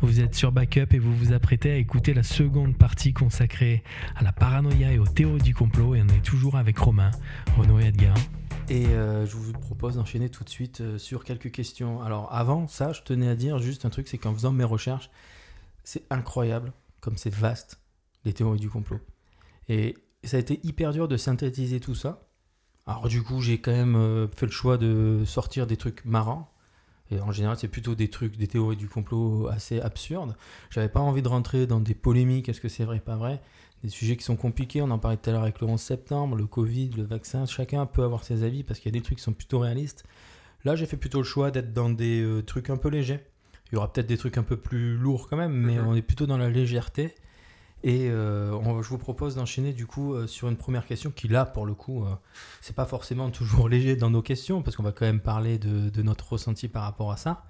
Vous êtes sur Backup et vous vous apprêtez à écouter la seconde partie consacrée à la paranoïa et aux théories du complot. Et on est toujours avec Romain, Renaud et Edgar. Et euh, je vous propose d'enchaîner tout de suite euh, sur quelques questions. Alors avant ça, je tenais à dire juste un truc, c'est qu'en faisant mes recherches, c'est incroyable comme c'est vaste, les théories du complot. Et ça a été hyper dur de synthétiser tout ça. Alors du coup, j'ai quand même euh, fait le choix de sortir des trucs marrants. Et en général, c'est plutôt des trucs, des théories du complot assez absurdes. J'avais pas envie de rentrer dans des polémiques, est-ce que c'est vrai, pas vrai? Des sujets qui sont compliqués, on en parlait tout à l'heure avec le 11 septembre, le Covid, le vaccin, chacun peut avoir ses avis parce qu'il y a des trucs qui sont plutôt réalistes. Là, j'ai fait plutôt le choix d'être dans des euh, trucs un peu légers. Il y aura peut-être des trucs un peu plus lourds quand même, mais Mhm. on est plutôt dans la légèreté. Et euh, je vous propose d'enchaîner du coup euh, sur une première question qui là, pour le coup, euh, c'est pas forcément toujours léger dans nos questions, parce qu'on va quand même parler de, notre ressenti par rapport à ça.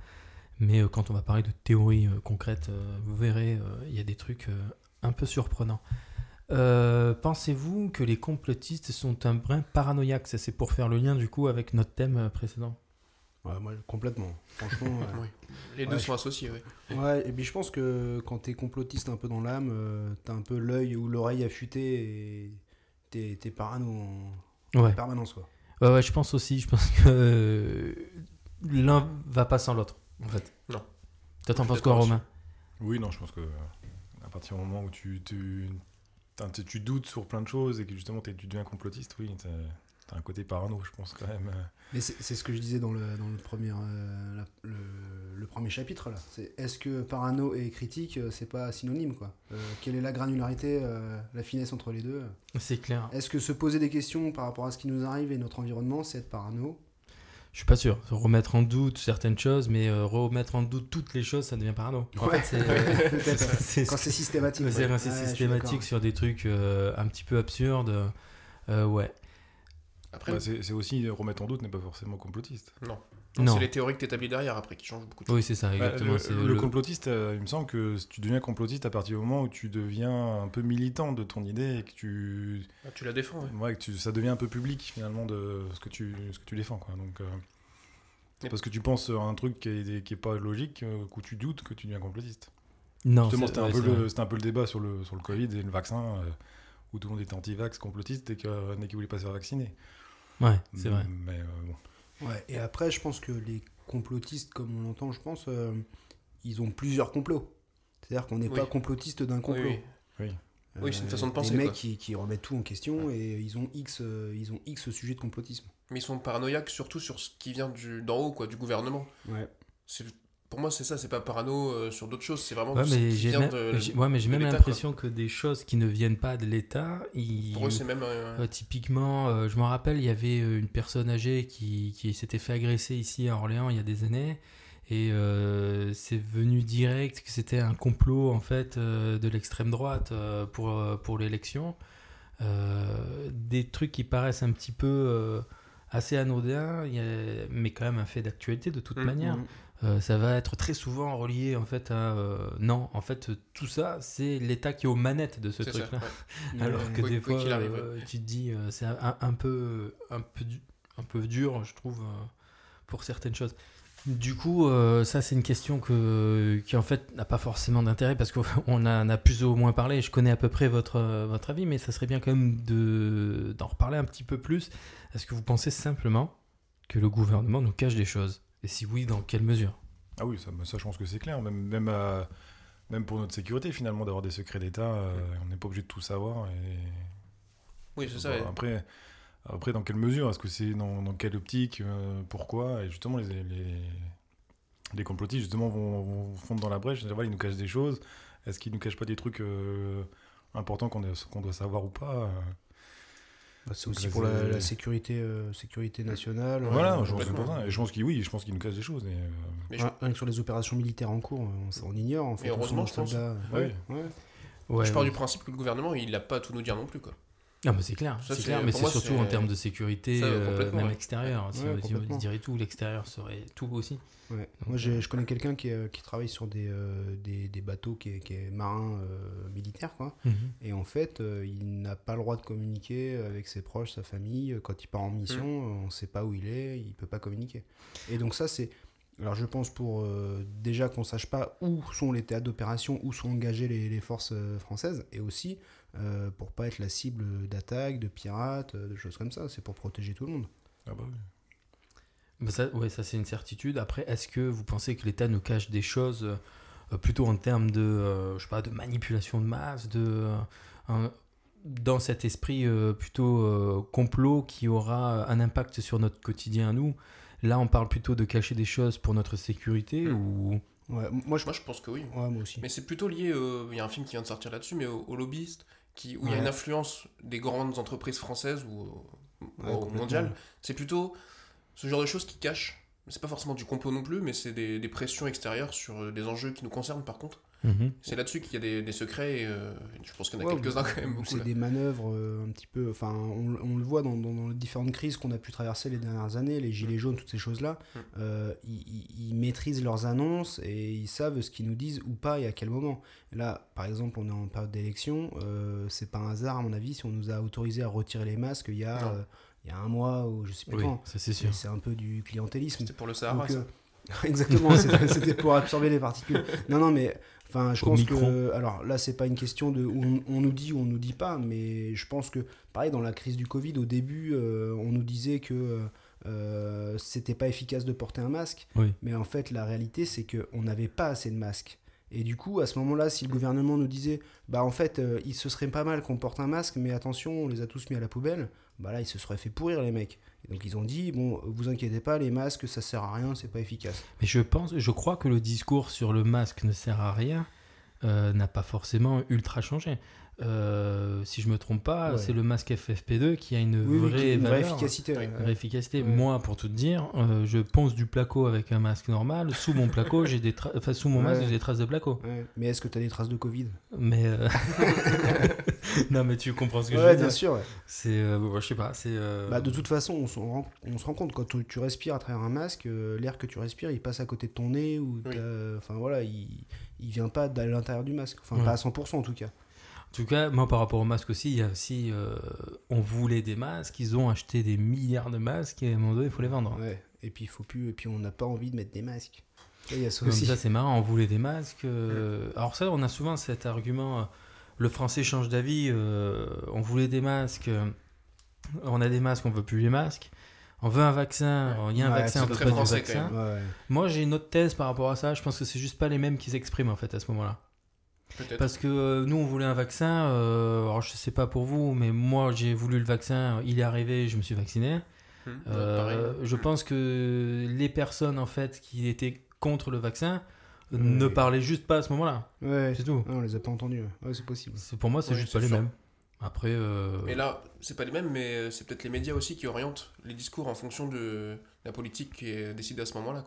Mais euh, quand on va parler de théories concrètes, vous verrez, il y a des trucs un peu surprenants. Pensez-vous que les complotistes sont un brin paranoïaque? C'est pour faire le lien du coup avec notre thème précédent. Ouais, moi, complètement. Franchement. euh, Oui. Les deux Ouais, sont associés, ouais, et puis je pense que quand t'es complotiste un peu dans l'âme, euh, t'as un peu l'œil ou l'oreille affûtée et t'es t'es parano en Ouais. permanence, quoi. Ouais, ouais, je pense aussi. Je pense que euh, l'un va pas sans l'autre, en fait. Non. Toi, t'en penses quoi, Romain? Oui, non, je pense que à partir du moment où tu, tu, tu, tu doutes sur plein de choses et que justement t'es- tu deviens complotiste, oui, t'as un côté parano, je pense quand même. Mais c'est ce que je disais dans le, dans le, premier, euh, la- le, le premier chapitre, là. C'est est-ce que parano et critique, euh, c'est pas synonyme, quoi? Euh, Quelle est la granularité, euh, la finesse entre les deux? C'est clair. Est-ce que se poser des questions par rapport à ce qui nous arrive et notre environnement, c'est être parano? Je suis pas sûr. Remettre en doute certaines choses, mais euh, remettre en doute toutes les choses, ça devient parano. En Ouais. fait, euh, Quand c'est systématique. c'est ouais. systématique sur des trucs euh, un petit peu absurdes. Euh, ouais. Après, Bah, c'est aussi remettre en doute n'est pas forcément complotiste. non. Non. Non, C'est les théories que t'établis derrière après qui changent beaucoup de choses. Oui, c'est ça, Bah, exactement. le, c'est le le- complotiste, euh, il me semble que tu deviens complotiste à partir du moment où tu deviens un peu militant de ton idée et que tu, Ah, tu la défends, ouais. ouais, que tu, ça devient un peu public finalement de ce que tu, ce que tu défends. Quoi. Donc, euh, Et- parce que tu penses à un truc qui est, qui est pas logique, euh, que tu doutes que tu deviens complotiste. Non, Justement, c'était un, ouais, un peu le débat sur le, sur le Covid et le vaccin, euh, où tout le monde était anti-vax, complotiste, dès que- dès qu'ils voulaient pas se faire vacciner. Ouais, c'est vrai. Mais euh, bon. Ouais, et après, je pense que les complotistes, comme on l'entend, je pense, euh, ils ont plusieurs complots. C'est-à-dire qu'on n'est Oui. pas complotiste d'un complot. oui. Oui. Oui, c'est une façon de penser, Les mecs quoi. qui, qui remettent tout en question et ils ont X, euh, ils ont X sujets de complotisme. Mais ils sont paranoïaques surtout sur ce qui vient du- d'en haut, quoi, du gouvernement. Ouais. Pour moi, c'est ça, c'est pas parano euh, sur d'autres choses, c'est vraiment Ouais, ce mais qui j'ai vient même, ouais, mais j'ai même l'État, l'impression que des choses qui ne viennent pas de l'État, ils... Pour eux, c'est même. euh, Euh, typiquement, euh, je me rappelle, il y avait euh, une personne âgée qui, qui s'était fait agresser ici à Orléans il y a des années. Et euh, c'est venu direct que c'était un complot en fait euh, de l'extrême droite euh, pour, euh, pour l'élection. Euh, des trucs qui paraissent un petit peu euh, assez anodins, il y a- mais quand même un fait d'actualité de toute Mhm. manière. Euh, ça va être très souvent relié en fait à euh, non en fait tout ça c'est l'État qui est aux manettes de ce truc là ouais. alors que des fois, arrive, euh, tu te dis, c'est un, un peu, un, peu, un peu dur, je trouve, pour certaines choses. Du coup, ça, c'est une question que, qui, en fait, n'a pas forcément d'intérêt parce qu'on a, on a plus ou moins parlé. Je connais à peu près votre, votre avis, mais ça serait bien quand même de, d'en reparler un petit peu plus. Est-ce que vous pensez simplement que le gouvernement nous cache des choses? Et si oui, dans quelle mesure? Ah oui, ça, ça, je pense que c'est clair. Même, même, euh, même pour notre sécurité, finalement, d'avoir des secrets d'État, euh, on n'est pas obligé de tout savoir. Et... Oui, c'est ça. Après, après, dans quelle mesure? Est-ce que c'est dans, dans quelle optique euh, Pourquoi? Et justement, les, les, les complotistes, justement, vont, vont fondre dans la brèche. Voilà, ils nous cachent des choses. Est-ce qu'ils nous cachent pas des trucs euh, importants qu'on est- qu'on doit savoir ou pas? euh Bah, c'est aussi pour la, sécurité, euh, sécurité nationale. Voilà, euh, je pense pour ça. Et je pense qu'ils, oui, je pense nous cachent des choses. Et, euh, Mais je- rien- rien que sur les opérations militaires en cours, on, on ignore. En fait, Et heureusement, je pense. soldats. Ouais. Ouais. Ouais, je pars ouais. du principe que le gouvernement, il n'a pas à tout nous dire non plus, quoi. Ah, mais c'est clair, c'est clair, mais c'est surtout en termes de sécurité, Ça, euh, complètement, même ouais. extérieure. Si Ouais, on dirait tout, l'extérieur serait tout aussi. Ouais. Moi, j'ai- je connais quelqu'un qui, euh, qui travaille sur des, euh, des, des bateaux qui est, qui est marin euh, militaire, quoi. Et en fait, euh, il n'a pas le droit de communiquer avec ses proches, sa famille. Quand il part en mission, Mm. on ne sait pas où il est, il peut pas communiquer. Et donc ça, c'est Alors je pense pour euh, déjà qu'on sache pas où sont les théâtres d'opération, où sont engagées les, les forces euh, françaises, et aussi euh, pour pas être la cible d'attaques, de pirates, de choses comme ça. C'est pour protéger tout le monde. Ah bah oui. Bah ça, ouais, ça c'est une certitude. Après, est-ce que vous pensez que l'État nous cache des choses euh, plutôt en termes de, euh, je sais pas, de manipulation de masse, de, euh, un- dans cet esprit euh, plutôt euh, complot qui aura un impact sur notre quotidien à nous? Là, on parle plutôt de cacher des choses pour notre sécurité Hmm. ou? Ouais, moi je Moi, je pense que oui. Ouais, moi aussi. Mais c'est plutôt lié, euh, il y a un film qui vient de sortir là-dessus, mais aux, aux lobbyistes, qui, où il y a une influence des grandes entreprises françaises ou, mondiales. C'est plutôt ce genre de choses qui cachent. C'est pas forcément du complot non plus, mais c'est des, des pressions extérieures sur euh, des enjeux qui nous concernent par contre. C'est là-dessus qu'il y a des, des secrets et euh, je pense qu'il y en a Ouais, quelques-uns quand même. C'est là. des manœuvres euh, un petit peu. Enfin, on, on le voit dans, dans- dans les différentes crises qu'on a pu traverser les dernières années, les gilets jaunes, toutes ces choses-là. Mm. euh, ils, ils- ils maîtrisent leurs annonces et ils savent ce qu'ils nous disent ou pas et à quel moment. Là, par exemple, on est en période d'élection. euh, c'est pas un hasard, à mon avis, si on nous a autorisé à retirer les masques il y a, euh, il y a un mois ou je sais plus Oui, quand. c'est C'est un peu du clientélisme. C'était pour le Sahara. Donc, ça. Exactement, c'était pour absorber les particules. Non, non, mais enfin, je Au pense que. Alors là, c'est pas une question de où on, on nous dit ou on nous dit pas, mais je pense que, pareil, dans la crise du Covid, au début, euh, on nous disait que euh, c'était pas efficace de porter un masque. Oui. Mais en fait, la réalité, c'est qu'on n'avait pas assez de masques. Et du coup, à ce moment-là, si le gouvernement nous disait, bah en fait, euh, il se serait pas mal qu'on porte un masque, mais attention, on les a tous mis à la poubelle, bah là, ils se seraient fait pourrir, les mecs. Donc, ils ont dit, bon, vous inquiétez pas, les masques, ça sert à rien, c'est pas efficace. Mais je pense, je crois que le discours sur le masque ne sert à rien euh, n'a pas forcément ultra changé. Euh, si je me trompe pas, Ouais. c'est le masque FFP2 qui a une Oui, oui, vraie une vraie valeur. efficacité. Oui, ouais, Une ouais. vraie efficacité. Ouais. Moi, pour tout te dire, euh, je ponce du placo avec un masque normal. Sous mon placo, j'ai des tra- enfin, sous mon masque, j'ai des traces de placo. Ouais. Mais est-ce que tu as des traces de Covid? Mais euh, non, mais tu comprends ce que je veux bien dire. sûr. ouais. C'est, euh, bon, je sais pas, c'est. euh, Bah, de toute façon, on, s'en rend, on se rend compte, quand tu, tu respires à travers un masque, euh, l'air que tu respires, il passe à côté de ton nez, ou Oui. enfin voilà, il, il vient pas de l'intérieur du masque. Enfin, Ouais. pas à 100% en tout cas. En tout cas, moi, par rapport aux masques aussi, il y a aussi, euh, on voulait des masques, ils ont acheté des milliards de masques et à un moment donné, il faut les vendre. Ouais. Et puis, il faut plus, et puis on n'a pas envie de mettre des masques. Et Il y a ça Comme aussi. ça, c'est marrant, on voulait des masques. euh, Alors ça, on a souvent cet argument, euh, le français change d'avis, on voulait des masques, on a des masques, on veut plus les masques. On veut un vaccin, il y a un Ouais, vaccin, on veut pas du vaccin. Moi, j'ai une autre thèse par rapport à ça. Je pense que c'est juste pas les mêmes qui s'expriment en fait à ce moment-là. Parce que euh, nous, on voulait un vaccin. euh, alors, je sais pas pour vous, mais moi, j'ai voulu le vaccin. Il est arrivé, je me suis vacciné. Hmm, Euh, je pense que les personnes en fait qui étaient contre le vaccin Ouais. ne parlaient juste pas à ce moment-là. Ouais. C'est tout. On les a pas entendus. Ouais, c'est possible. Pour moi, c'est juste pas les sûr. mêmes. Après, euh, Mais là, c'est pas les mêmes, mais c'est peut-être les médias aussi qui orientent les discours en fonction de la politique qui est décidée à ce moment-là.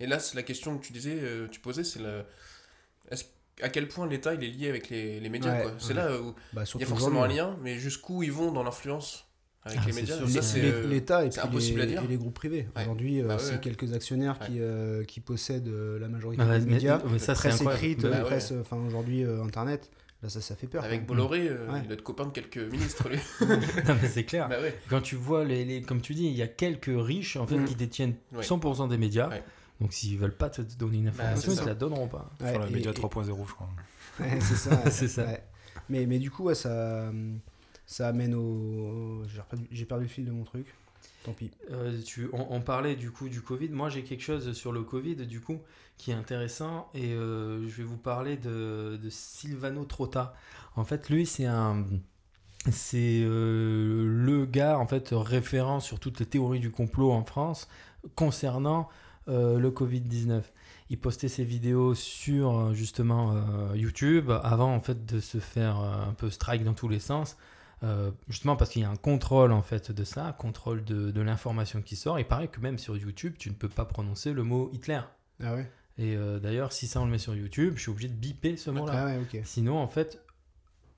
Et là, c'est la question que tu disais, tu posais, c'est le... est-ce- à quel point l'État il est lié avec les, les médias Ouais. C'est ouais. là où Bah, il y a forcément un lien, mais jusqu'où ils vont dans l'influence avec Ah, les médias? euh, L'État et, impossible les, à dire. et les groupes privés. Ouais. Aujourd'hui, euh, Bah ouais, c'est quelques actionnaires Ouais. qui, euh, qui possèdent la majorité Ah des mais- médias. mais ça, presse écrite, Bah ouais. presse, enfin aujourd'hui euh, internet. Là, ça, ça fait peur. avec quoi. Bolloré, euh, Ouais. il doit être copain de quelques ministres. Lui. Non, mais c'est clair. bah ouais. Quand tu vois les, les- comme tu dis, il y a quelques riches en fait Mm. qui détiennent Ouais. 100% des médias. Donc s'ils veulent pas te donner une Bah, information, ils te la donneront pas. Ouais, Sur la et- média et- 3.0, je crois. Ouais, c'est ça. ouais. C'est ça. Ouais. Mais, mais du coup, ouais, ça, ça amène au. J'ai perdu, j'ai perdu le fil de mon truc. Tant pis. Euh, tu, on, on parlait du coup du Covid. Moi, j'ai quelque chose sur le Covid du coup qui est intéressant et euh, je vais vous parler de, de Silvano Trotta. En fait, lui, c'est un, c'est euh, le gars en fait référent sur toutes les théories du complot en France concernant euh, le Covid 19. Il postait ses vidéos sur euh, justement euh, YouTube avant en fait de se faire un peu strike dans tous les sens. Euh, justement parce qu'il y a un contrôle en fait de ça, contrôle de, de l'information qui sort. Il paraît que même sur YouTube, tu ne peux pas prononcer le mot Hitler. Ah ouais Et euh, d'ailleurs, si ça on le met sur YouTube, je suis obligé de biper ce mot-là. Ah ouais. Sinon, en fait,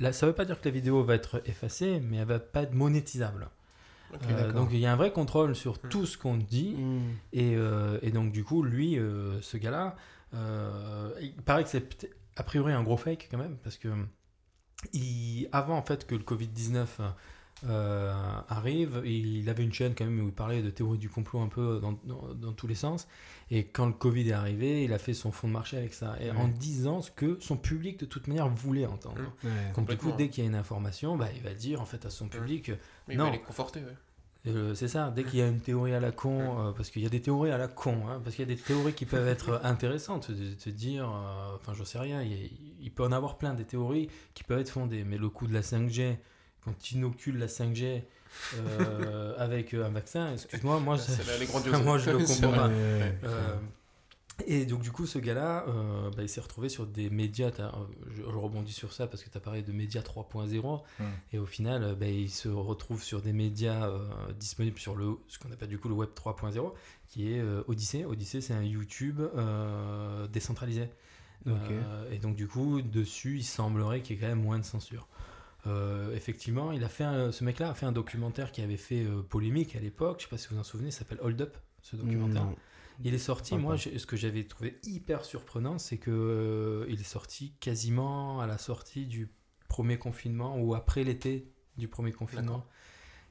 là, ça veut pas dire que la vidéo va être effacée, mais elle va pas être monétisable. Euh, donc il y a un vrai contrôle sur Hmm. tout ce qu'on dit. Hmm. Et, euh, et donc, du coup, lui, euh, ce gars-là, il paraît que c'est a priori un gros fake quand même, parce que il, avant en fait que le Covid-19 arrive. il avait une chaîne quand même où il parlait de théorie du complot un peu dans, dans, tous les sens. Et quand le Covid est arrivé, il a fait son fonds de marché avec ça. Et en disant ce que son public de toute manière voulait entendre. Donc du coup, dès qu'il y a une information, bah, il va dire en fait à son public. Mais non, il va les conforter. Euh, c'est ça, dès qu'il y a une théorie à la con, euh, parce qu'il y a des théories à la con, hein, parce qu'il y a des théories qui peuvent être intéressantes, de te dire, euh, enfin j'en sais rien, il, peut en avoir plein des théories qui peuvent être fondées, mais le coup de la 5G, quand tu inocules la 5G avec un vaccin, excuse-moi, moi, moi je le comprends pas. Et donc, du coup, ce gars-là, euh, bah, il s'est retrouvé sur des médias. Je, rebondis sur ça parce que tu as parlé de médias 3.0. Hmm. Et au final, euh, bah, il se retrouve sur des médias euh, disponibles sur le, ce qu'on appelle du coup le web 3.0, qui est Odyssée. Odyssée, c'est un YouTube décentralisé. et donc, du coup, dessus, il semblerait qu'il y ait quand même moins de censure. Effectivement, il a fait ce mec-là a fait un documentaire qui avait fait polémique à l'époque. Je sais pas si vous vous en souvenez, s'appelle Hold Up, ce documentaire. Il est sorti, moi, ce que j'avais trouvé hyper surprenant, c'est que euh, il est sorti quasiment à la sortie du premier confinement ou après l'été du premier confinement.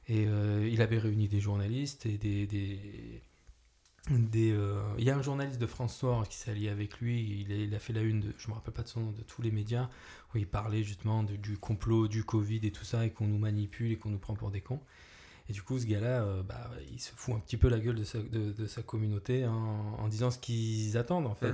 Et euh, il avait réuni des journalistes et des. des, des euh, il y a un journaliste de France Soir qui s'est allié avec lui. Il a, fait la une, de, je me rappelle pas de son nom, de tous les médias, où il parlait justement du complot, du Covid et tout ça, et qu'on nous manipule et qu'on nous prend pour des cons. Et du coup, ce gars-là, euh, bah, il se fout un petit peu la gueule de sa, de, sa communauté en, disant ce qu'ils attendent, en fait.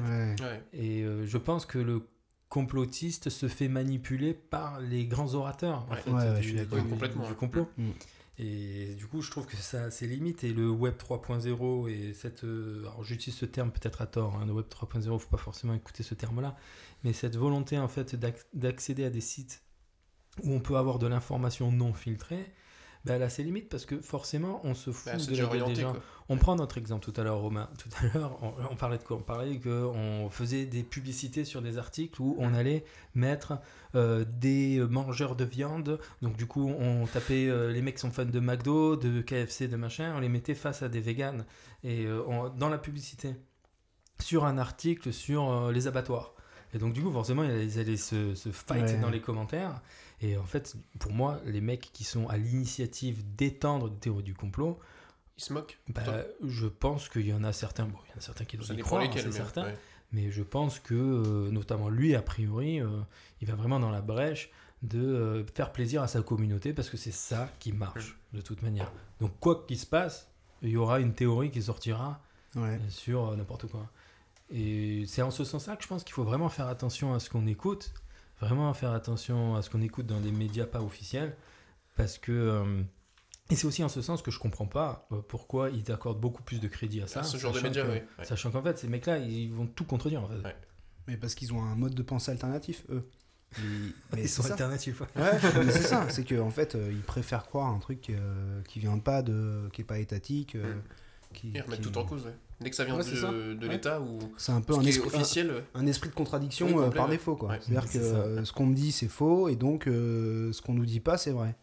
Et euh, je pense que le complotiste se fait manipuler par les grands orateurs, en fait, du, complètement, du, complot. Mm. Et du coup, je trouve que ça a ses limites. Et le Web 3.0 et cette. Euh, alors, j'utilise ce terme peut-être à tort. Hein, le Web 3.0, il ne faut pas forcément écouter ce terme-là. Mais cette volonté, en fait, d'accéder à des sites où on peut avoir de l'information non filtrée, bah, elle a ses limites parce que forcément, on se fout bah, de la des gens. On prend notre exemple tout à l'heure, Romain. Tout à l'heure, on, parlait de quoi? On parlait qu'on faisait des publicités sur des articles où on allait mettre euh, des mangeurs de viande. Donc, du coup, on tapait euh, les mecs qui sont fans de McDo, de KFC, de machin, on les mettait face à des véganes. Et euh, dans la publicité, sur un article sur les abattoirs. Et donc, du coup, forcément, ils allaient se, se fight dans les commentaires. Et en fait, pour moi, les mecs qui sont à l'initiative d'étendre des théories du complot, ils se moquent bah, Je pense qu'il y en a certains, bon, il y en a certains qui doivent y croire, hein, c'est certain. Mais je pense que, euh, notamment lui, a priori, euh, il va vraiment dans la brèche de euh, faire plaisir à sa communauté parce que c'est ça qui marche de toute manière. Donc, quoi qu'il se passe, il y aura une théorie qui sortira sur n'importe quoi. Et c'est en ce sens-là que je pense qu'il faut vraiment faire attention à ce qu'on écoute vraiment faire attention à ce qu'on écoute dans des médias pas officiels, parce que euh, et c'est aussi en ce sens que je comprends pas euh, pourquoi ils accordent beaucoup plus de crédit à ça. ce genre de médias, oui. Sachant qu'en fait, ces mecs-là, ils vont tout contredire. En fait. Mais parce qu'ils ont un mode de pensée alternatif, eux. Ils, sont alternatifs. Ouais, c'est ça. C'est qu'en en fait, euh, ils préfèrent croire un truc qui vient pas de, qui est pas étatique. Mm. Qui, ils remettent tout en cause. Dès que ça vient de, l'État ou c'est un peu un esprit, officiel. Un, esprit de contradiction euh, par défaut. quoi. C'est-à-dire que euh, ce qu'on me dit c'est faux et donc euh, ce qu'on nous dit pas c'est vrai.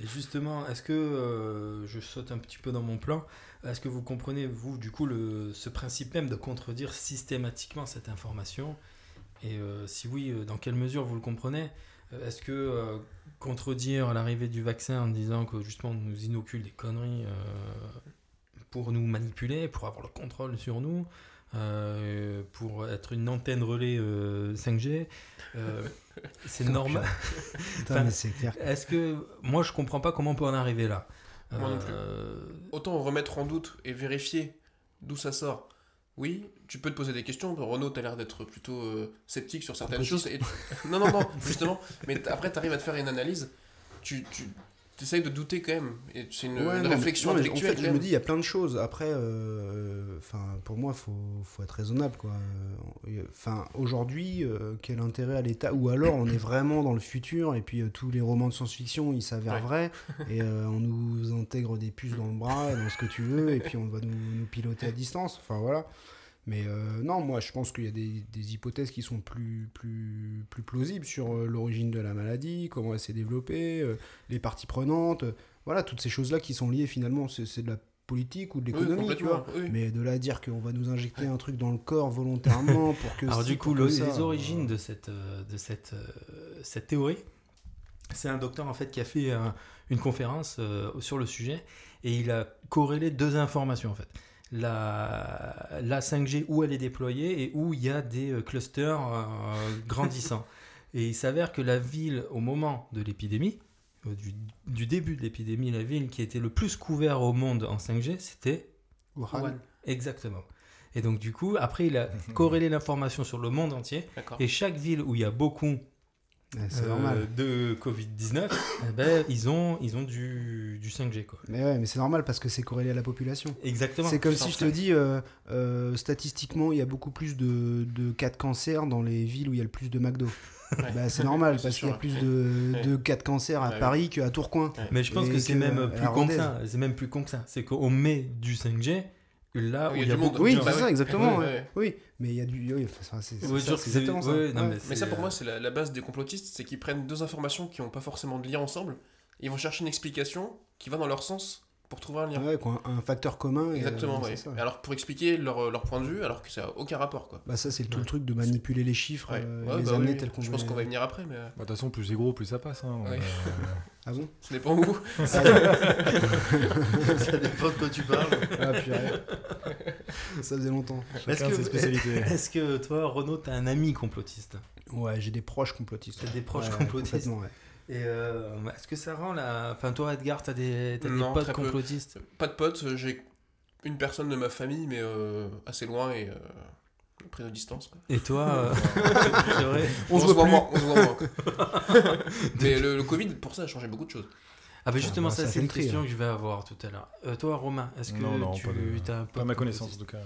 Et justement, est-ce que je saute un petit peu dans mon plan Est-ce que vous comprenez, vous, du coup, le, ce principe même de contredire systématiquement cette information? Et si oui, dans quelle mesure vous le comprenez? Est-ce que contredire l'arrivée du vaccin en disant que justement on nous inocule des conneries pour nous manipuler, pour avoir le contrôle sur nous, euh, pour être une antenne relais 5G. Euh, euh, c'est normal. Est-ce que moi je comprends pas comment on peut en arriver là Moi non plus. Autant remettre en doute et vérifier d'où ça sort. Oui, tu peux te poser des questions. Renault, tu as l'air d'être plutôt sceptique sur certaines choses. Et... non, non, non, justement. Mais après, tu arrives à te faire une analyse. Tu, tu, essayes de douter quand même. C'est une, réflexion intellectuelle. En fait, je me dis, il y a plein de choses. Après, euh, pour moi, il faut, faut, être raisonnable. Quoi. Enfin, aujourd'hui, euh, quel intérêt à l'État? Ou alors, on est vraiment dans le futur et puis euh, tous les romans de science-fiction, ils s'avèrent vrais et on nous intègre des puces dans le bras, dans ce que tu veux, et puis on va nous, nous piloter à distance. Enfin, voilà. Mais euh, non, moi je pense qu'il y a des, des, hypothèses qui sont plus, plus, plus plausibles sur euh, l'origine de la maladie, comment elle s'est développée, euh, les parties prenantes, voilà, toutes ces choses-là qui sont liées finalement, c'est de la politique ou de l'économie, tu vois. Mais de là à dire qu'on va nous injecter un truc dans le corps volontairement pour que... Alors du coup, les origines de cette, de cette, cette théorie, C'est un docteur en fait qui a fait une conférence euh, sur le sujet et il a corrélé deux informations en fait. La, la 5G où elle est déployée et où il y a des euh, clusters euh, grandissants. Et il s'avère que la ville, au moment de l'épidémie, euh, du, du début de l'épidémie, la ville qui était le plus couverte au monde en 5G, c'était Wuhan. exactement. Et donc du coup, après, il a corrélé l'information sur le monde entier. Et chaque ville où il y a beaucoup C'est euh, normal. de Covid-19, eh ben, ils ont, ils ont du, du 5G. Quoi. Mais ouais, mais c'est normal parce que c'est corrélé à la population. Exactement. C'est comme si je te dis, euh, euh, statistiquement, il y a beaucoup plus de, de cas de cancer dans les villes où il y a le plus de McDo. Ouais. Bah, c'est normal C'est parce qu'il y a plus de, Ouais. de cas de cancer à Ouais. Paris qu'à Tourcoing. Mais je pense Et que c'est même plus con que ça. C'est même plus con que ça. C'est qu'on met du 5G là où Oui, il y a du monde. beaucoup Oui. Bah c'est ça, exactement. Ouais, ouais. ouais. Oui, mais il y a du. Oui, enfin, c'est ça, exactement mais Mais ça, pour euh, moi, c'est la, la base des complotistes, c'est qu'ils prennent deux informations qui n'ont pas forcément de lien ensemble, ils vont chercher une explication qui va dans leur sens pour trouver un lien. Ouais, quoi, un facteur commun. et, Exactement, euh, ouais. c'est ça. Et Alors pour expliquer leur, leur point de vue, alors que ça n'a aucun rapport, quoi. Bah, ça, c'est tout le truc de manipuler les chiffres, Ouais. euh, Ouais, les bah amener oui, tels qu'on Je pense qu'on va y venir après, mais euh, Bah, De toute façon, plus c'est gros, plus ça passe. hein. Euh, Ah bon ça dépend où. ça dépend de quoi tu parles. Ah, purée. Ça faisait longtemps. Est-ce que, est-ce que toi, Renaud, t'as un ami complotiste? Ouais, j'ai des proches complotistes. T'as des proches Ouais, complotistes. Et euh, est-ce que ça rend la. Enfin, toi, Edgar, t'as des, t'as des potes très peu. complotistes? Pas de potes, euh, j'ai une personne de ma famille, mais euh, assez loin et euh, de distance. Quoi. Et toi, c'est vrai On se voit moins, on se voit moins. mais le, le Covid, pour ça, a changé beaucoup de choses. Ah, bah justement, bah, ça, ça c'est une tri, question hein. que je vais avoir tout à l'heure. Euh, toi, Romain, est-ce que Non, non, tu pas de- as un Pas à ma connaissance, en tout cas.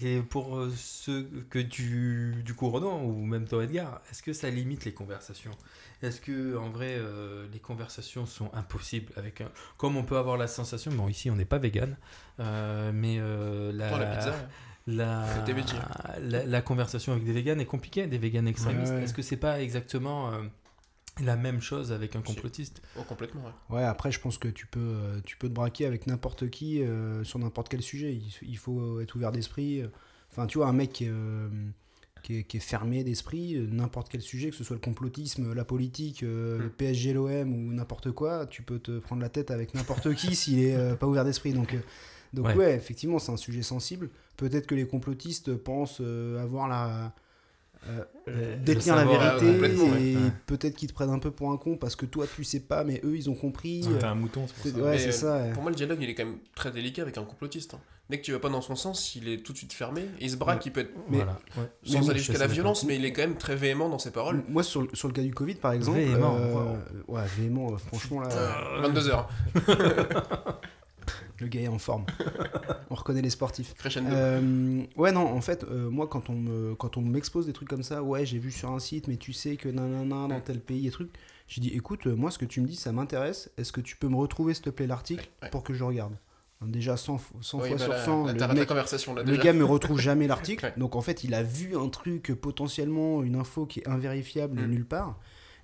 Et pour euh, ceux que tu, du coup, Renaud, ou même toi, Edgar, est-ce que ça limite les conversations? Est-ce que, en vrai, euh, les conversations sont impossibles avec un... Comme on peut avoir la sensation, bon, ici, on n'est pas vegan, euh, mais euh, la, la pizza, la, la, la conversation avec des véganes est compliquée, des véganes extrémistes. Ouais, ouais. Est-ce que c'est pas exactement euh, la même chose avec un complotiste oh, complètement. Ouais. Ouais, après, je pense que tu peux, euh, tu peux te braquer avec n'importe qui euh, sur n'importe quel sujet. Il, il faut être ouvert d'esprit. Enfin, tu vois, un mec qui est, euh, qui est, qui est fermé d'esprit, euh, n'importe quel sujet, que ce soit le complotisme, la politique, euh, le Mm. PSG, l'OM ou n'importe quoi, tu peux te prendre la tête avec n'importe qui s'il est euh, pas ouvert d'esprit. Donc, euh, donc Ouais. ouais. effectivement, c'est un sujet sensible. Peut-être que les complotistes pensent euh, avoir la. Euh, Euh, détenir la vérité euh, ouais. et Ouais. peut-être qu'ils te prennent un peu pour un con parce que toi tu sais pas mais eux ils ont compris euh, T'as un mouton, c'est pour ça. ouais euh, ça ouais. Pour moi, le dialogue, il est quand même très délicat avec un complotiste. hein. Dès que tu vas pas dans son sens, il est tout de suite fermé. Il se braque, Ouais. il peut être Mais- Voilà. ouais. sans mais aller jusqu'à la violence, mais il est quand même très véhément dans ses paroles. moi sur, le- sur le cas du Covid par exemple Véhément, euh, ouais véhément euh, franchement là Euh, 22 heures, le gars est en forme on reconnaît les sportifs crescendo. Euh, ouais non en fait euh, moi quand on me quand on m'expose des trucs comme ça ouais j'ai vu sur un site mais tu sais que nanana dans tel pays et trucs j'ai dit écoute euh, moi ce que tu me dis ça m'intéresse est-ce que tu peux me retrouver s'il te plaît l'article Ouais. pour que je regarde? Déjà 100, fois- 100 Oui, fois bah sur là, 100 là, le mec conversation là Le déjà. gars me retrouve jamais l'article, Ouais. donc en fait il a vu un truc potentiellement, une info qui est invérifiable Mm. nulle part.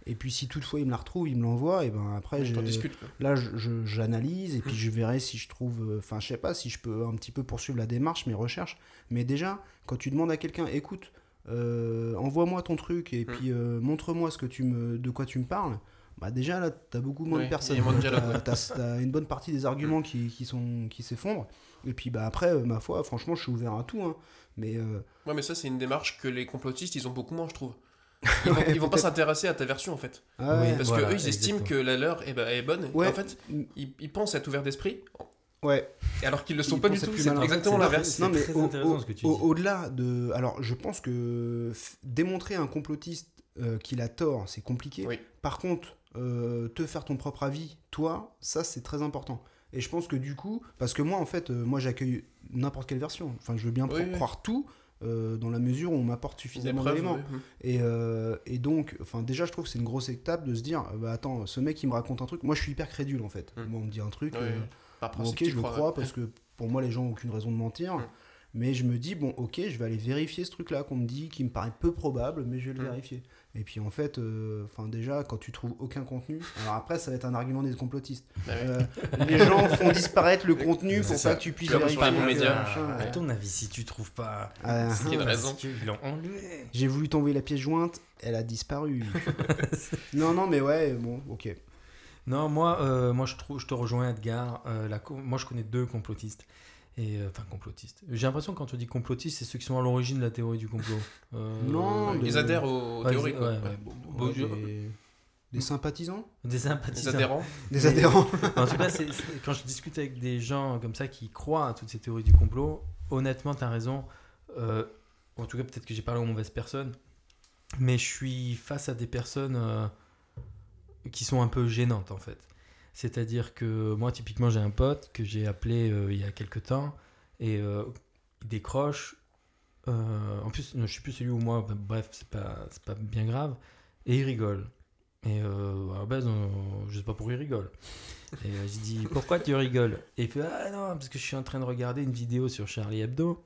Et puis si toutefois il me la retrouve, il me l'envoie, et ben après je- quoi. là j'analyse et puis Mm. je verrai si je trouve, euh, enfin je sais pas si je peux un petit peu poursuivre la démarche, mes recherches. Mais déjà quand tu demandes à quelqu'un, écoute, euh, envoie-moi ton truc et Mm. puis euh, montre-moi ce que tu me, de quoi tu me parles. Bah déjà là t'as beaucoup moins Oui, de personnes. T'as- ouais. Une bonne partie des arguments qui, qui sont qui s'effondrent. Et puis bah après ma foi, franchement je suis ouvert à tout. hein. Mais Ouais, mais ça, c'est une démarche que les complotistes, ils ont beaucoup moins, je trouve. Ils vont, Ouais, ils vont pas s'intéresser à ta version, en fait. ah ouais. Parce Voilà, que eux, ils estiment exactement. que la leur est, bah, est bonne. Ouais. En fait, ils, ils pensent être ouverts d'esprit, Ouais. alors qu'ils le sont Ils pas du tout. C'est exactement l'inverse. c'est Non mais très au- intéressant au- ce que tu au- dis. Au-delà de, alors je pense que démontrer à un complotiste euh, qu'il a tort, c'est compliqué. Oui. Par contre, euh, te faire ton propre avis, toi, ça c'est très important. Et je pense que du coup, parce que moi en fait, euh, moi j'accueille n'importe quelle version. Enfin, je veux bien Oui, pro- oui. croire tout. Euh, dans la mesure où on m'apporte suffisamment d'éléments. Et, euh, et donc, enfin, déjà, je trouve que c'est une grosse étape de se dire, euh, bah attends, ce mec il me raconte un truc. Moi, je suis hyper crédule en fait. Mm. Moi, on me dit un truc, Ouais, euh, Bon, ok, je le crois, parce que pour moi, les gens ont aucune raison de mentir. Mm. Mais je me dis, bon, ok, je vais aller vérifier ce truc-là qu'on me dit, qui me paraît peu probable, mais je vais le Mm. vérifier. Et puis en fait, euh, enfin déjà, quand tu trouves aucun contenu, alors après, ça va être un argument des complotistes. Ouais. Euh, les gens font disparaître le contenu pour ça. pas que tu puisses vérifier. pas bon média. machin, À ton avis, si tu trouves pas. Ah, C'est ah. raison. Ils l'ont enlevé. J'ai voulu t'envoyer la pièce jointe, elle a disparu. non, non, mais ouais, bon, ok. Non, moi, euh, moi je, trouve, je te rejoins, Edgar. Euh, la moi, je connais deux complotistes. Et, euh, enfin, complotistes. J'ai l'impression que quand on dit complotiste, c'est ceux qui sont à l'origine de la théorie du complot. Euh, Non, Ils mais- adhèrent aux, aux Ouais, théories, ouais, quoi. ouais, Ouais. ouais. Bon, bon, Ouais, je- des... des sympathisants Des sympathisants. adhérents. Des adhérents En tout cas, quand je discute avec des gens comme ça qui croient à toutes ces théories du complot, honnêtement, tu as raison. Euh, en tout cas, peut-être que j'ai parlé aux mauvaises personnes, mais je suis face à des personnes euh, qui sont un peu gênantes en fait. C'est-à-dire que moi, typiquement, j'ai un pote que j'ai appelé euh, il y a quelques temps et euh, il décroche. Euh, en plus, je sais plus celui ou moi, bref, c'est pas, pas bien grave. Et il rigole. Et à la base, on- je sais pas pourquoi il rigole. Et je dis pourquoi tu rigoles? Et il fait ah non parce que je suis en train de regarder une vidéo sur Charlie Hebdo.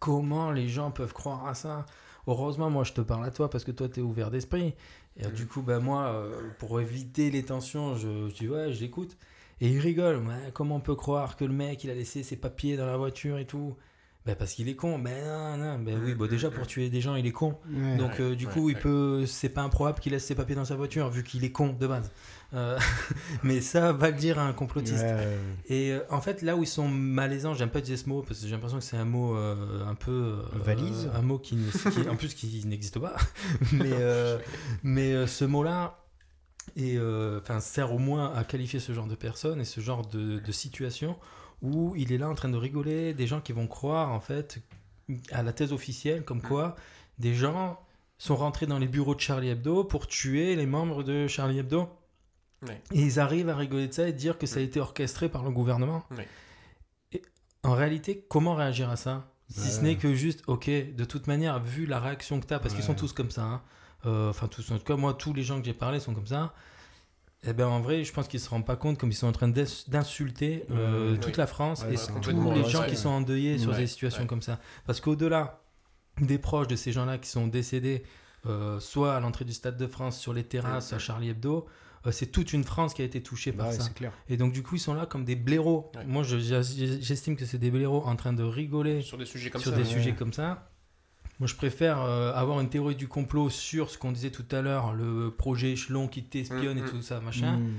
Comment les gens peuvent croire à ça? Heureusement moi je te parle à toi parce que toi tu es ouvert d'esprit. Et du coup bah moi euh, pour éviter les tensions je, je dis ouais je l'écoute. Et il rigole. Ouais, comment on peut croire que le mec il a laissé ses papiers dans la voiture et tout? Bah parce qu'il est con. Ben non non. Ben oui bon déjà pour tuer des gens il est con. Ouais. Donc euh, du ouais, coup, il ouais. peut, c'est pas improbable qu'il laisse ses papiers dans sa voiture vu qu'il est con de base. Euh, mais ça va le dire à un complotiste. Ouais. Et euh, en fait, là où ils sont malaisants, j'aime pas dire ce mot parce que j'ai l'impression que c'est un mot euh, un peu euh, Valise un mot qui, qui- en plus qui n'existe pas. mais euh, mais euh, ce mot-là et euh, enfin sert au moins à qualifier ce genre de personnes et ce genre de, de situation où il est là en train de rigoler, des gens qui vont croire en fait à la thèse officielle comme quoi des gens sont rentrés dans les bureaux de Charlie Hebdo pour tuer les membres de Charlie Hebdo. Et ils arrivent à rigoler de ça et dire que ça a été orchestré par le gouvernement. Et en réalité, comment réagir à ça? Si ce Ouais. n'est que juste, ok, de toute manière, vu la réaction que tu as, parce qu'ils sont tous comme ça, hein, euh, enfin tous, en tout cas moi, tous les gens que j'ai parlé sont comme ça, eh ben en vrai, je pense qu'ils se rendent pas compte comme ils sont en train d'ins- d'insulter euh, toute Oui. la France Ouais, et tous les gens qui sont endeuillés sur des situations comme ça. Parce qu'au-delà des proches de ces gens-là qui sont décédés, euh, soit à l'entrée du Stade de France, sur les terrasses, à Charlie Hebdo, euh, c'est toute une France qui a été touchée par Ouais, ça. clair. Et donc du coup, ils sont là comme des blaireaux. Ouais. Moi, je- j'estime que c'est des blaireaux en train de rigoler Sur des sujets comme sur ça. des ouais. sujets comme ça. Moi, je préfère euh, avoir une théorie du complot sur ce qu'on disait tout à l'heure, le projet échelon qui t'espionne et Mm, mm. tout ça, machin, Mm.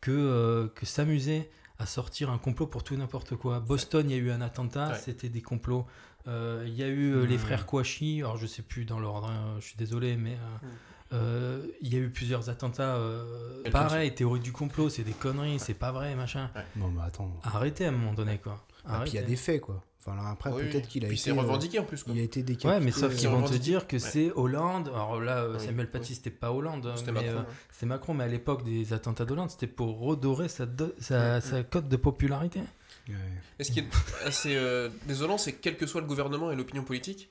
que, euh, que s'amuser à sortir un complot pour tout et n'importe quoi. Boston, il y a eu un attentat, Ouais. c'était des complots. Euh, Il y a eu les frères Kouachi, alors je sais plus dans l'ordre, hein, je suis désolé, mais euh, Mm. euh, il y a eu plusieurs attentats. euh, pareil, théorie du complot, c'est des conneries, c'est pas vrai, machin. Non, mais attends. Arrêtez à un moment donné, quoi. Ah, puis il y a des faits, quoi. Enfin, là, après, Oui, peut-être oui. qu'il a Puis été. c'est euh, revendiqué en plus. Quoi. Il a été décapité. Ouais, mais sauf qu'ils vont te dire que Ouais. c'est Hollande. Alors là, euh, Oui, Samuel oui. Paty, c'était pas Hollande, C'était mais Macron. euh, ouais. c'était Macron. Mais à l'époque des attentats d'Hollande, c'était pour redorer sa, do- sa, sa cote de popularité. Ouais. Et ce qui est assez euh, désolant, c'est que quel que soit le gouvernement et l'opinion politique,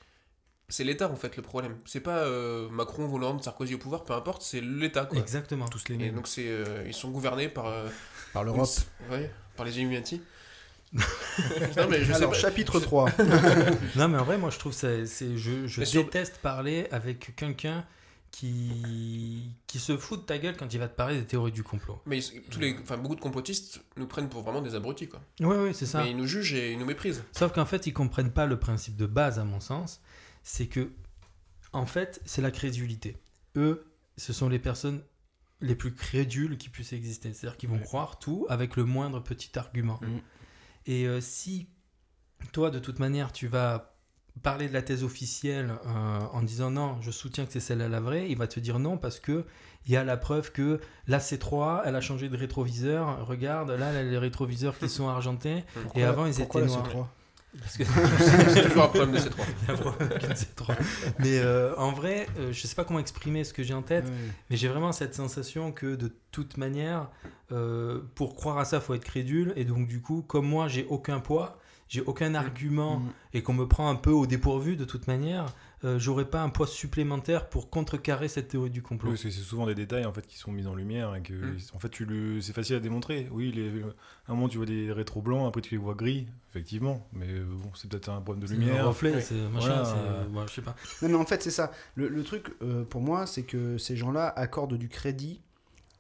c'est l'État en fait le problème. C'est pas euh, Macron, Hollande, Sarkozy au pouvoir, peu importe, c'est l'État quoi. Exactement. Tous les Et mêmes. donc c'est, euh, ils sont gouvernés par, euh, Par l'Europe. ouais, par les Illuminati. Non mais je Alors, sais chapitre 3. Non, mais en vrai, moi, je trouve ça. c'est- Je, je Mais sur- déteste parler avec quelqu'un qui, qui se fout de ta gueule quand il va te parler des théories du complot. Mais tous les, enfin beaucoup de complotistes nous prennent pour vraiment des abrutis quoi. Ouais, ouais, c'est ça. Mais ils nous jugent et ils nous méprisent. Sauf qu'en fait, ils comprennent pas le principe de base, à mon sens. C'est que, en fait, c'est la crédulité. Eux, ce sont les personnes les plus crédules qui puissent exister. C'est-à-dire qu'ils vont Ouais. croire tout avec le moindre petit argument. Mm. Et euh, si toi, de toute manière, tu vas parler de la thèse officielle euh, en disant non, je soutiens que c'est celle-là la vraie, il va te dire non parce que il y a la preuve que la C3, elle a changé de rétroviseur. Regarde, là, les rétroviseurs qui sont argentés. Et avant, ils étaient noirs. C3 Parce que c'est toujours un problème de ces trois. il y a un problème avec une C3. Mais euh, en vrai, euh, je sais pas comment exprimer ce que j'ai en tête, mais j'ai vraiment cette sensation que de toute manière, euh, pour croire à ça, faut être crédule. Et donc, du coup, comme moi, j'ai aucun poids, j'ai aucun argument Mm. et qu'on me prend un peu au dépourvu de toute manière, euh, j'aurais pas un poids supplémentaire pour contrecarrer cette théorie du complot. Oui, parce que c'est souvent des détails en fait qui sont mis en lumière et que Mm. en fait tu le c'est facile à démontrer. Oui, les... à un moment tu vois des rétros blancs, après tu les vois gris, effectivement, mais euh, bon, c'est peut-être un problème de C'est un lumière. reflet, Ouais. c'est machin, Voilà. c'est- ouais, je sais pas. Non, mais en fait, c'est ça. Le, le truc, euh, pour moi, c'est que ces gens-là accordent du crédit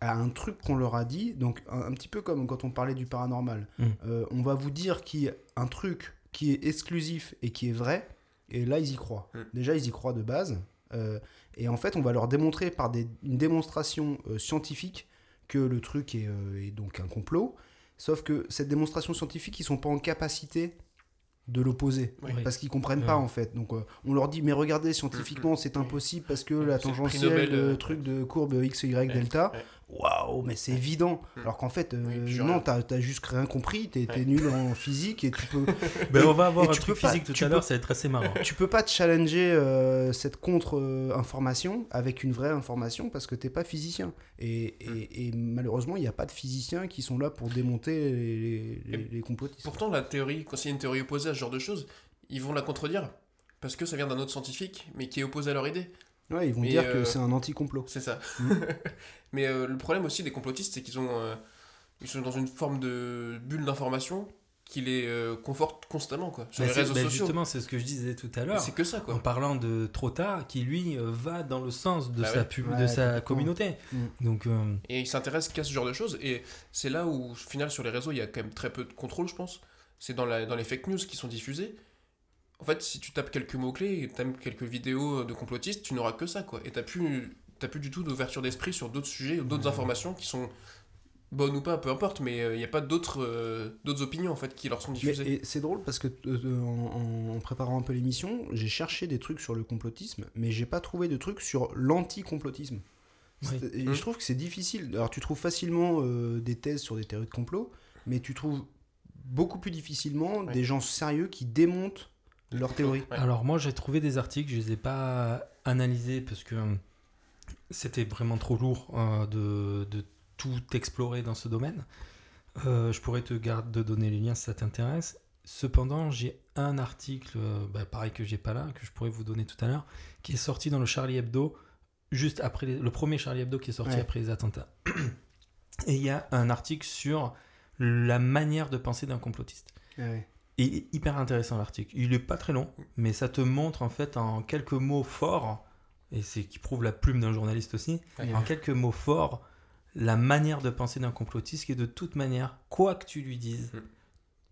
à un truc qu'on leur a dit. Donc, un, un petit peu comme quand on parlait du paranormal. Mm. Euh, on va vous dire qu'il y a un truc qui est exclusif et qui est vrai. Et là, ils y croient. Mm. Déjà, ils y croient de base. Euh, et en fait, on va leur démontrer par des- une démonstration euh, scientifique que le truc est, euh, est donc un complot. Sauf que cette démonstration scientifique, ils sont pas en capacité de l'opposer Oui. Parce qu'ils comprennent Ouais. pas en fait. Donc euh, on leur dit mais regardez scientifiquement c'est impossible parce que la le prix tangentielle euh, truc de courbe x y delta. Waouh mais c'est évident. Mm. Alors qu'en fait euh, Oui, non t'as as juste rien compris. T'es Ouais. nul en physique et tu peux Ben, Et- on va avoir un truc pas- physique tout tu à l'heure, ça va être assez marrant. tu peux pas te challenger euh, cette contre euh, information avec une vraie information parce que t'es pas physicien. Et, et- et malheureusement il n'y a pas de physiciens qui sont là pour démonter les, les, les complotistes. Pourtant, la théorie, quand il y a une théorie opposée à ce genre de choses, ils vont la contredire. Parce que ça vient d'un autre scientifique, mais qui est opposé à leur idée. Ouais, ils vont Mais, dire euh, que c'est un anti-complot. C'est ça. Mm. mais euh, le problème aussi des complotistes, c'est qu'ils ont, euh, ils sont dans une forme de bulle d'information qui les euh, conforte constamment, quoi. Sur Ben, les c'est- réseaux ben, sociaux. Justement, c'est ce que je disais tout à l'heure. C'est que ça, En quoi. parlant de trop tard, qui lui euh, va dans le sens de Bah sa, ouais. pub- Ouais, de sa communauté. Mm. Donc, euh, Et ils s'intéressent qu'à ce genre de choses. Et c'est là où, au final, sur les réseaux, il y a quand même très peu de contrôle, je pense. C'est dans, la, dans les fake news qui sont diffusées. En fait, si tu tapes quelques mots-clés et t'aimes quelques vidéos de complotistes, tu n'auras que ça, quoi. Et t'as plus, t'as plus du tout d'ouverture d'esprit sur d'autres sujets ou d'autres informations qui sont bonnes ou pas, peu importe, mais il n'y a pas d'autres euh, d'autres opinions, en fait, qui leur sont Mais- diffusées. et c'est drôle parce que euh, en, en préparant un peu l'émission, j'ai cherché des trucs sur le complotisme, mais j'ai pas trouvé de trucs sur l'anti-complotisme. Oui. C'est- et Mm. Je trouve que c'est difficile. Alors tu trouves facilement euh, des thèses sur des théories de complot, mais tu trouves beaucoup plus difficilement Ouais. des gens sérieux qui démontent leurs théories. Ouais. alors moi, j'ai trouvé des articles, je les ai pas analysés parce que euh, c'était vraiment trop lourd euh, de, de tout explorer dans ce domaine. Euh, je pourrais te garder de donner les liens si ça t'intéresse. Cependant, j'ai un article, euh, bah, pareil que j'ai pas là, que je pourrais vous donner tout à l'heure, qui est sorti dans le Charlie Hebdo, juste après les- le premier Charlie Hebdo qui est sorti Ouais. après les attentats. Et il y a un article sur la manière de penser d'un complotiste. Ouais. Et hyper intéressant l'article. Il est pas très long, mais ça te montre en fait en quelques mots forts, et c'est qui prouve la plume d'un journaliste aussi, Ouais. en quelques mots forts, la manière de penser d'un complotiste qui est de toute manière, quoi que tu lui dises, Mm.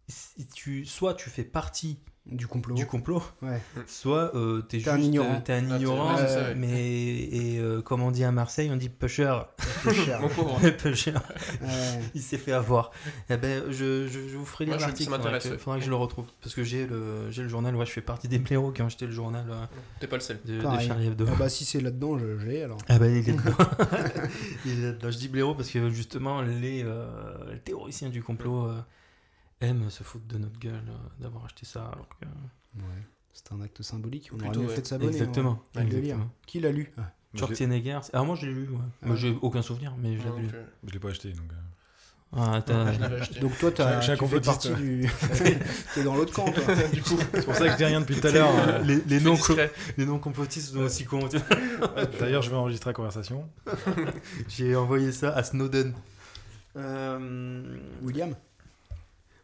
si tu, soit tu fais partie Du complot. du complot, Ouais. soit euh, t'es T'es juste un ignorant. t'es un Ah, ignorant, ça, ouais. mais et, euh, comme on dit à Marseille, on dit pusher. Mon pauvre. pusher, Ouais. il s'est fait avoir. Eh ben, je, je, je vous ferai Moi, ça l'article. Faudra, que, ouais. faudra que je le retrouve. Parce que j'ai le, j'ai le journal. Ouais, je fais partie des blaireaux qui ont acheté le journal euh, T'es pas le seul. de, de. Charlie Hebdo. Ah bah si c'est là-dedans, je, je l'ai alors. Ah bah il est dedans. Il est dedans. Je dis blaireau parce que justement les, euh, les théoriciens du complot euh, aiment se foutre de notre gueule euh, d'avoir acheté ça. Alors que... Ouais. C'est un acte symbolique. On aurait Plutôt, mieux ouais. fait de s'abonner. Exactement. ouais. Délire. exactement. Qui l'a lu? Ah. Je l'ai- Schwarzenegger. Alors moi je l'ai lu. Ouais. Ah. Moi j'ai aucun souvenir, mais je l'ai Donc, lu. euh, Je l'ai pas acheté donc. euh, Ah, t'as- je l'avais acheté. Donc toi, un tu fais partie du... T'es dans l'autre camp, toi. du coup, C'est pour ça que je dis rien depuis tout à l'heure. euh, les, les noms complotistes sont aussi cons. D'ailleurs, je vais enregistrer la conversation. J'ai envoyé ça à Snowden. Euh, William?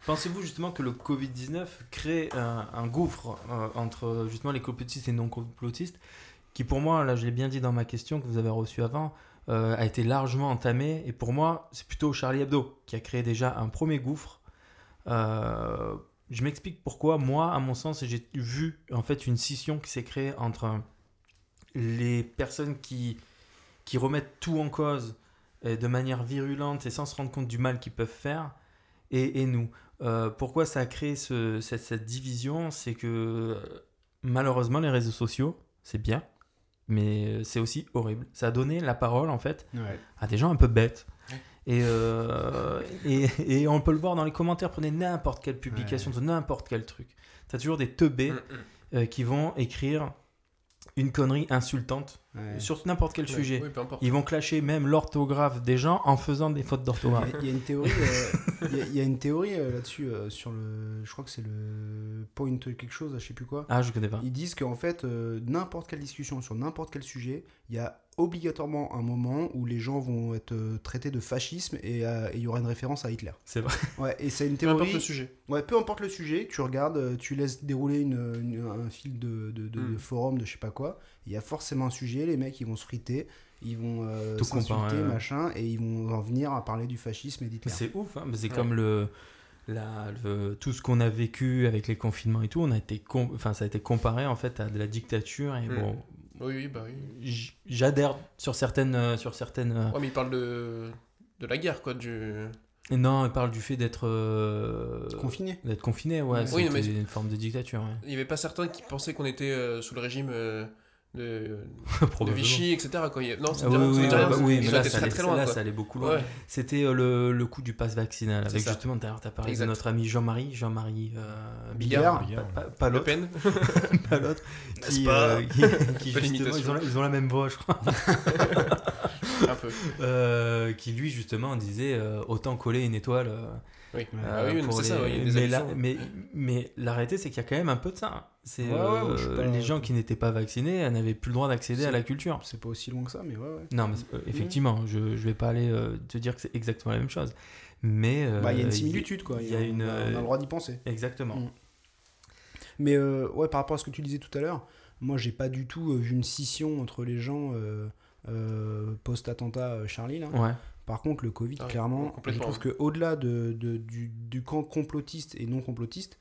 Pensez-vous justement que le Covid-19 crée un, gouffre euh, entre justement les complotistes et non complotistes qui pour moi, là je l'ai bien dit dans ma question que vous avez reçue avant, euh, a été largement entamé et pour moi c'est plutôt Charlie Hebdo qui a créé déjà un premier gouffre. Euh, je m'explique pourquoi moi à mon sens j'ai vu en fait une scission qui s'est créée entre les personnes qui, qui remettent tout en cause de manière virulente et sans se rendre compte du mal qu'ils peuvent faire et, et nous. Euh, pourquoi ça a créé ce- cette, cette division? C'est que malheureusement, les réseaux sociaux, c'est bien, mais euh, c'est aussi horrible. Ça a donné la parole, en fait, Ouais. à des gens un peu bêtes. Et, euh, et, et on peut le voir dans les commentaires, prenez n'importe quelle publication de n'importe quel truc. T'as toujours des teubés Mm, mm. euh, qui vont écrire une connerie insultante Ouais. sur n'importe quel Ouais, sujet. Oui. Ils vont clasher même l'orthographe des gens en faisant des fautes d'orthographe. Il y a- une théorie, euh, il y a- il y a une théorie euh, là-dessus euh, sur le, je crois que c'est le point quelque chose, je sais plus quoi. Ah, je connais pas. Ils disent qu'en fait, euh, n'importe quelle discussion sur n'importe quel sujet, il y a obligatoirement un moment où les gens vont être euh, traités de fascisme et euh, et il y aura une référence à Hitler. C'est vrai. Ouais, et c'est une Peu importe théorie. le sujet. Ouais, peu importe le sujet, tu regardes, euh, tu laisses dérouler une, une- un fil de, de, de- Mm. de forum, de je sais pas quoi. Il y a forcément un sujet, les mecs ils vont se friter, ils vont euh, Tout s'insulter, ouais. machin, et ils vont en venir à parler du fascisme et Mais d'Hitler. C'est ouf, hein, mais c'est Ouais. comme le, la- le- tout ce qu'on a vécu avec les confinements et tout, on a été enfin, ça a été comparé en fait à de la dictature et Mm. bon, Oui, oui, bah oui. j'adhère sur certaines, euh, sur certaines. euh, Ouais, mais il parle de, de la guerre, quoi. Du... Non, il parle du fait d'être euh, Confiné. d'être confiné, ouais, c'était Oui, mais- une forme de dictature, ouais. Il n'y avait pas certains qui pensaient qu'on était euh, sous le régime euh, de. Vichy, etc. Il- Non, Ah oui, oui, oui, dire- bah oui, mais là, ça très allait, très loin. là, quoi. ça allait beaucoup loin. Ouais. C'était euh, le, le coup du pass vaccinal avec ça. justement, d'ailleurs, tu as parlé Exact. de notre ami Jean-Marie, Jean-Marie euh, Billard. Billard, pas, pas- pas Le l'autre, Pen. pas l'autre, N'est-ce qui, pas euh, qui, qui Bonne justement, ils ont, la- ils ont la même voix, je crois. un peu. Euh, qui lui justement disait euh, autant coller une étoile. Oui. Ouais. Ah oui, non, pour c'est ça, les- ouais, il y a des mais, la, mais, mais la réalité c'est qu'il y a quand même un peu de ça. C'est Ouais, ouais, euh, pas- les gens qui n'étaient pas vaccinés n'avaient plus le droit d'accéder à C'est- la culture. C'est pas aussi long que ça, mais ouais, ouais. Non, mais c'est- euh, effectivement, je, je vais pas aller euh, te dire que c'est exactement la même chose. Mais Bah, il y a une il- similitude, quoi. Il y a une. on, a, le droit d'y penser. Exactement. Mm. Mais ouais, par rapport à ce que tu disais tout à l'heure, moi, j'ai pas du tout vu une scission entre les gens euh, post-attentat Charlie, là. Ouais. Par contre, le Covid, Ah clairement, je trouve que au-delà de, de- du, du camp complotiste et non complotiste,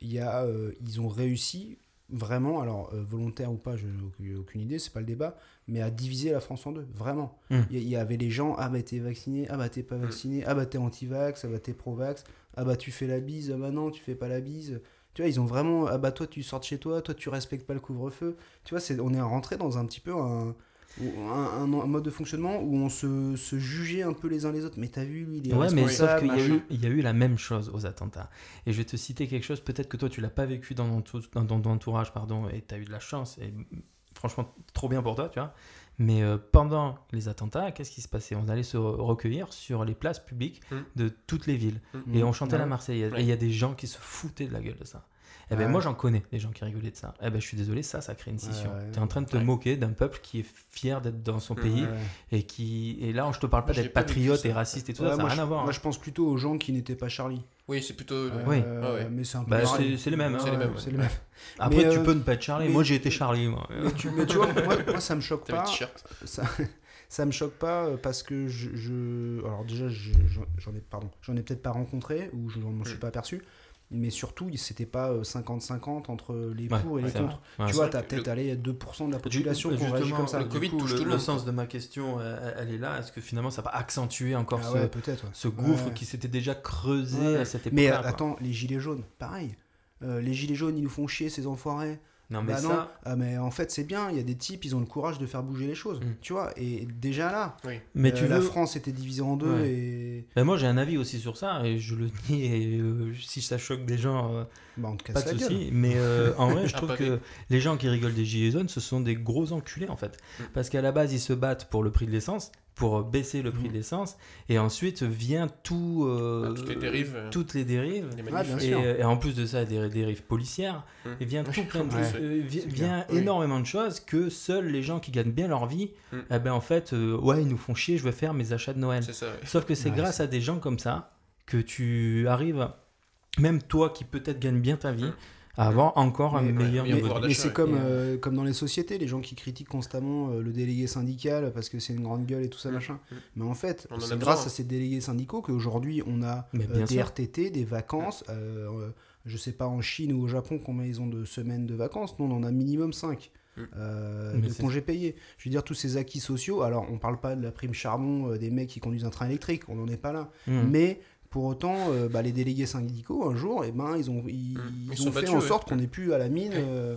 il y a, euh, ils ont réussi vraiment, alors euh, volontaire ou pas, je n'ai aucune, idée, c'est pas le débat, mais à diviser la France en deux, vraiment. Il Mm. y, il y avait les gens, ah bah t'es vacciné, ah bah t'es pas vacciné, ah bah t'es anti-vax, ah bah t'es pro-vax, ah bah tu fais la bise, ah bah non tu fais pas la bise. Tu vois, ils ont vraiment, ah bah toi tu sors de chez toi, toi tu respectes pas le couvre-feu. Tu vois, c'est, on est rentré dans un petit peu un, un, un- un mode de fonctionnement où on se, se jugeait un peu les uns les autres. Mais t'as vu, lui, il est Ouais, mais sauf responsable, qu'il y, y a eu la même chose aux attentats. Et je vais te citer quelque chose, peut-être que toi tu l'as pas vécu dans ton, tou- dans, dans ton entourage, pardon, et tu as eu de la chance, et franchement, trop bien pour toi, tu vois. Mais euh, pendant les attentats, qu'est-ce qui se passait? On allait se re- recueillir sur les places publiques Mm. de toutes les villes. Mm. Et on chantait Ouais. la Marseillaise. Ouais. Et il y a des gens qui se foutaient de la gueule de ça. Eh ben Ouais. moi j'en connais des gens qui rigolaient de ça. Eh ben je suis désolé, ça, ça crée une scission. ouais. Tu es en train de te Ouais. moquer d'un peuple qui est fier d'être dans son pays Ouais. et qui et là je te parle pas d'être patriote et raciste et tout Ouais, ça, ça n'a rien je, à voir. moi, hein. je pense plutôt aux gens qui n'étaient pas Charlie. Oui, c'est plutôt. Euh, Oui. Ah. Mais c'est un peu Bah, c'est les mêmes. C'est hein, les ouais. mêmes. C'est les mêmes. Après, Mais, tu euh, peux ne pas être Charlie. mais- Moi, j'ai été Charlie. Moi. Mais tu, mais tu vois, moi, moi, ça me choque pas. ça, ça me choque pas euh, parce que je, je- alors déjà je- j'en ai pardon j'en ai peut-être pas rencontré ou je m'en suis Mm. pas aperçu mais surtout c'était pas euh, 50-50 entre les Ouais, pour et les contre. Ouais. tu vois t'as peut-être le- allé 2% de la population qui ont réagi justement, comme ça le Covid coup, touche le, tout le sens de ma question, elle, est là. Est-ce que finalement, ça va accentuer encore Ah ce, ouais peut-être ouais. ce gouffre Ouais. qui s'était déjà creusé Ouais. à cette époque mais euh, attends les gilets jaunes pareil Euh, les gilets jaunes ils nous font chier ces enfoirés Non, mais bah non ça. Ah, mais en fait c'est bien il y a des types ils ont le courage de faire bouger les choses Mm. tu vois et déjà là Mais euh, tu la veux. France était divisée en deux Ouais. et Ben, moi, j'ai un avis aussi sur ça et je le dis. Et euh, si ça choque des gens, euh, bah on te casse pas de la souci. Mais euh, en vrai, je Ah, trouve pas que les gens qui rigolent des gilets jaunes, ce sont des gros enculés en fait. Mm. Parce qu'à la base, ils se battent pour le prix de l'essence, pour baisser le prix Mm. de l'essence, et ensuite vient tout. euh, Ah, toutes les dérives. euh, Toutes les dérives. les Et, en plus de ça, des dérives policières, Mm. et vient tout plein de Ouais. euh, vient. Oui. énormément de choses que seuls les gens qui gagnent bien leur vie, Mm. eh ben en fait, euh, ouais, ils nous font chier, je vais faire mes achats de Noël. Ça. Sauf que c'est Ouais, grâce à des gens comme ça que tu arrives, même toi qui peut-être gagne bien ta vie, Mm. À avoir encore un Mais- meilleur oui, Mais, mais c'est comme, euh, comme dans les sociétés, les gens qui critiquent constamment euh, le délégué syndical parce que c'est une grande gueule et tout ça, Mm. machin. Mm. Mais en fait, c'est besoin. grâce à ces délégués syndicaux qu'aujourd'hui on a euh, des. RTT, des vacances. euh, euh, je sais pas en Chine ou au Japon combien ils ont de semaines de vacances. Nous, on en a minimum 5 Mm. Mais de congés payés. Je veux dire, tous ces acquis sociaux. Alors, on parle pas de la prime charbon euh, des mecs qui conduisent un train électrique, on n'en est pas là. Mais pour autant, euh, bah, les délégués syndicaux, un jour, eh ben, ils ont, ils, Mm. ils Ils ont fait battus, en ouais. sorte qu'on n'ait plus à la mine. Ouais. euh,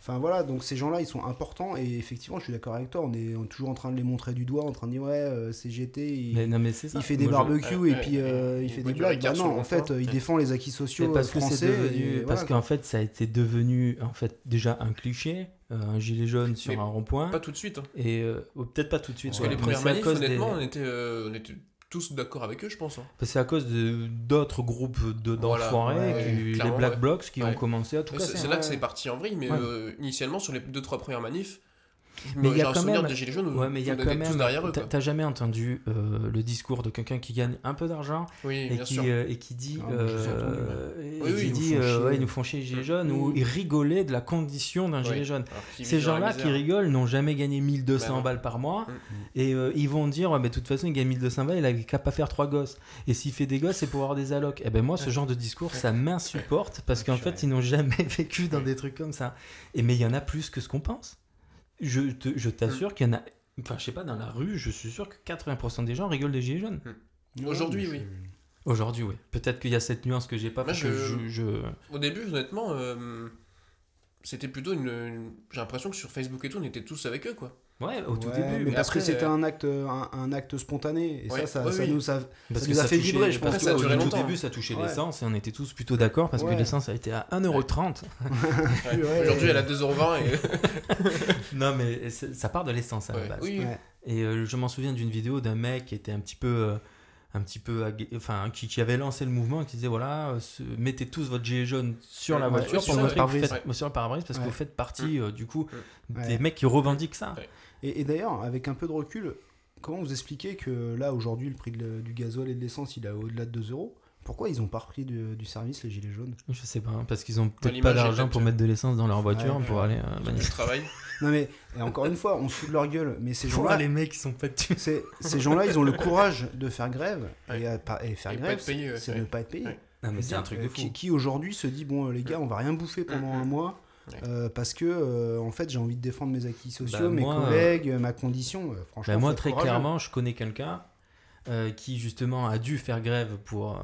Enfin voilà, donc ces gens-là, ils sont importants et effectivement, je suis d'accord avec toi, on est, on est toujours en train de les montrer du doigt, en train de dire ouais, euh, CGT, il, Mais non, mais c'est ça. il fait des Moi, barbecues Ouais, et puis euh, il fait des blagues. Bah non, en fait, euh, il défend les acquis sociaux parce euh, que c'est français. devenu, et parce voilà, qu'en fait, ça a été devenu en fait déjà un cliché, euh, un gilet jaune sur Mais un rond-point, Pas tout de suite. hein. et euh, peut-être pas tout de suite. Parce ouais, que les premières manifs, des- honnêtement, on était, euh, on était tous d'accord avec eux, je pense. hein. c'est à cause d'autres groupes de Voilà, d'enfoirés, ouais, les Black ouais. Blocs, qui ont commencé à tout casser. C'est là que c'est parti en vrille, mais euh, initialement, sur les deux trois premières manifs, Mais il y a quand même- des Gilets jaunes Ouais, mais il y a quand même. t'as- jamais entendu euh, le discours de quelqu'un qui gagne un peu d'argent Oui, et qui, euh, et qui dit, Ah, euh, et Oui, oui, qui ils nous dit font chier. ouais, ils nous font chier les gilets Mm. jaunes ou Mm. ils rigolaient de la condition d'un gilet jaune. Ces gens-là qui rigolent n'ont jamais gagné 1200 Bah balles par mois Mm. et euh, ils vont dire ouais, mais de toute façon il gagne 1200 balles il a qu'à pas faire trois gosses et s'il fait des gosses c'est pour avoir des allocs et ben moi ce genre de discours ça m'insupporte parce qu'en fait ils n'ont jamais vécu dans des trucs comme ça et mais il y en a plus que ce qu'on pense je te- je t'assure qu'il y en a enfin je sais pas dans la rue je suis sûr que 80% des gens rigolent des gilets jaunes Ouais, Aujourd'hui, oui. aujourd'hui oui peut-être qu'il y a cette nuance que j'ai pas parce que je- je, je- Au début, honnêtement, euh, c'était plutôt une. une- J'ai l'impression que sur Facebook et tout, on était tous avec eux, quoi. Ouais au tout Ouais, début mais mais parce que après, c'était euh, un acte, un, un acte spontané. Et Ouais, ça, ça, oui, ça oui. nous ça, Parce ça que nous a ça fait touchait- vibrer, je parce pense. que ça a au tout début, ça touchait Ouais. l'essence et on était tous plutôt d'accord parce Ouais. que l'essence a été à 1,30€. Ouais. Ouais. Aujourd'hui, elle a 2,20€ et. non, mais ça part de l'essence à la Ouais. base. Oui. Ouais. Et euh, je m'en souviens d'une vidéo d'un mec qui était un petit peu. euh, un petit peu enfin qui, qui avait lancé le mouvement qui disait voilà ce- mettez tous votre gilet jaune sur la Ouais, voiture ouais, pour sur le que pare-brise. faites- sur le pare-brise parce que Ouais. vous faites partie euh, du coup Ouais. des mecs qui revendiquent ça Ouais. Et, et d'ailleurs, avec un peu de recul, comment vous expliquez que là, aujourd'hui, le prix de du gasoil et de l'essence, il est au-delà de 2 euros? Pourquoi ils n'ont pas repris du, du service, les gilets jaunes? Je sais pas hein, parce qu'ils ont peut-être pas d'argent pour mettre de l'essence dans leur voiture Ouais, pour ouais. aller euh, Du manifester. travail. Non mais, et encore une fois, on se fout de leur gueule, mais ces gens-là, les mecs qui sont pas c'est- ces gens-là, ils ont le courage de faire grève, Ouais. et, à et faire Et grève, c'est ne pas être payé. Ouais. non mais c'est un truc de Euh, fou Qui, qui aujourd'hui se dit bon euh, les gars on va rien bouffer pendant Mhm. un mois Ouais. Euh, parce que euh, en fait j'ai envie de défendre mes acquis sociaux, Bah, mes moi, collègues, ma condition. euh, franchement, Bah, moi, très courageux. clairement, je connais quelqu'un euh, qui, justement, a dû faire grève pour, euh,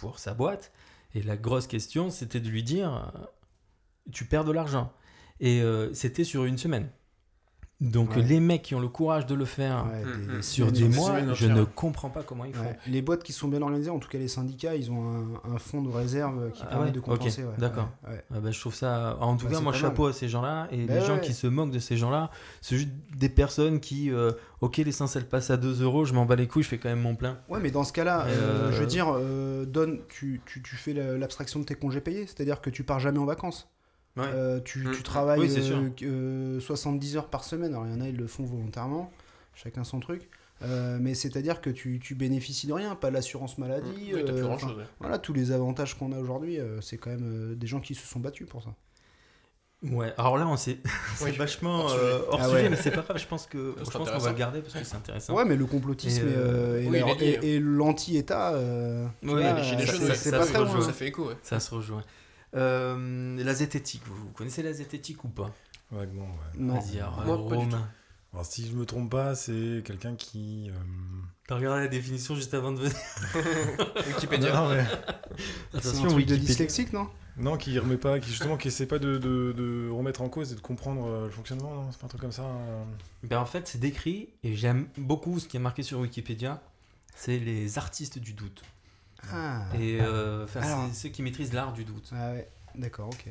pour sa boîte. Et la grosse question, c'était de lui dire euh, Tu perds de l'argent. Et euh, c'était sur une semaine. Donc, Ouais. les mecs qui ont le courage de le faire Ouais, des- des sur des et mois, je ne comprends pas comment ils font. Ouais. Les boîtes qui sont bien organisées, en tout cas les syndicats, ils ont un, un fonds de réserve qui Ah permet ouais, de compenser. ouais. d'accord. Ouais, ouais. Ah bah, je trouve ça. En tout Bah, cas, moi, chapeau à ces gens-là. Et Bah les gens ouais. qui se moquent de ces gens-là, c'est juste des personnes qui. euh, ok, l'essence, elle passe à 2 euros, je m'en bats les couilles, je fais quand même mon plein. Ouais, mais dans ce cas-là, euh, euh, je veux dire, euh, donne, tu, tu, tu fais la- l'abstraction de tes congés payés, c'est-à-dire que tu pars jamais en vacances. Ouais. Euh, tu, Mhm. tu travailles Oui, euh, euh, 70 heures par semaine. Alors, il y en a, ils le font volontairement, chacun son truc. Euh, mais c'est-à-dire que tu, tu bénéficies de rien, pas de l'assurance maladie. Oui, t'as plus euh, grand enfin, chose. Voilà, tous les avantages qu'on a aujourd'hui, euh, c'est quand même euh, des gens qui se sont battus pour ça. Ouais, alors là, on s'est c'est Oui, vachement hors euh, sujet. hors Ah sujet, ouais. mais c'est pas grave, je pense que je pense qu'on va le garder parce que c'est intéressant. Ouais, mais le complotisme Et, euh, et oui, et- et l'anti-État, euh, euh, c'est- ouais, pas se très loin. Ça fait écho, ouais. Ça se rejoint. Euh, la zététique, vous, vous connaissez la zététique ou pas? Vaguement, ouais. Non. Vas-y, alors, Moi, pas du Romain. Alors, si je me trompe pas, c'est quelqu'un qui. euh, T'as regardé la définition juste avant de venir Wikipédia. Non, mais- C'est un Attention, truc de Wikipédia. dyslexique, non? Non, qui remet pas, qui justement, qui essaie pas de, de, de remettre en cause et de comprendre euh, le fonctionnement, non? C'est pas un truc comme ça euh Ben, en fait, c'est décrit, et j'aime beaucoup ce qui est marqué sur Wikipédia, c'est les artistes du doute. Ah. Et euh, enfin, Alors- c'est ceux qui maîtrisent l'art du doute. Ah ouais, d'accord, ok.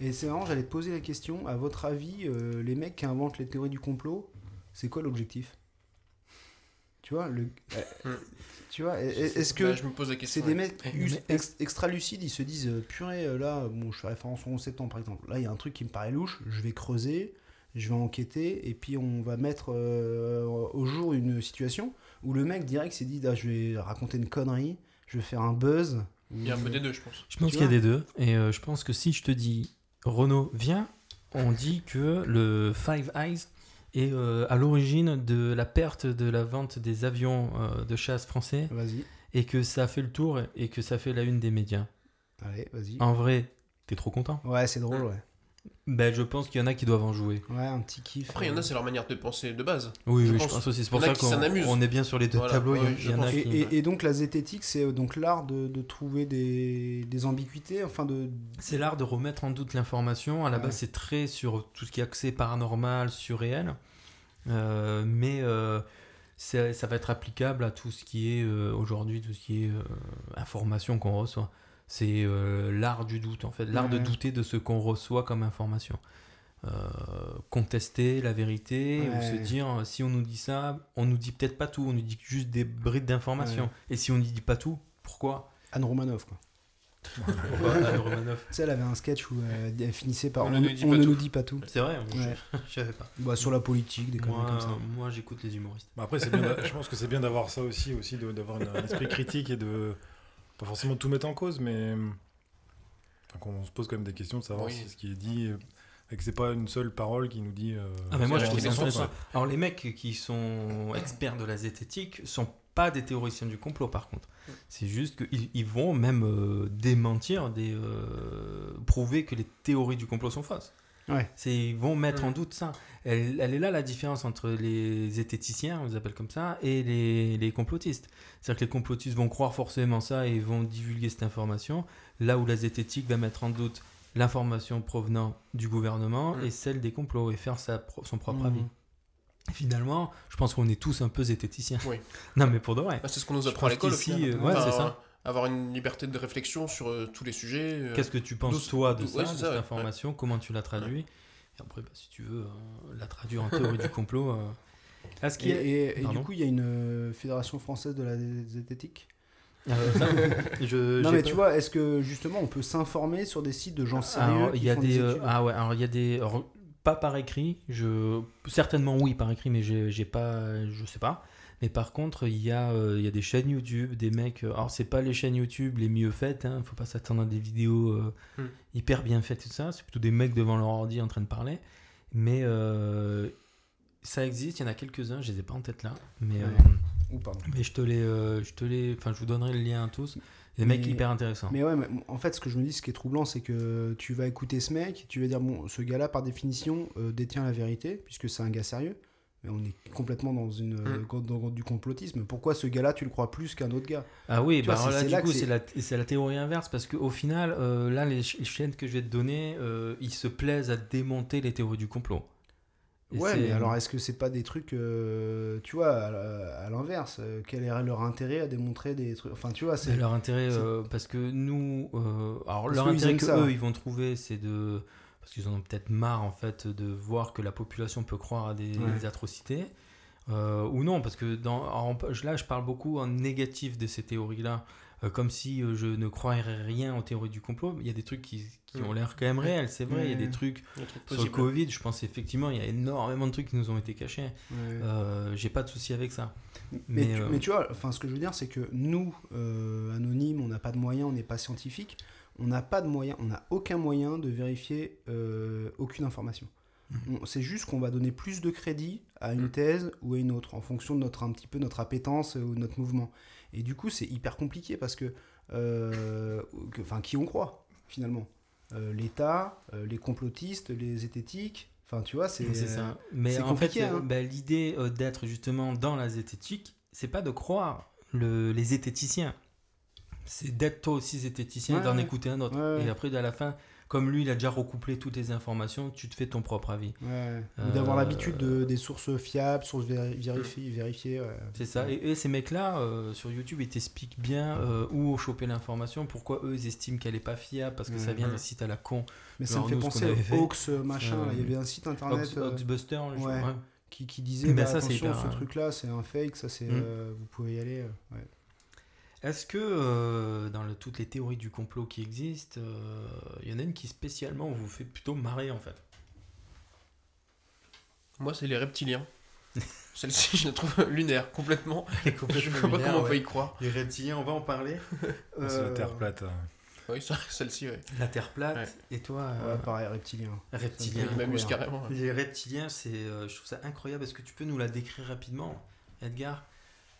Et c'est marrant, j'allais te poser la question, à votre avis, euh, les mecs qui inventent les théories du complot, c'est quoi l'objectif? Tu vois, le... euh, Hmm. tu vois, est- est-ce que je me pose la c'est question. des ouais. mecs ex- extra lucides, ils se disent, euh, purée, là, bon, je fais référence au 11 septembre par exemple, là, il y a un truc qui me paraît louche, je vais creuser, je vais enquêter, et puis on va mettre euh, au jour une situation où le mec direct s'est dit, ah, je vais raconter une connerie, je vais faire un buzz. Il y a un peu des deux, je pense. Je pense qu'il y a des deux. Et euh, je pense que si je te dis Renault, viens, on dit que le Five Eyes est euh, à l'origine de la perte de la vente des avions euh, de chasse français Vas-y, et que ça a fait le tour et que ça fait la une des médias. allez, vas-y. En vrai, t'es trop content. Ouais, c'est drôle, ouais. Ben, je pense qu'il y en a qui doivent en jouer. Ouais, un petit kiff. Après, il y en a, euh. c'est leur manière de penser de base. Oui, Je oui, pense. je pense aussi. C'est pour ça qu'on est bien sur les deux Voilà, tableaux. Y en- a. Et, qui. et- et donc la zététique, c'est euh, donc l'art de, de trouver des, des ambiguïtés, enfin de... C'est l'art de remettre en doute l'information. À la Ouais. base, c'est très sur tout ce qui est accès paranormal, surréel. Euh, mais euh, ça va être applicable à tout ce qui est euh, aujourd'hui, tout ce qui est euh, information qu'on reçoit. C'est euh, l'art du doute, en fait. L'art de douter de ce qu'on reçoit comme information. Euh, contester la vérité ou se dire si on nous dit ça, on nous dit peut-être pas tout, on nous dit juste des brides d'informations. Ouais. Et si on ne dit pas tout, pourquoi? Anne Romanoff, quoi. Pourquoi Anne Romanoff? Tu sais, elle avait un sketch où euh, elle finissait par On On, ne nous dit on pas ne tout. nous dit pas tout. C'est vrai, Ouais. je savais pas. Bah, sur la politique, des conneries Moi, comme ça. moi j'écoute les humoristes. Bah après, bien je pense que c'est bien d'avoir ça aussi, aussi de- d'avoir un esprit critique et de pas forcément tout mettre en cause, mais enfin, qu'on se pose quand même des questions de savoir Oui. si ce qui est dit et que c'est pas une seule parole qui nous dit. euh, Ah mais moi je trouve ça intéressant, intéressant. Alors les mecs qui sont experts de la zététique sont pas des théoriciens du complot par contre. C'est juste qu'ils ils vont même euh, démentir, des, euh, prouver que les théories du complot sont fausses. Ouais. C'est, ils vont mettre en doute ça. Elle, elle est là la différence entre les zététiciens, on les appelle comme ça, et les, les complotistes. C'est-à-dire que les complotistes vont croire forcément ça et vont divulguer cette information, là où la zététique va mettre en doute l'information provenant du gouvernement et celle des complots et faire sa, son propre Mhm. avis. Finalement, je pense qu'on est tous un peu zététiciens. Oui. Non mais pour de vrai. Bah, c'est ce qu'on nous apprend à l'école au qu'ici, final. euh, ouais, c'est ça. Avoir une liberté de réflexion sur euh, tous les sujets. euh, Qu'est-ce que tu penses toi de d'où- ça, ouais, de cette ça, ouais. information? Comment tu la traduis Et après, bah, si tu veux euh, la traduire en théorie du complot. euh, Est-ce Et, du coup, il y a une euh, fédération française de la zététique Euh, ça, je- Non, j'ai mais pas- tu vois, est-ce que justement on peut s'informer sur des sites de gens sérieux Alors, il qui y a font des, euh, études? ah ouais, alors il y a des, alors, pas par écrit, je, certainement oui par écrit, mais j'ai j'ai pas, je sais pas. Mais par contre, il y a, euh, il y a des chaînes YouTube, des mecs. euh, alors c'est pas les chaînes YouTube les mieux faites, hein, faut pas s'attendre à des vidéos euh, Hmm. hyper bien faites tout ça. C'est plutôt des mecs devant leur ordi en train de parler. Mais euh, ça existe, il y en a quelques-uns, je les ai pas en tête là, mais. Ou pardon. mais je te les, je te les, enfin, je vous donnerai le lien à tous. Des mecs Mais- hyper intéressants. Mais ouais, mais en fait, ce que je me dis, ce qui est troublant, c'est que tu vas écouter ce mec, tu vas dire, bon, ce gars-là, par définition, détient la vérité, puisque c'est un gars sérieux. Mais on est complètement dans, une, euh, Mm. dans- dans du complotisme. Pourquoi ce gars-là, tu le crois plus qu'un autre gars? Ah oui, bah vois, alors c'est- là, du là coup, c'est la, c'est la théorie inverse parce qu'au final, euh, là, les, ch- les chaînes que je vais te donner, euh, ils se plaisent à démonter les théories du complot. Et Ouais, mais alors est-ce que c'est pas des trucs, euh, tu vois, à, à l'inverse euh, Quel est leur intérêt à démontrer des trucs? Enfin, tu vois, c'est leur intérêt euh, parce que nous, euh, alors Parce leur intérêt que ça. eux ils vont trouver, c'est de parce qu'ils en ont peut-être marre en fait de voir que la population peut croire à des, Ouais. des atrocités. Euh, ou non, parce que dans, alors, là je parle beaucoup en négatif de ces théories-là, euh, comme si euh, je ne croirais rien aux théories du complot. Il y a des trucs qui, qui ont l'air quand même réels, c'est vrai. Il y a des trucs Sur le. Covid, je pense effectivement, il y a énormément de trucs qui nous ont été cachés. Ouais. Euh, J'ai pas de souci avec ça. Mais, Mais, tu, mais tu vois, enfin, ce que je veux dire, c'est que nous, anonymes, on n'a pas de moyens, on n'est pas scientifique, on n'a pas de moyens, on n'a aucun moyen de vérifier euh, aucune information. On- C'est juste qu'on va donner plus de crédit à une Mhm. thèse ou à une autre, en fonction de notre un petit peu notre appétence ou de notre mouvement. Et du coup, c'est hyper compliqué parce que, euh, enfin, qui on croit finalement? Euh, L'État, euh, les complotistes, les zététiques. Enfin, tu vois, c'est C'est ça. Mais en fait, hein. bah, l'idée euh, d'être justement dans la zététique, c'est pas de croire le- les zététiciens. C'est d'être toi aussi zététicien et Ouais, d'en ouais. écouter un autre. Ouais. Et après, à la fin, comme lui, il a déjà recouplé toutes les informations, tu te fais ton propre avis. Ouais. Euh, Ou d'avoir l'habitude de, des sources fiables, sources véri- vérifiées, vérifiées. ouais. C'est ça. Et, et ces mecs-là, euh, sur YouTube, ils t'expliquent bien euh, où choper l'information, pourquoi eux, ils estiment qu'elle est pas fiable, parce que ça vient d'un site à la con. Mais ça me fait nous, penser au Hoax euh, machin. euh. Il y avait un site internet Ox- euh, Oxbuster, ouais. qui, qui disait Ben, bah, ça, attention, hyper, ce euh, truc-là, c'est un fake, ça c'est, Mm. euh, vous pouvez y aller. euh, ouais. Est-ce que euh, dans le- toutes les théories du complot qui existent, euh, il y en a une qui spécialement vous fait plutôt marrer en fait? Moi, c'est les reptiliens. Celle-ci, je la trouve lunaire, complètement. Je Complètement vois pas comment on peut y croire. Les reptiliens, on va en parler. C'est la Euh, Terre plate. euh. Oui, ça, celle-ci, ouais. La Terre plate, Ouais. et toi, Ouais, euh, pareil, reptilien. reptilien. Je m'amuse carrément. ouais. Les reptiliens, c'est, euh, je trouve ça incroyable. Est-ce que tu peux nous la décrire rapidement, Edgar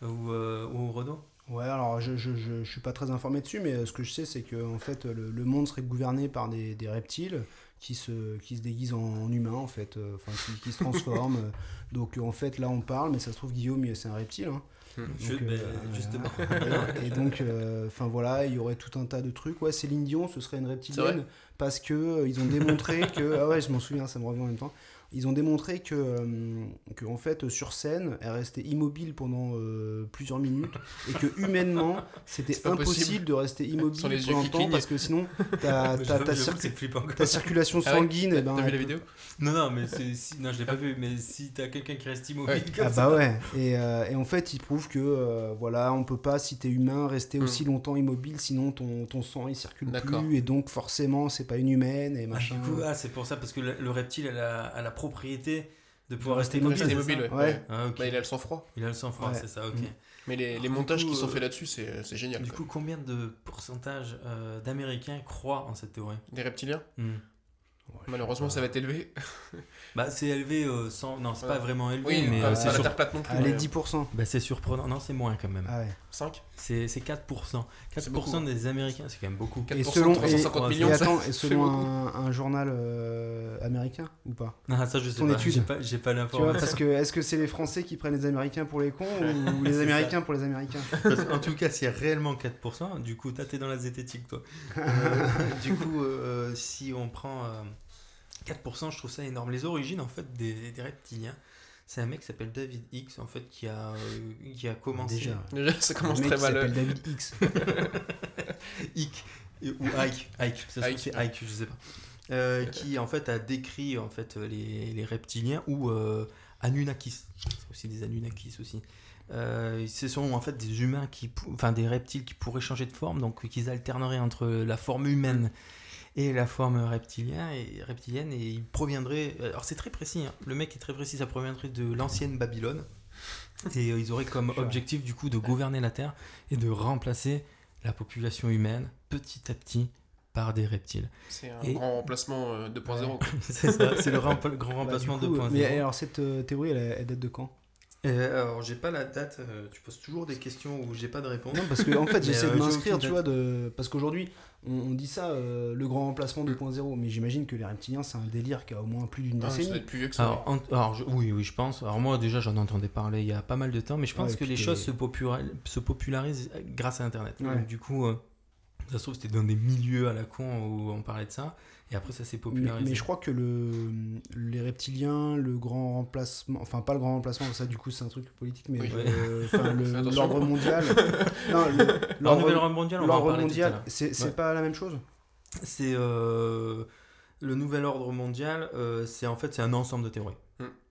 ou, euh, ou Renaud? Ouais, alors je, je, je, je suis pas très informé dessus, mais euh, ce que je sais, c'est que en fait, le, le monde serait gouverné par des, des reptiles qui se, qui se déguise en, en humain en fait, euh, enfin qui, qui se transforme. euh. donc en fait là on parle, mais ça se trouve Guillaume il- c'est un reptile. hein. Hmm. Je- Donc, ben, euh, justement. voilà. et donc, euh, enfin voilà, il y aurait tout un tas de trucs. Ouais, Céline Dion, ce serait une reptilienne parce que euh, ils ont démontré que ah ouais, je m'en souviens, ça me revient en même temps. Ils ont démontré que, euh, que en fait sur scène, elle restait immobile pendant euh, plusieurs minutes et que humainement, c'était impossible possible. de rester immobile les pendant longtemps clignent. parce que sinon ta, circu- circulation Ah ouais sanguine, ben, T'as vu elle la vidéo? Non, non, mais si, non, je l'ai pas vu, mais si t'as quelqu'un qui reste immobile Ouais. comme Ah ça. bah ouais, et, euh, et en fait il prouve que euh, voilà, on peut pas, si t'es humain, rester Mm. aussi longtemps immobile, sinon ton, ton sang il circule plus, et donc forcément c'est pas une humaine, et Ah, machin. du coup, ah, c'est pour ça, parce que le, le reptile a la, a la propriété de pouvoir rester ça immobile, ouais. Ouais. ouais. Ah, ok. Bah, il a le sang-froid. Il a le sang-froid, Ouais. c'est ça, ok. Mm. Mais les, Alors, les du montages coup, qui sont euh, faits là-dessus, c'est c'est génial. Du quoi. coup, combien de pourcentage euh, d'Américains croient en cette théorie? Des reptiliens? Hmm. Malheureusement, ça va être élevé. Bah, c'est élevé euh, sans. Non, c'est pas vraiment élevé, Oui, mais euh, euh, c'est sur- terre plate non plus. Allez, mais, 10%. bah, c'est surprenant. Non, c'est moins quand même. Ah ouais. 5 C'est c'est 4%. 4% beaucoup. des Américains, c'est quand même beaucoup. 4%, Et selon, et, 350 et millions, et ça attends, et fait selon un, un journal euh, américain ou pas? Ah, ça, je sais Ton pas. étude. J'ai pas, j'ai pas l'information. parce que est-ce que c'est les Français qui prennent les Américains pour les cons ou les Américains pour les Américains? Parce qu'en tout cas, c'est réellement 4%. Du coup, t'es dans la zététique, toi. Euh, du coup, euh, si on prend euh, 4%, je trouve ça énorme. Les origines, en fait, des, des reptiliens, c'est un mec qui s'appelle David X, en fait, qui a, euh, qui a commencé... Déjà. Déjà, ça commence mec très qui mal. s'appelle David X. Ike et- ou Ike, Ike, ça se c'est Ike, je sais pas. Euh, qui en fait a décrit en fait les, les reptiliens ou euh, Anunnakis, c'est aussi des Anunnakis aussi. Euh, ce sont en fait des humains qui, enfin des reptiles qui pourraient changer de forme, donc qu'ils alterneraient entre la forme humaine et la forme reptilienne et reptilienne et ils proviendraient. Alors c'est très précis, hein. le mec est très précis, ça proviendrait de l'ancienne Babylone et euh, ils auraient comme objectif du coup de gouverner la Terre et de remplacer la population humaine petit à petit par des reptiles. C'est un Et- grand remplacement euh, 2.0. quoi. c'est ça, c'est le grand Bah, remplacement du coup, 2.0. Mais alors cette euh, théorie, elle, elle date de quand? Euh, alors j'ai pas la date, euh, tu poses toujours des questions où j'ai pas de réponse. Non, parce que en fait, Mais, j'essaie euh, de j'ai m'inscrire, aucune tu vois, de... parce qu'aujourd'hui, on, on dit ça, euh, le grand remplacement 2.0, mais j'imagine que les reptiliens, c'est un délire qui a au moins plus d'une Ah, ça doit décennie. être plus vieux que ça. Alors, en- alors, je- oui, oui, je pense. Alors moi déjà j'en entendais parler il y a pas mal de temps, mais je pense Ouais, que puis les t'es- choses se, popula- se popularisent grâce à Internet. Ouais. Donc, du coup, euh, ça se trouve c'était dans des milieux à la con où on parlait de ça, et après ça s'est popularisé. mais je crois que le, les reptiliens, le grand remplacement, enfin pas le grand remplacement, ça du coup c'est un truc politique, mais Oui. attention. l'ordre mondial. non, le- Alors, nouvel l'ordre ordre mondial, on va en l'ordre mondial, c'est Ouais. pas la même chose C'est euh, le nouvel ordre mondial, euh, c'est en fait c'est un ensemble de théories.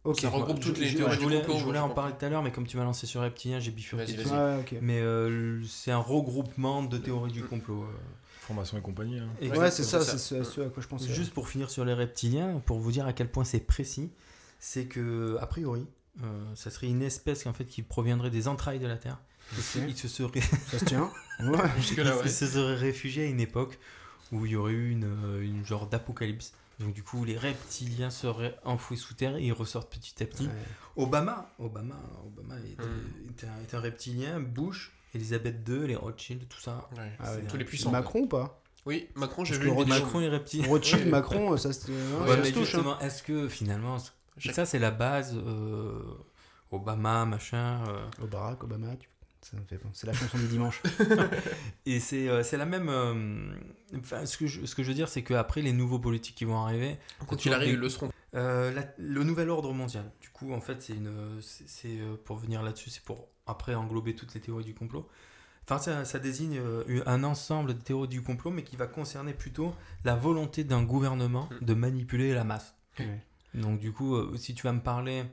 Ok. Ça regroupe toutes les je, théories je du voulais, complot, je voulais en parler tout à l'heure, mais comme tu m'as lancé sur reptilien, j'ai bifurqué. Ok. Mais euh, c'est un regroupement de théories du complot. Formation et compagnie. hein. Exactement. Ouais, c'est ça, c'est ce, ce à quoi je pensais. Juste pour finir sur les reptiliens, pour vous dire à quel point c'est précis, c'est que a priori, euh, ça serait une espèce en fait qui proviendrait des entrailles de la Terre. Et se- Ok. Il se serait, Ça se tient Ouais. Il se serait réfugié à une époque où il y aurait eu une, euh, une genre d'apocalypse. Donc du coup, les reptiliens seraient enfouis sous terre et ils ressortent petit à petit. Ouais. Obama, Obama, Obama est, Hmm. un, est un reptilien. Bush, Elisabeth II, les Rothschild, tout ça. Ouais. Ah ouais. Tous les puissants. Macron ou pas? Oui, Macron, j'ai vu vidéo. Macron est reptilien. Rothschild, Ouais. Macron, ça se, ouais, Ouais, ça Ouais, se touche. hein. justement, est-ce que finalement, Chaque- ça c'est la base, euh, Obama, machin, euh, Barack Obama, tu- ça me fait penser. C'est la chanson du dimanche. et c'est euh, c'est la même. euh, Enfin, ce que je, ce que je veux dire, c'est qu'après les nouveaux politiques qui vont arriver, Quand il arrive, ils le seront. euh, la- le nouvel ordre mondial. Du coup, en fait, c'est une, c'est euh, pour venir là-dessus, c'est pour après englober toutes les théories du complot. Enfin, ça, ça désigne euh, un ensemble de théories du complot, mais qui va concerner plutôt la volonté d'un gouvernement Mm. de manipuler la masse. Donc du coup, euh, si tu vas me parler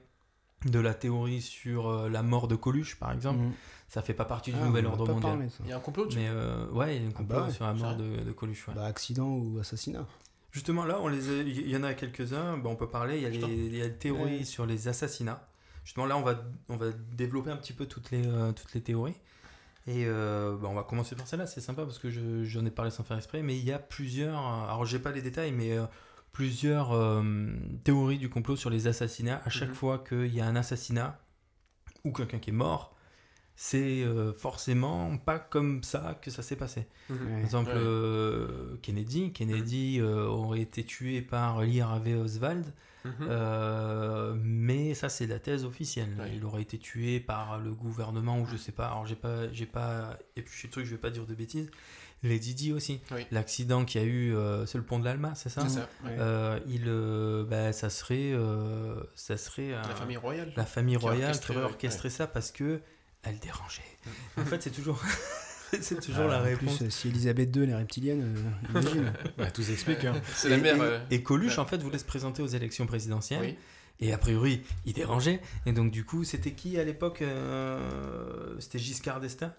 de la théorie sur euh, la mort de Coluche, par exemple, Mhm. ça fait pas partie du Ah, nouvel ordre mondial. Il y a un complot dessus. Mais euh, ouais, il y a un Ah complot bah ouais, sur la mort de, de Coluche. ouais. Bah, accident ou assassinat. Justement, là, on les a- il y en a quelques-uns. Bah, on peut parler. Il y a, les, il y a les théories Ouais. sur les assassinats. Justement, là, on va, on va développer un petit peu toutes les, euh, toutes les théories. Et euh, bah, on va commencer par celle-là. C'est sympa parce que je- j'en ai parlé sans faire exprès. Mais il y a plusieurs. euh, Alors, j'ai pas les détails, mais euh, plusieurs théories du complot sur les assassinats. À chaque Mhm. fois qu'il y a un assassinat ou quelqu'un qui est mort, c'est euh, forcément pas comme ça que ça s'est passé. Mhm. Par exemple, Ouais. euh, Kennedy, Kennedy euh, aurait été tué par Lee Harvey Oswald, Mhm. euh, mais ça c'est la thèse officielle. Ouais. Il aurait été tué par le gouvernement ou je sais pas. Alors j'ai pas, j'ai pas épluché le truc, je vais pas dire de bêtises. Les Didi aussi. Oui. L'accident qu'il y a eu, euh, c'est le pont de l'Alma, c'est ça C'est ça. ouais. Euh, il, euh, bah, ça serait, euh, ça serait euh, La famille royale. la famille Qui royale orchestré, qui aurait ouais, orchestré ça parce que elle dérangeait. En fait, c'est toujours, c'est toujours Ah, la en réponse. plus, euh, si Elisabeth II, est reptilienne, euh, imagine. Bah, tout s'explique. Hein. C'est la Et- mère. et, euh, et Coluche, ouais. en fait, voulait se présenter aux élections présidentielles. Oui. Et a priori, il dérangeait. Et donc, du coup, c'était qui à l'époque euh, C'était Giscard d'Estaing?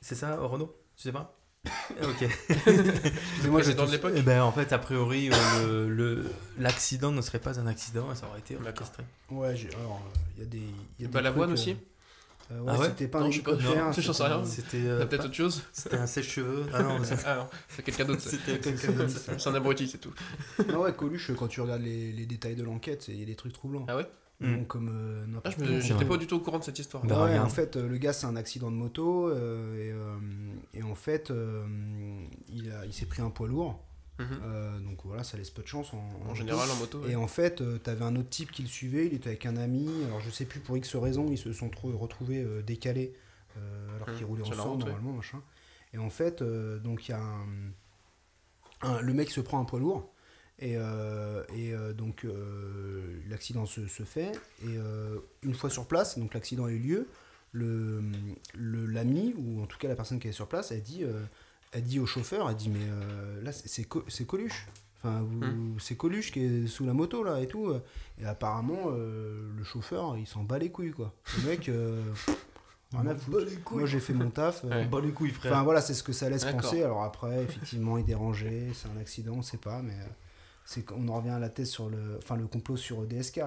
C'est ça, Renaud? Tu sais pas? Ok. Excusez-moi, je de l'époque. Eh ben, en fait, a priori, euh, le- le- l'accident ne serait pas un accident, ça aurait été orchestré. Ouais, euh, il y a des. il y a des Balavoine trucs, aussi? Euh, ouais, Ah ouais c'était pas Non, un je sais pas. hélicoptère. Non, j'en sais c'était euh, peut-être pas- autre chose c'était un sèche-cheveux. Ah non, ça- Ah non, c'est quelqu'un d'autre. ça. c'était quelqu'un d'autre. C'est un abruti, c'est tout. Non, ouais, Coluche, quand tu regardes les, les détails de l'enquête, il y a des trucs troublants. Ah ouais Mm. Donc, comme euh, Ah, J'étais pas du tout au courant de cette histoire. Bah, ouais, en fait, euh, le gars, c'est un accident de moto. euh, et, euh, et en fait, euh, il, a- il s'est pris un poids lourd. Mhm. euh, donc voilà, ça laisse peu de chance en, en général, en moto. ouais. Et en fait, tu t'avais un autre type qui le suivait, il était avec un ami, alors je sais plus pour X raison, ils se sont trop- retrouvés euh, décalés euh, alors Hum, qu'ils roulaient ensemble route, ouais. normalement, machin. Et en fait, euh, donc il y a un, un- Le mec se prend un poids lourd, et, euh, et euh, donc euh, l'accident se, se fait, et euh, une fois sur place, donc l'accident a eu lieu, le le- l'ami, ou en tout cas la personne qui est sur place, elle dit, elle dit au chauffeur, elle dit mais euh, là c'est- c'est Co- Coluche. Enfin, vous- c'est Coluche qui est sous la moto là et tout. Et apparemment, euh, le chauffeur, il s'en bat les couilles quoi. Le mec, euh, à foutre. Moi j'ai fait mon taf. euh, Ouais. Bah les couilles, frère. Enfin voilà, c'est ce que ça laisse penser. Alors après, effectivement, il dérangeait, c'est un accident, on sait pas, mais c'est qu'on en revient à la thèse sur le, enfin le complot sur DSK.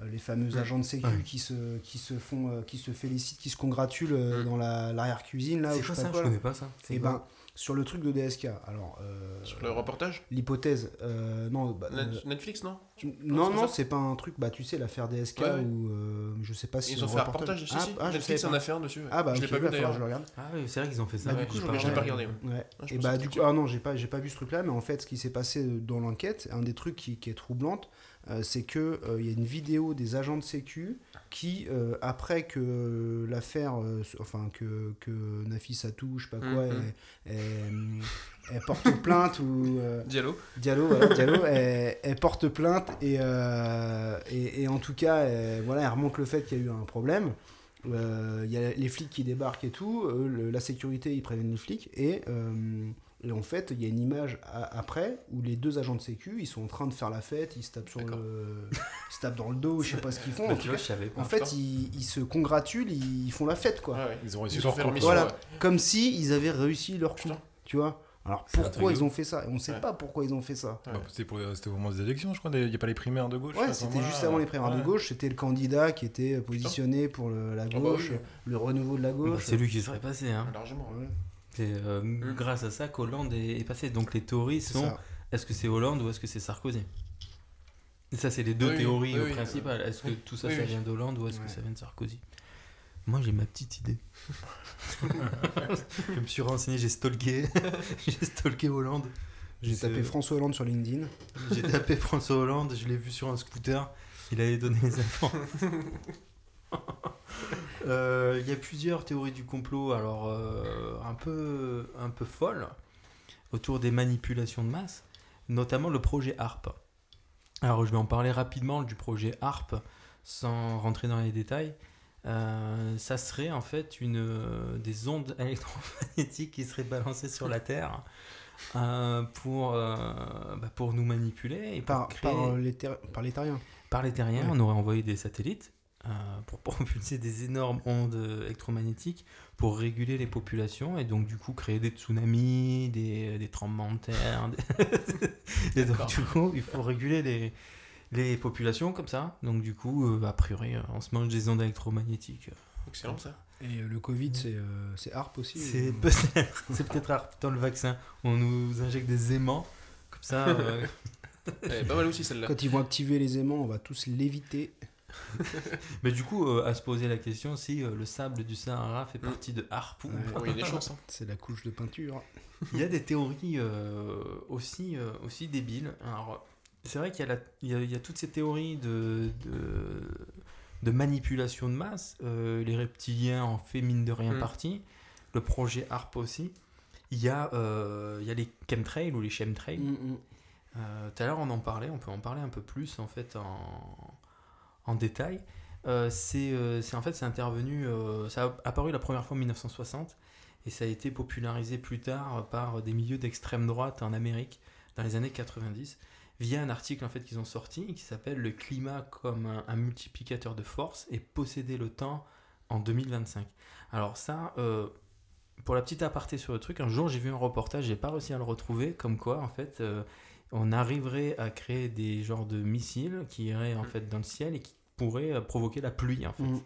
Euh, les fameux agents de sécu qui se qui se font qui se félicitent qui se congratulent euh, Mm. dans la l'arrière cuisine là c'est je quoi ça pas Je quoi. là. connais pas ça. Et quoi ben sur le truc de DSK. Alors euh, Sur le reportage l'hypothèse euh, non bah, euh, Netflix, non tu- non pas non c'est pas un truc bah tu sais l'affaire DSK Ouais, ouais. ou euh, je sais pas si Ils c'est ont fait un reportage. Si, ah, si. ah, Netflix en a fait un dessus. ouais. ah bah je l'ai ok, pas vu d'ailleurs. je le regarde Ah oui, c'est vrai qu'ils ont fait ça. Bah, du coup, j'ai je pas- j'ai pas regardé. ouais. Ouais. Ah, je et bah du coup, ah non, j'ai pas, j'ai pas vu ce truc-là, mais en fait, ce qui s'est passé dans l'enquête, un des trucs qui, qui est troublante, euh, c'est que euh, il y a une vidéo des agents de sécu qui, euh, après que l'affaire, euh, enfin que que Nafisa touche, je sais pas quoi, Mhm. elle, elle- elle porte plainte ou euh, Diallo. Diallo, voilà, Diallo, elle, elle porte plainte et, euh, et, et en tout cas, elle, voilà, elle remonte le fait qu'il y a eu un problème. Euh, Il y a les flics qui débarquent et tout, euh, le- la sécurité, ils préviennent les flics et, euh, et en fait, il y a une image après où les deux agents de sécu, ils sont en train de faire la fête, ils se tapent sur le, ils se tapent dans le dos, je sais pas ce qu'ils font. Bah, En, vois, fait, ils, ils se congratulent, ils font la fête quoi. Ouais. Ils ont réussi Ils leur coup. Voilà. ouais. Comme si ils avaient réussi leur coup, Putain. tu vois. Alors pourquoi ils ont fait ça? Et On sait Ouais. pas pourquoi ils ont fait ça. Ouais. Bah, c'était pour- c'était au moment des élections, je crois. Il n'y a pas les primaires de gauche. Ouais, c'était juste avant les primaires de gauche. C'était le candidat qui était positionné pour le- la Ah bah gauche, oui. le renouveau de la Bah, gauche. c'est lui qui serait passé. Hein. Largement. C'est euh, Mm. grâce à ça qu'Hollande est, est passé. Donc les théories sont est-ce que c'est Hollande ou est-ce que c'est Sarkozy? Et ça, c'est les deux Oui, théories oui, euh, oui. principales. Est-ce que tout ça, Oui, ça vient d'Hollande ou est-ce Ouais. que ça vient de Sarkozy? Moi, j'ai ma petite idée. je me suis renseigné, j'ai stalké. j'ai stalké Hollande. J'ai tapé François Hollande sur LinkedIn. J'ai tapé François Hollande, je l'ai vu sur un scooter, il avait donné les infos. Euh, Il y a plusieurs théories du complot, alors euh, un, peu, un peu folles, autour des manipulations de masse, notamment le projet ARP. Alors je vais en parler rapidement du projet ARP, sans rentrer dans les détails. Euh, ça serait en fait une, des ondes électromagnétiques qui seraient balancées sur la Terre euh, pour, euh, bah, pour nous manipuler et Par, créer... par, les ter- par les terriens. Par les terriens, Ouais. on aurait envoyé des satellites pour propulser des énormes ondes électromagnétiques pour réguler les populations et donc du coup créer des tsunamis, des, des tremblements de terre. des- et donc du coup, il faut réguler les, les populations comme ça. Donc du coup, euh, a priori, euh, on se mange des ondes électromagnétiques. Excellent ça. Et euh, le Covid, c'est euh, c'est ARP aussi. C'est euh, peut-être c'est peut-être rare dans le vaccin. On nous injecte des aimants comme ça. euh, Elle est pas mal aussi celle-là. Quand ils vont activer les aimants, on va tous l'éviter. Mais du coup, euh, à se poser la question si euh, le sable du Sahara fait partie de harpe ou pas. Oui, il y a des chances. hein. C'est la couche de peinture. Il y a des théories euh, aussi, euh, aussi débiles. Alors, c'est vrai qu'il y, a la- il y a- il y a toutes ces théories de, de, de manipulation de masse. Euh, les reptiliens en fait mine de rien Mm. partie. Le projet ARP aussi. Il y, a, euh, il y a les chemtrails ou les chemtrails. Mm, mm. Euh, Tout à l'heure, on en parlait, on peut en parler un peu plus en fait en, en détail. Euh, c'est euh, c'est- en fait c'est intervenu, euh, ça a apparu la première fois en 1960 et ça a été popularisé plus tard par des milieux d'extrême droite en Amérique dans les années 90 via un article en fait qu'ils ont sorti qui s'appelle le climat comme un, un multiplicateur de force et posséder le temps en 2025. Alors ça, euh, pour la petite aparté sur le truc, un jour j'ai vu un reportage, j'ai pas réussi à le retrouver, comme quoi en fait on arriverait à créer des genres de missiles qui iraient en Mm. fait dans le ciel et qui pourraient euh, provoquer la pluie en fait. Mm.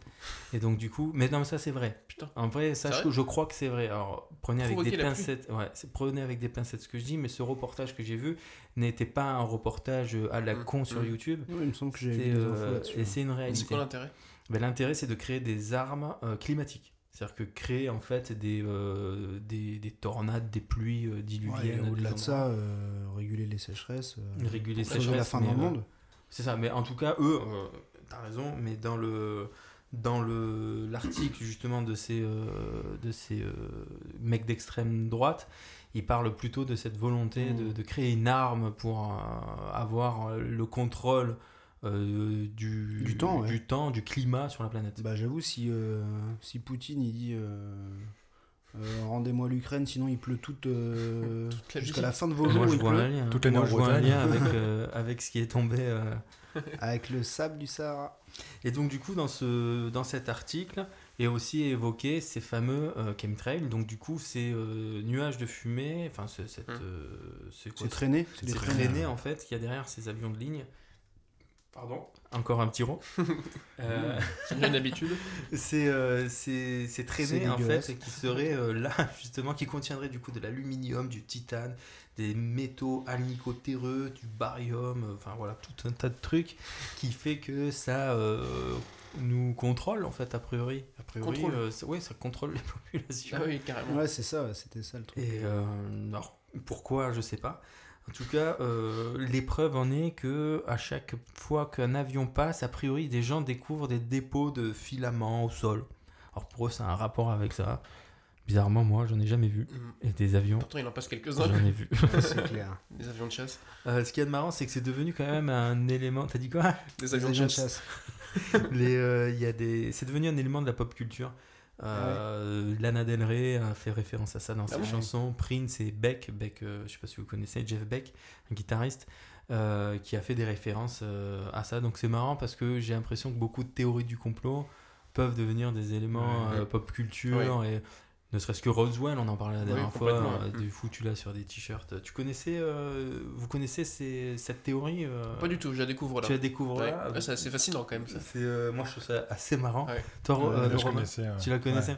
Et donc du coup, mais non mais ça c'est vrai. Putain. En vrai, ça C'est je, je crois que c'est vrai. Alors prenez avec des pincettes, ouais, c'est- prenez avec des pincettes ce que je dis, mais ce reportage que j'ai vu n'était pas un reportage à la Mm. con sur Mm. YouTube. Ouais, il me semble que j'ai euh, et c'est une C'est réalité. quoi l'intérêt? Ben, L'intérêt, c'est de créer des armes euh, climatiques. C'est-à-dire que créer en fait des, euh, des, des tornades, des pluies euh, Ouais, et diluviennes. à Au-delà de ça, euh, réguler les sécheresses. euh, Réguler les la fin mais, dans le euh, monde. C'est ça, mais en tout cas, eux, euh, t'as raison, mais dans le dans le l'article justement de ces euh, de ces euh, mecs d'extrême droite, ils parlent plutôt de cette volonté de, Mm. de créer une arme pour euh, avoir le contrôle euh, du, Du temps, ouais. du temps, du climat sur la planète. Bah, j'avoue, si, euh, si Poutine il dit euh, rendez-moi l'Ukraine, sinon il pleut toute, euh, Toute la jusqu'à la fin de vos Moi, jours, je il vois un lien. Toute Moi, je vois un lien avec, euh, avec ce qui est tombé. euh, avec le sable du Sahara. Et donc du coup dans, ce, dans cet article est aussi évoqué ces fameux euh, chemtrails. Donc du coup ces euh, nuages de fumée, enfin ce- cette, Hum. euh, c'est quoi C'est traîné. C'est traînées en fait qu'il y a derrière ces avions de ligne. Pardon. Encore un petit rond. Euh, C'est bien une habitude. c'est euh, C'est en dégueulasse. fait qui seraient euh, là justement qui contiendraient du coup de l'aluminium, du titane, des métaux alnico-terreux, du barium, euh, enfin voilà tout un tas de trucs qui fait que ça euh, nous contrôle en fait a priori. A priori, Contrôle. euh, ça- ouais, ça contrôle les populations. Ah oui, carrément. Ouais, c'est ça, c'était ça le truc. Et euh, alors, pourquoi, je sais pas. En tout cas, euh, l'épreuve en est que à chaque fois qu'un avion passe, a priori, des gens découvrent des dépôts de filaments au sol. Alors pour eux, c'est un rapport avec ça. Bizarrement, moi, j'en ai jamais vu. Mm. Et des avions, Pourtant, il en passe quelques-uns, j'en ai vu. C'est clair. des avions de chasse. Euh, ce a de marrant, c'est que c'est devenu quand même un élément. T'as dit quoi? Des avions de avions de chasse. euh, il y a des... C'est devenu un élément de la pop culture. Euh, Lana Del Rey a fait référence à ça dans Ah ses chansons. Prince et Beck, Beck euh, je sais pas si vous connaissez, Jeff Beck, un guitariste, euh, qui a fait des références euh, à ça. Donc c'est marrant parce que j'ai l'impression que beaucoup de théories du complot peuvent devenir des éléments Ouais. pop culture et ne serait-ce que Roswell, on en parlait la Oui, dernière fois, ouais. du foutu là sur des t-shirts. Tu connaissais, euh, vous connaissez ces- cette théorie euh, Pas du tout, je la découvre là. Tu la découvres Ouais. là? Ouais, c'est assez fascinant quand même ça. c'est, euh, moi je trouve ça assez marrant. Ouais. Toi, Ouais, euh, Là, je Romain, connaissais, ouais. tu la connaissais?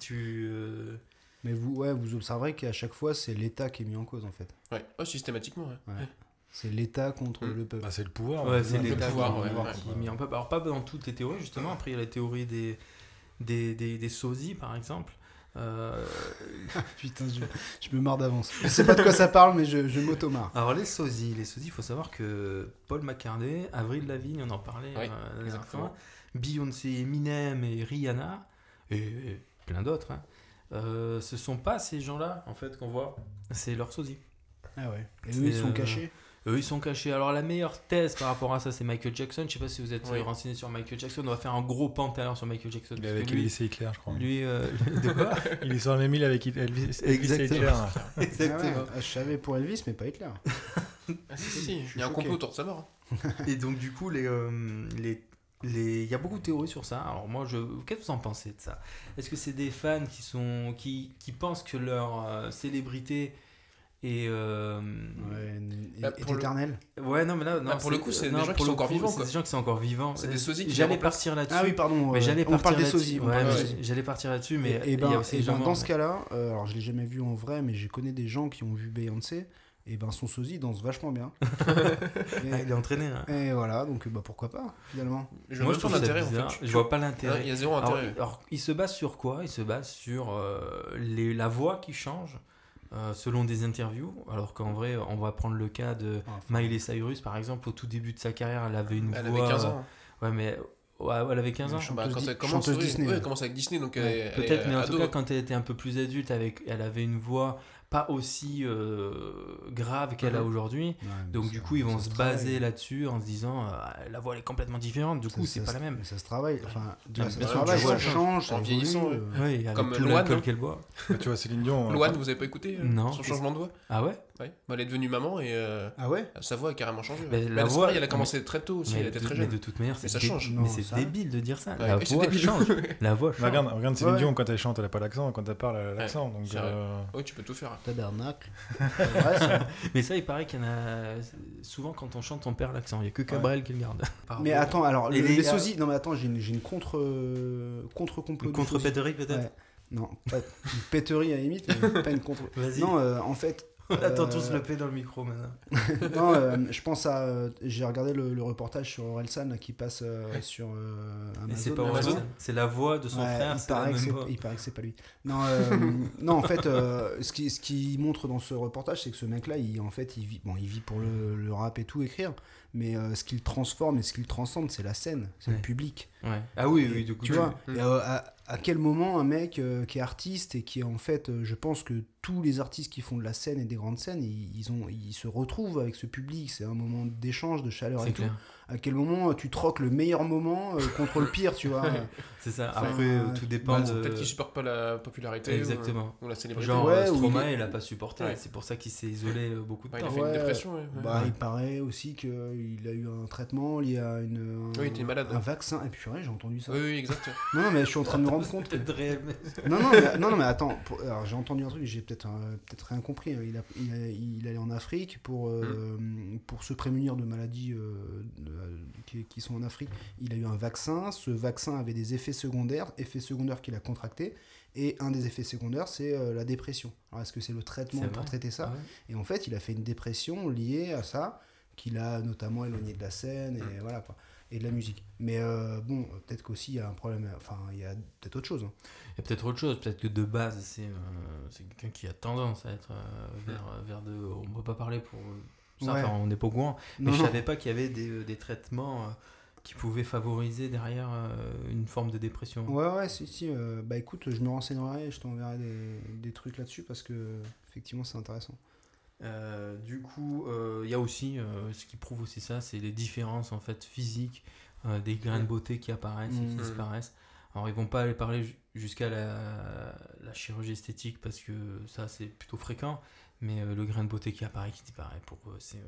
Tu. euh, Mais vous, ouais, vous observerez qu'à chaque fois, c'est l'État qui est mis en cause en fait. Ouais, oh, systématiquement. ouais. Ouais. C'est l'État contre Mm. le peuple. Bah, c'est le pouvoir. Ouais, c'est le l'État pouvoir, qui, ouais, ouais. qui est mis en peuple. Alors, pas dans toutes les théories, justement. Après, il y a la théorie des, des, des, des sosies, par exemple. Euh, Putain, je, je me marre d'avance. Je sais pas de quoi ça parle, mais je, je m'auto-marre. Alors, les sosies, les sosies, il faut savoir que Paul McCartney, Avril Lavigne, on en parlait Oui, euh, Beyoncé, Eminem et Rihanna, et, et plein d'autres, hein, euh, ce sont pas ces gens-là, en fait, qu'on voit. C'est leurs sosies. Ah ouais. Et eux, ils sont euh, cachés? Eux, ils sont cachés. Alors, la meilleure thèse par rapport à ça, c'est Michael Jackson. Je sais pas si vous êtes Oui. euh, renseigné sur Michael Jackson. On va faire un gros pan tout à l'heure sur Michael Jackson. Il est parce avec lui, Elvis et Hitler, je crois. lui euh, de quoi Il est sur le même île avec Elvis, Exactement. Hitler. Ah ouais, Exactement. ah, je savais pour Elvis, mais pas Hitler. Ah, si, si, Il y a un complot autour de sa mort. hein. Et donc, du coup, les, euh, les, les... il y a beaucoup de théories sur ça. Alors, moi, je... qu'est-ce que vous en pensez de ça? Est-ce que c'est des fans qui, sont... qui, qui pensent que leur euh, célébrité est. euh, Ouais, est, Bah, pour le- éternel. Ouais, non, mais là, non, Bah, pour le coup, c'est des non, gens qui sont le encore vivants, C'est quoi. des gens qui sont encore vivants. C'est des Euh, sosies J'allais partir là-dessus. Ah oui, pardon. Mais euh, j'allais on partir parle des là-dessus. sosies. Ouais, des. J'allais partir là-dessus, mais Et, et il ben, et ben, gens dans ce cas-là, euh, alors je l'ai jamais vu en vrai, mais je connais des gens qui ont vu Beyoncé. et ben son sosie danse vachement bien. Ah, il est entraîné. hein. et, et voilà, donc bah pourquoi pas finalement. Je Moi, vois je trouve l'intérêt en fait. Je vois pas Il l'intérêt. y a zéro intérêt. alors, il se base sur quoi? Il se base sur euh, les, la voix qui change euh, selon des interviews. Alors qu'en vrai, on va prendre le cas de Miley Cyrus, par exemple, au tout début de sa carrière, elle avait une Elle voix. avait 15 ans. Ouais, mais ouais, elle avait 15 ans. Elle. Bah, quand elle commence, Disney, ouais, elle commence avec Disney, donc elle, Ouais, elle Peut-être, mais en ado. tout cas, quand elle était un peu plus adulte, avec, elle avait une voix pas aussi euh, grave qu'elle a aujourd'hui. ouais, Donc du coup, ils vont se baser là-dessus en se disant, euh, la voix elle est complètement différente. Du coup, c'est pas la même. mais Ça se travaille. Enfin, déjà, mais ça bien se sûr, travaille, tu ça vois, change, en vieillissant, euh, Oui, avec Comme tout l'alcool qu'elle boit. Bah, tu vois, Céline Dion. euh, Loane, vous avez pas écouté euh, Non. son changement de voix? Ah ouais? Ouais. Bah, Elle est devenue maman et euh, Ah ouais? sa voix a carrément changé. Mais ouais. la Mais voix- pareil, elle a commencé très tôt aussi, mais elle était de, très mais jeune. de toute manière, Mais c'est ça dé- change. Mais Non, c'est ça- débile de dire ça. Ouais, la voix débile. change. La voix change. Bah, regarde, regarde Céline Ouais. Dion quand elle chante, elle a pas l'accent, quand elle parle, elle a l'accent. donc, euh, Oui, tu peux tout faire. Tabernacle. Mais ça, il paraît qu'il y en a. Souvent, quand on chante, on perd l'accent. Il n'y a que Cabrel qui le garde. Mais attends, alors, les- les sosies. Non, mais attends, j'ai une, contre. euh, contre-complot. de Contre sosies. péterie, peut-être. Non, pas une péterie à la limite, mais pas une contre. Vas-y. Non, euh, en fait. On attend euh, tous le P dans le micro maintenant. non, euh, je pense à. euh, J'ai regardé le, le reportage sur Orelsan là, qui passe euh, sur euh, Amazon. c'est pas là. Orelsan, c'est la voix de son Ouais, frère. il, c'est la paraît que même c'est- voix. il paraît que c'est pas lui. Non, euh, non en fait, euh, ce qui ce qui montre dans ce reportage, c'est que ce mec-là, il en fait, il vit, bon, il vit pour le, le rap et tout, écrire, mais euh, ce qu'il transforme et ce qu'il transcende, c'est la scène, c'est Ouais. le public. Ouais. Ah oui, Et oui, du coup. tu vois, et, euh, à, à quel moment un mec euh, qui est artiste et qui est en fait, je pense que tous les artistes qui font de la scène et des grandes scènes, ils, ils ont, ils se retrouvent avec ce public. C'est un moment d'échange, de chaleur et tout. À quel moment euh, tu troques le meilleur moment euh, contre le pire, tu vois C'est ça. Enfin, Après, euh, tout dépend Bah, de. Peut-être qu'il supporte pas la popularité Exactement. ou, la célébrité. Genre, Ouais, ou Stromae, il il a pas supporté. Ouais. C'est pour ça qu'il s'est isolé beaucoup de Ouais, il temps. a fait une dépression. ouais. Bah, Ouais. il paraît aussi qu'il a eu un traitement lié à une, un, Oui, il était malade. un vaccin. Et puis, purée, j'ai entendu ça. Oui, oui, exact. Non, non, mais je suis en train de me rendre compte. que- Peut-être réel, mais- Non, non, mais, non, non, mais attends. pour- alors, j'ai entendu un truc, j'ai peut-être euh, peut-être rien compris. hein. Il, a, il, a- il allait en Afrique pour, euh, pour se prémunir de maladies euh, de- qui, qui sont en Afrique. Il a eu un vaccin. Ce vaccin avait des effets secondaires, effets secondaires qu'il a contractés. Et un des effets secondaires, c'est euh, la dépression. Alors, est-ce que c'est le traitement pour vrai. traiter ça Ah ouais. Et en fait, il a fait une dépression liée à ça, qu'il a notamment éloigné de la scène et voilà quoi, et de la musique. Mais euh, bon, peut-être qu'aussi il y a un problème. Enfin, il y a peut-être autre chose. hein. Il y a peut-être autre chose, peut-être que de base, c'est euh, c'est quelqu'un qui a tendance à être euh, vers, vers de. On ne peut pas parler pour ça, Ouais. enfin, on n'est pas au courant. Mais je savais pas qu'il y avait des, euh, des traitements euh, qui pouvaient favoriser derrière euh, une forme de dépression. Ouais, ouais, si, si. euh, bah écoute, je me renseignerai et je t'enverrai des, des trucs là-dessus parce que effectivement c'est intéressant. Euh, du coup, euh, il y a aussi, ce qui prouve aussi ça, c'est les différences en fait physiques, des grains de beauté qui apparaissent et qui Mhm. disparaissent. Alors ils vont pas aller parler ju- jusqu'à la, la chirurgie esthétique parce que ça c'est plutôt fréquent, mais euh, le grain de beauté qui apparaît, qui disparaît, pour eux c'est... euh,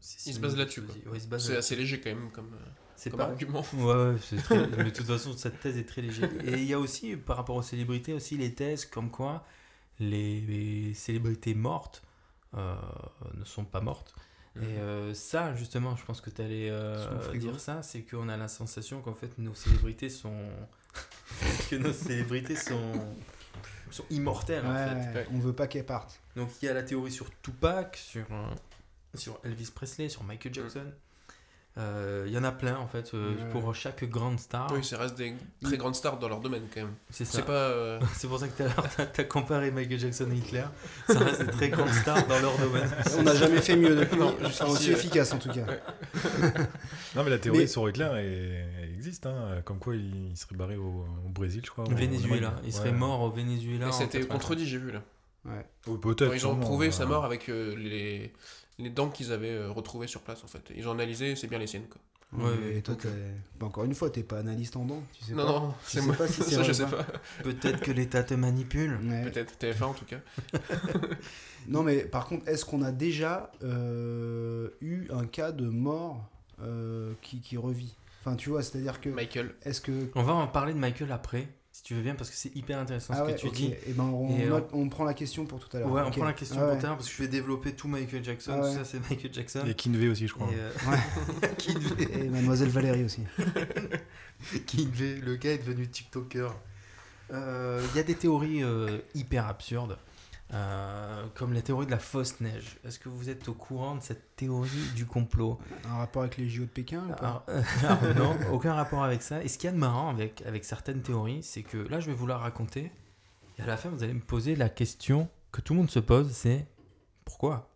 c'est Il se base de là-dessus. Ouais, il se base C'est assez léger quand même comme, euh, C'est comme pas... argument. Ouais, ouais, très... mais de toute façon, cette thèse est très légère. Et il y a aussi, par rapport aux célébrités, aussi les thèses comme quoi les, les célébrités mortes euh, ne sont pas mortes. Mhm. Et euh, ça, justement, je pense que tu allais euh, dire ça, c'est qu'on a la sensation qu'en fait nos célébrités sont. que nos célébrités sont. sont immortelles en fait. ouais, On veut pas qu'elle parte. Donc il y a la théorie sur Tupac, sur, euh, sur Elvis Presley, sur Michael Jackson. Euh, Il y en a plein en fait, euh, Ouais. pour chaque grande star. Oui, ça reste des très grandes stars dans leur domaine quand même. c'est ça. C'est euh, C'est pour ça que tu as, comparé Michael Jackson et Hitler. Ça reste des très grandes stars dans leur domaine. On n'a jamais fait mieux depuis. Jusqu'ici, aussi ouais. efficace en tout cas. Non, mais la théorie Mais- sur Hitler elle existe. Hein. Comme quoi, il, il serait barré au, au Brésil, je crois. Au. Allemagne. Il serait Ouais. mort au Venezuela. Et c'était 83. contredit, j'ai vu là. Ouais. Ou Peut-être. Ils ont sûrement, prouvé euh, sa mort avec euh, les, les dents qu'ils avaient euh, retrouvées sur place en fait. Ils ont analysé, c'est bien les siennes quoi. Ouais, Et toi, t'es- bah, encore une fois, t'es pas analyste en dents. Tu sais Non, pas. non, Tu c'est sais moi. pas si c'est ça, je vrai sais ou pas. pas. Peut-être que l'État te manipule. Ouais. Peut-être TF1 en tout cas. Non, mais par contre, est-ce qu'on a déjà euh, eu un cas de mort euh, qui, qui revit? Enfin, tu vois, c'est-à-dire que. Michael. Est-ce que. On va en parler de Michael après, si tu veux bien, parce que c'est hyper intéressant Ah ce ouais, que tu dis. Et ben, on, Et, euh, note- on prend la question pour tout à l'heure. Ouais, on prend la question Ah pour ouais. tard parce que je vais développer tout Michael Jackson. Ah ouais. Tout ça, c'est Michael Jackson. Et Kinvey aussi, je crois. Et, euh, Ouais. Kinvey. Et Mademoiselle Valérie aussi. Kinvey, le gars est devenu TikToker. Euh, Il y a des théories euh, hyper absurdes. Euh, comme la théorie de la fausse neige. Est-ce que vous êtes au courant de cette théorie du complot? Un rapport avec les JO de Pékin ou pas? Alors, euh, alors, non, aucun rapport avec ça. Et ce qu'il y a de marrant avec, avec certaines théories, c'est que là, je vais vous la raconter. Et à la fin, vous allez me poser la question que tout le monde se pose, c'est pourquoi?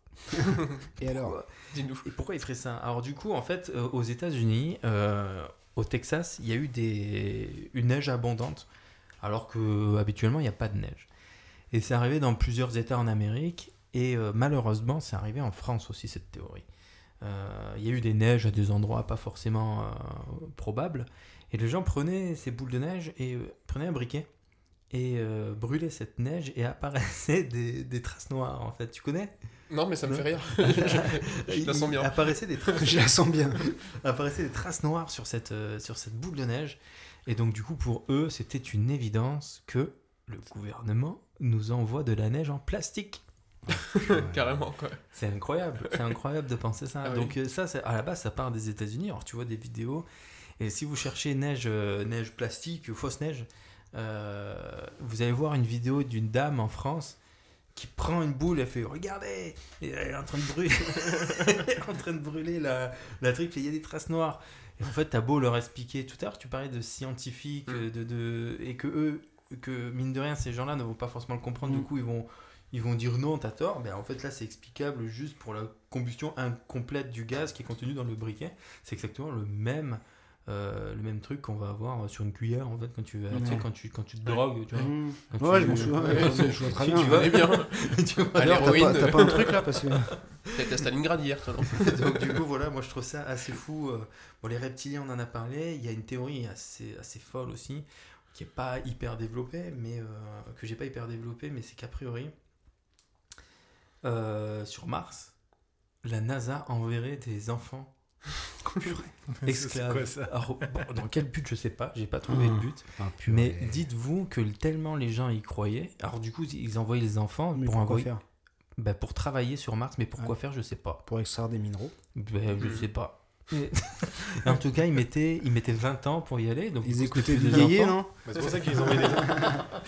Et alors? Pourquoi? Dis-nous. Et pourquoi il ferait ça? Alors du coup, en fait, euh, aux États-Unis, euh, au Texas, il y a eu des... une neige abondante, alors que habituellement il n'y a pas de neige. Et c'est arrivé dans plusieurs États en Amérique, et euh, malheureusement, c'est arrivé en France aussi cette théorie. Euh, Il y a eu des neiges à des endroits pas forcément euh, probables, et les gens prenaient ces boules de neige et prenaient un briquet et brûlaient cette neige et apparaissaient des, des traces noires en fait. Tu connais? Non, mais ça me fait rire. Je la sens bien. Apparaissaient des traces Je la sens bien. apparaissaient des traces noires sur cette, sur cette boule de neige. Et donc, du coup, pour eux, c'était une évidence que le gouvernement nous envoie de la neige en plastique. Carrément, quoi. C'est incroyable, c'est incroyable de penser ça. Ah oui. donc, euh, ça, c'est- à la base, ça part des États-Unis. Alors, tu vois des vidéos. Et si vous cherchez neige, euh, neige plastique, ou fausse neige, euh, vous allez voir une vidéo d'une dame en France qui prend une boule et fait Regardez Et Elle est en train de brûler, Elle est en train de brûler la, la truc, il y a des traces noires. Et en fait, t'as beau leur expliquer. Tout à l'heure, tu parlais de scientifiques, Mm. de, de, et que eux, que mine de rien, ces gens-là ne vont pas forcément le comprendre. Du Mm. coup, ils vont, ils vont dire non, t'as tort. Mais en fait, là, c'est explicable juste pour la combustion incomplète du gaz qui est contenu dans le briquet. C'est exactement le même, euh, le même truc qu'on va avoir sur une cuillère en fait quand tu, vas- tu sais, Ouais. quand tu, quand tu te drogues. Tu vois. Mmh. Quand Ouais, tu- je m'en souviens. Ouais, ouais, je vois très tu bien. Tu vas- connais bien. tu vois. Alors, t'as l'héroïne. pas, t'as pas un truc là parce que. T'étais à Stalingrad hier, toi, non Donc du coup voilà, moi je trouve ça assez fou. euh. Bon les reptiliens on en a parlé, il y a une théorie assez, assez folle aussi, qui est pas hyper développée, mais euh, que j'ai pas hyper développée, mais c'est qu'a priori euh, sur Mars, la NASA enverrait des enfants esclaves. quoi ça Alors, bon, dans quel but je sais pas, j'ai pas trouvé le Ah. but. Ah, Mais dites-vous que tellement les gens y croyaient, alors du coup ils envoyaient les enfants Mais pour envoyer, faire? Bah, pour travailler sur Mars, mais pourquoi Ouais. faire je sais pas. Pour extraire des minéraux? Ben, je Mhm. sais pas. En tout cas, ils mettaient, ils mettaient 20 ans pour y aller. Donc Ils écoutaient des enfants. non Bah, C'est pour ça qu'ils ont mis des...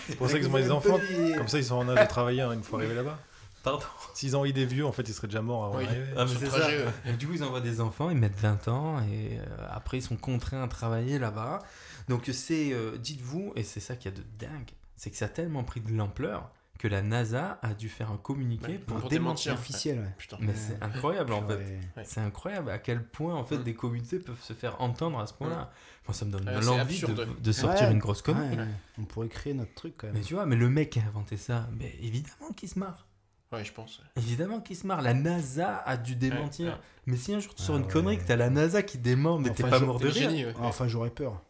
C'est pour ça qu'ils ont mis des enfants. Comme ça, ils sont en âge de travailler hein, une fois arrivés là-bas. Pardon. S'ils ont envoyé des vieux, en fait, ils seraient déjà morts avant Oui. d'arriver. Ah, mais ça. Et du coup, ils envoient des enfants, ils mettent 20 ans et euh, après, ils sont contraints à travailler là-bas. Donc, c'est, euh, dites-vous, et c'est ça qui a de dingue, c'est que ça a tellement pris de l'ampleur que la NASA a dû faire un communiqué Ouais, pour, pour démentir. Officiel, ouais. Putain. Mais c'est incroyable en fait. C'est incroyable à quel point en fait des communautés peuvent se faire entendre à ce point-là. Moi, ça me donne l'envie de, sortir Ouais. une grosse connerie. Ouais, ouais. On pourrait créer notre truc quand Mais même. tu vois, mais le mec qui a inventé ça, mais évidemment qu'il se marre. Ouais, je pense. Évidemment qu'il se marre. La NASA a dû démentir. Ouais, ouais. Mais si un jour tu sors Ah une connerie que t'as la NASA qui dément, mais t'es pas mort de rire. génie, ouais. Enfin, j'aurais peur.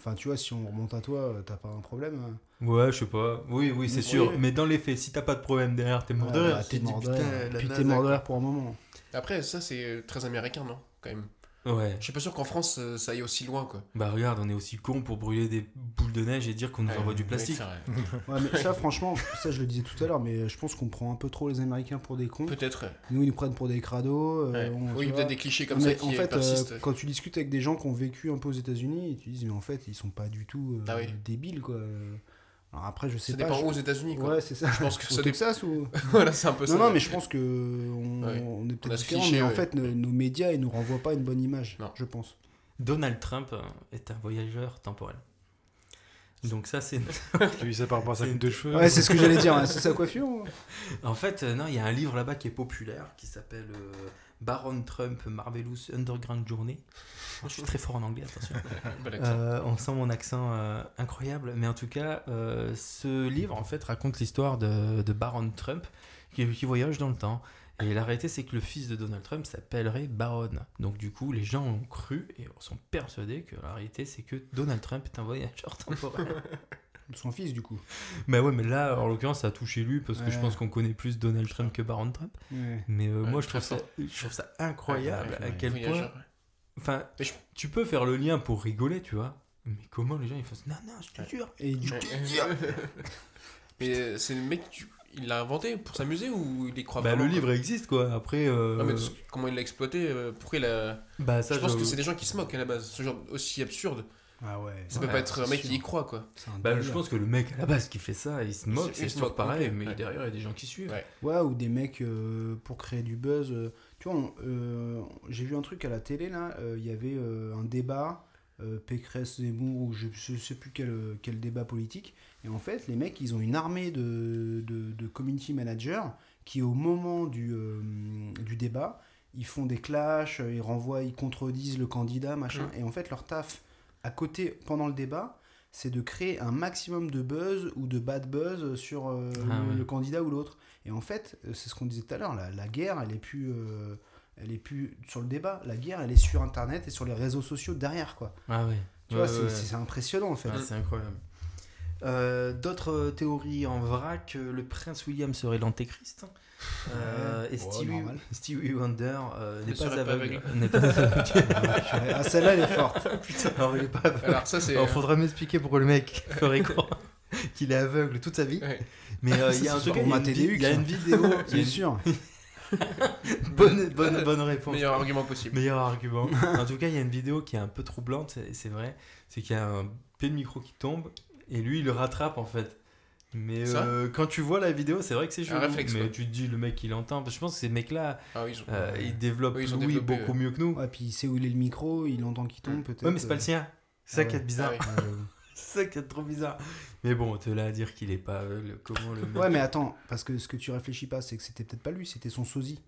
Enfin, tu vois, si on remonte à toi, euh, t'as pas un problème. hein. Ouais, je sais pas. Oui, oui, c'est Oui. sûr. Mais dans les faits, si t'as pas de problème derrière, t'es mort de rire. Tu T'es mort de rire. Puis t'es mort de rire pour un moment. Après, ça, c'est très américain, non Quand même. Ouais. Je suis pas sûr qu'en France, euh, ça aille aussi loin, quoi. Bah regarde, on est aussi con pour brûler des boules de neige et dire qu'on nous envoie du plastique. Ouais, mais ça, franchement, ça, je le disais tout à l'heure, mais je pense qu'on prend un peu trop les Américains pour des cons. Peut-être. Nous, ils nous prennent pour des crados. euh, Ouais. on- Oui, vois. peut-être des clichés comme ça qui en fait, persistent. euh, quand tu discutes avec des gens qui ont vécu un peu aux États-Unis, tu dis mais en fait ils sont pas du tout euh, Ah oui. débiles quoi. Alors après je sais ça pas. dépend je- où aux États-Unis, quoi. Ouais c'est ça. Je pense que Au ça. Texas ou voilà, c'est un peu ça. Non non mais je pense que on, Ouais. on est peut-être différents, mais en fait nos, nos médias ils nous renvoient pas une bonne image. Non. Je pense. Donald Trump euh, est un voyageur temporel. Donc ça c'est Tu dis ça par rapport à sa coupe de cheveux Ouais c'est ce que j'allais dire. hein. C'est sa coiffure. ou En fait, euh, non, il y a un livre là-bas qui est populaire qui s'appelle euh, Baron Trump Marvelous Underground Journey. Je suis très fort en anglais, attention. Euh, on sent mon accent euh, incroyable, mais en tout cas, euh, ce livre en fait raconte l'histoire de, de Baron Trump qui, qui voyage dans le temps. Et la réalité, c'est que le fils de Donald Trump s'appellerait Baron. Donc du coup, les gens ont cru et sont persuadés que la réalité, c'est que Donald Trump est un voyageur temporel. Son fils du coup. mais ouais, mais là, en l'occurrence, ça a touché lui parce que je pense qu'on connaît plus Donald Trump que Baron Trump. Ouais. Mais euh, Ouais, moi, je trouve, ça, je trouve ça incroyable Ouais, ouais, à quel point. Enfin, je- tu peux faire le lien pour rigoler, tu vois. Mais comment les gens ils font Non, non, je te jure. Et du Ouais. coup, Mais euh, c'est le mec, tu- il l'a inventé pour s'amuser ou il y croit Bah, le vraiment, livre existe quoi. Après, euh, quoi Ouais, mais comment il l'a exploité euh, Pourquoi il a. bah, ça, je pense que c'est des gens qui se moquent à la base. Ce genre aussi absurde. Ah ouais. Ça Ouais, peut pas être un mec sûr. qui y croit, quoi. Bah, je pense que le mec à la base qui fait ça, il se moque, Il se- c'est toujours moque, pareil, mais ouais. derrière il y a des gens qui suivent. Ouais. Ouais, ou des mecs euh, pour créer du buzz. euh, tu vois, on- euh, j'ai vu un truc à la télé là, euh, il y avait euh, un débat, euh, Pécresse, Zemmour, ou je, je sais plus quel, quel débat politique. Et en fait, les mecs, ils ont une armée de, de, de community managers qui, au moment du, euh, du débat, ils font des clashs, ils renvoient, ils contredisent le candidat, machin. Mm. Et en fait, leur taf à côté, pendant le débat, c'est de créer un maximum de buzz ou de bad buzz sur euh, Ah le, ouais. le candidat ou l'autre. Et en fait, euh, c'est ce qu'on disait tout à l'heure, la, la guerre, elle est plus, euh, elle est plus sur le débat. La guerre, elle est sur Internet et sur les réseaux sociaux derrière, quoi. Ah ouais. Tu Ouais, vois, c'est- ouais. c'est c'est impressionnant en fait. Ah, c'est incroyable. Euh, D'autres théories en vrac, le prince William serait l'antéchrist. Euh, et Stevie, Wonder euh, n'est Ne pas aveugle. aveugle. N'est pas aveugle. ah, celle-là, elle est forte. Putain, alors il est pas aveugle. Alors, ça, c'est. Alors, faudra m'expliquer pourquoi le mec ferait croire qu'il est aveugle toute sa vie. Ouais. Mais euh, il y a un truc, il y a une, y a une vidéo. y Bien une sûr. bonne, bonne, bonne réponse. Meilleur argument possible. Meilleur argument. en tout cas, il y a une vidéo qui est un peu troublante, c'est- c'est vrai. C'est qu'il y a un pied de micro qui tombe et lui, il le rattrape en fait. Mais euh, quand tu vois la vidéo, c'est vrai que c'est réflexe, mais quoi. tu te dis, le mec, il entend. Parce que Je pense que ces mecs-là, Ah oui, ils ont- euh, ils développent Oui, ils beaucoup ouais. mieux que nous. Ouais, puis il sait où il est le micro, il entend qu'il tombe Mm. peut-être. Ouais, mais c'est pas le sien. C'est ça Ah qui est bizarre. Ah. C'est ça qui est trop bizarre. Mais bon, te là à dire qu'il est pas aveugle, comment le mec. Ouais, mais attends, parce que ce que tu réfléchis pas, c'est que c'était peut-être pas lui, c'était son sosie.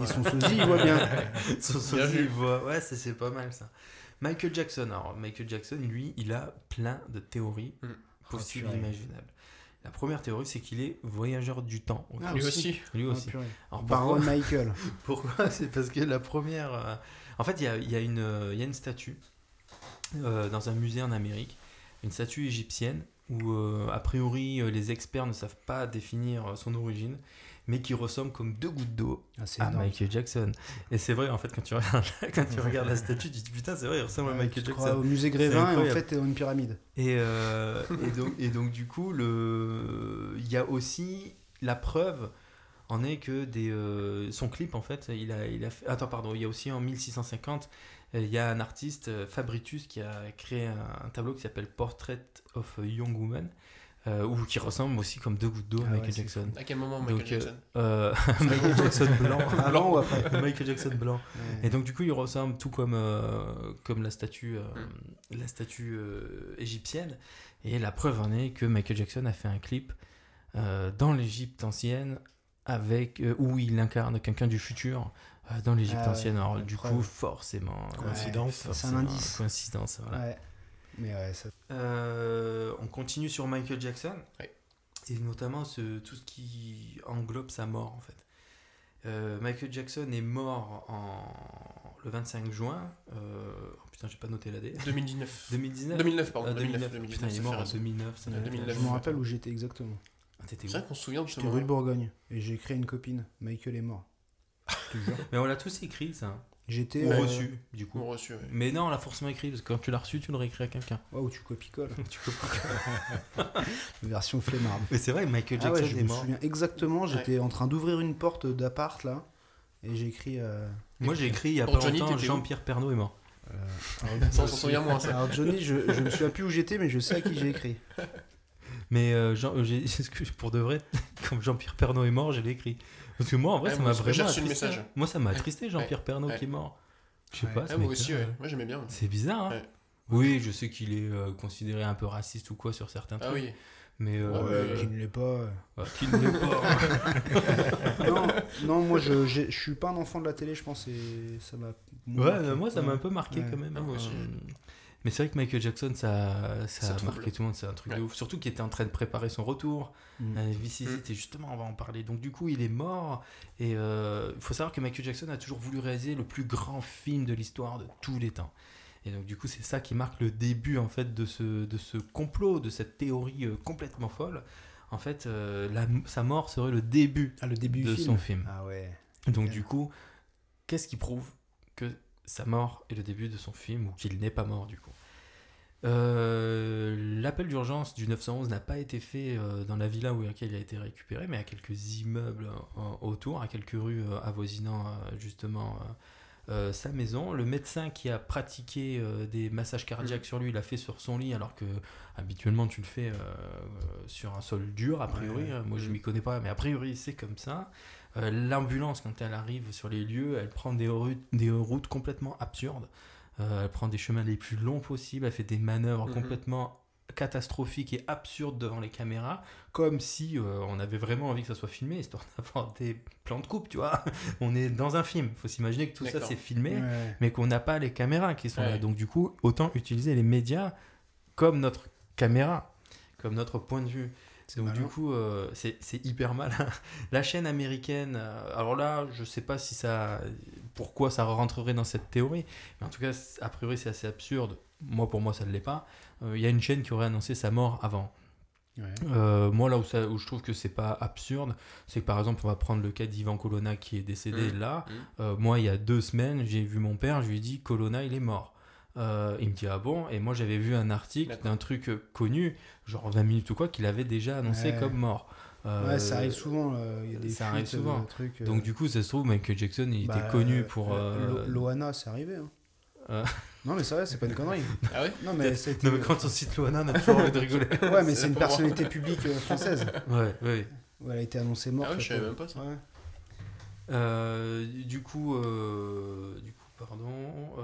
Et son sosie, il voit bien. Son sosie, il voit. Ouais, c'est c'est pas mal ça. Michael Jackson, alors Michael Jackson, lui, il a plein de théories Mm. possibles imaginables. La première théorie, c'est qu'il est voyageur du temps. Ah, Lui aussi. Lui Ah, aussi. Alors Baron pourquoi, Michael. pourquoi? C'est parce que la première. euh, En fait, il y a, y euh, il y a une statue euh, dans un musée en Amérique, une statue égyptienne où, euh, a priori, les experts ne savent pas définir son origine, mais qui ressemble comme deux gouttes d'eau Ah, à énorme. Michael Jackson. Et c'est vrai, en fait, quand tu regardes, quand tu regardes la statue, tu te dis putain, c'est vrai, il ressemble à Michael tu te crois Jackson. au musée Grévin et en fait, dans une pyramide. Et, euh, et, donc, et donc, du coup, le... il y a aussi la preuve en est que des, euh, son clip, en fait, il a, il a fait... Attends, pardon, il y a aussi en 1650, euh, il y a un artiste, Fabricius, qui a créé un, un tableau qui s'appelle Portrait of a Young Woman, euh, ou qui ressemble aussi comme deux gouttes d'eau à Ah ouais, Michael c'est Jackson. À quel moment, Michael Donc, euh, Jackson Euh, Michael Jackson blanc. Avant ou après Michael Jackson blanc. Ouais. Et donc du coup, il ressemble tout comme euh, comme la statue euh, Hmm. la statue euh, égyptienne. Et la preuve en est que Michael Jackson a fait un clip euh, dans l'Égypte ancienne avec euh, où il incarne quelqu'un du futur dans l'Égypte Ah ouais, ancienne. Alors du preuve. coup, forcément, Coïncidence. c'est un indice. Coïncidence. Voilà. Ouais. Mais ouais, ça... Euh, on continue sur Michael Jackson. Ouais. Et notamment ce, tout ce qui englobe sa mort en fait. Euh, Michael Jackson est mort en, le 25 juin. euh, oh putain, j'ai pas noté la date. 2019. 2019 2009, pardon. Ah, 2009. 2009. 2019, Putain, il est mort en raison. 2009. ça Ouais, fait- 2009. Je me rappelle où j'étais exactement. Ah, t'étais où C'est vrai qu'on se souvient de ce J'étais rue de moment. Bourgogne et j'ai créé une copine. Michael est mort. Mais on l'a tous écrit ça. J'étais. Ou euh, reçu, du coup. On reçu. Mais non, on l'a forcément écrit parce que quand tu l'as reçu, tu l'aurais écrit à quelqu'un. Ouais, où tu copies-colles. Tu peux Version flemmarde. Mais c'est vrai, Michael Ah Jackson ouais, je est me mort. souviens exactement. J'étais en train d'ouvrir une porte d'appart là. Et j'ai écrit. euh, Moi j'ai écrit il y a Pour pas Johnny, longtemps Jean-Pierre Pernaut est mort. euh, alors, Ça, on s'en souvient moins, ça. alors, Johnny, je, je me souviens plus où j'étais, mais je sais à qui j'ai écrit. Mais euh, Jean- pour de vrai, comme Jean-Pierre Pernaut est mort, je l'ai écrit. Parce que moi, en vrai, Ouais, ça m'a vraiment attristé. message. Moi, ça m'a attristé, Jean-Pierre Pernaut Ouais. qui est mort. Je sais Ouais. pas. Ah, moi aussi, euh, ouais. Moi, j'aimais bien. C'est bizarre, hein Ouais. Oui, je sais qu'il est euh, considéré un peu raciste ou quoi sur certains Ah trucs. oui. Mais euh, Ouais, Ouais, qui ne l'est pas. euh. euh, qui ne l'est pas. non, non, moi je, j'ai- je suis pas un enfant de la télé, je pense, et ça m'a. Ouais, euh, moi, ça m'a un peu marqué Ouais. quand même. Ah, moi aussi. Mais c'est vrai que Michael Jackson, ça, ça, Ça a marqué tout le monde, c'est un truc de ouf. Surtout qu'il était en train de préparer son retour. Mm. Euh, et justement, on va en parler. Donc, du coup, il est mort. Et euh, il faut savoir que Michael Jackson a toujours voulu réaliser le plus grand film de l'histoire de tous les temps. Et donc, du coup, c'est ça qui marque le début, en fait, de ce, de ce complot, de cette théorie euh, complètement folle. En fait, euh, la- sa mort serait le début Ah, le début de film. son film. Ah ouais. Donc, du coup, qu'est-ce qui prouve que sa mort est le début de son film ou qu'il n'est pas mort, du coup Euh, L'appel d'urgence du 911 n'a pas été fait euh, dans la villa où il a été récupéré, mais à quelques immeubles euh, autour, à quelques rues euh, avoisinant justement sa maison. Le médecin qui a pratiqué des massages cardiaques sur lui, il l'a fait sur son lit, alors que habituellement tu le fais sur un sol dur, a priori. Moi je m'y connais pas, mais a priori c'est comme ça. Euh, L'ambulance, quand elle arrive sur les lieux, elle prend des, routes complètement absurdes. Euh, elle prend des chemins les plus longs possibles, elle fait des manœuvres Mhm. complètement catastrophiques et absurdes devant les caméras, comme si euh, on avait vraiment envie que ça soit filmé, histoire d'avoir des plans de coupe, tu vois. on est dans un film, faut s'imaginer que tout ça c'est filmé, Ouais. mais qu'on n'a pas les caméras qui sont là. Donc du coup, autant utiliser les médias comme notre caméra, comme notre point de vue. Donc malin. du coup, euh, c'est hyper malin. La chaîne américaine, euh, alors là, je sais pas si ça, pourquoi ça rentrerait dans cette théorie, mais en tout cas, a priori, c'est assez absurde. Moi, pour moi, ça ne l'est pas. Euh, Il y a une chaîne qui aurait annoncé sa mort avant. Ouais. Euh, moi, là où, ça- où je trouve que c'est pas absurde, c'est que par exemple, on va prendre le cas d'Ivan Colonna qui est décédé Mhm. là. Euh, moi, il y a deux semaines, j'ai vu mon père, je lui ai dit Colonna, il est mort. Euh, il me dit ah bon? Et moi j'avais vu un article d'un truc euh, connu genre 20 minutes ou quoi qu'il avait déjà annoncé Ouais. comme mort Euh, Ouais, ça arrive souvent. euh, Il y a des ça arrive souvent. trucs, donc du coup ça se trouve Michael Jackson il bah, était connu euh, pour Lo- Loana, c'est arrivé. hein. Euh. Non, mais c'est vrai, c'est pas une connerie. Ah ouais? Non, mais ça a été- non mais quand on cite Loana on a toujours envie de rigoler Ouais, mais C'est une personnalité publique française. ouais ouais où elle a été annoncée morte. Ah ouais, je savais même pas ça. Ouais. Euh, du coup euh, du coup pardon euh,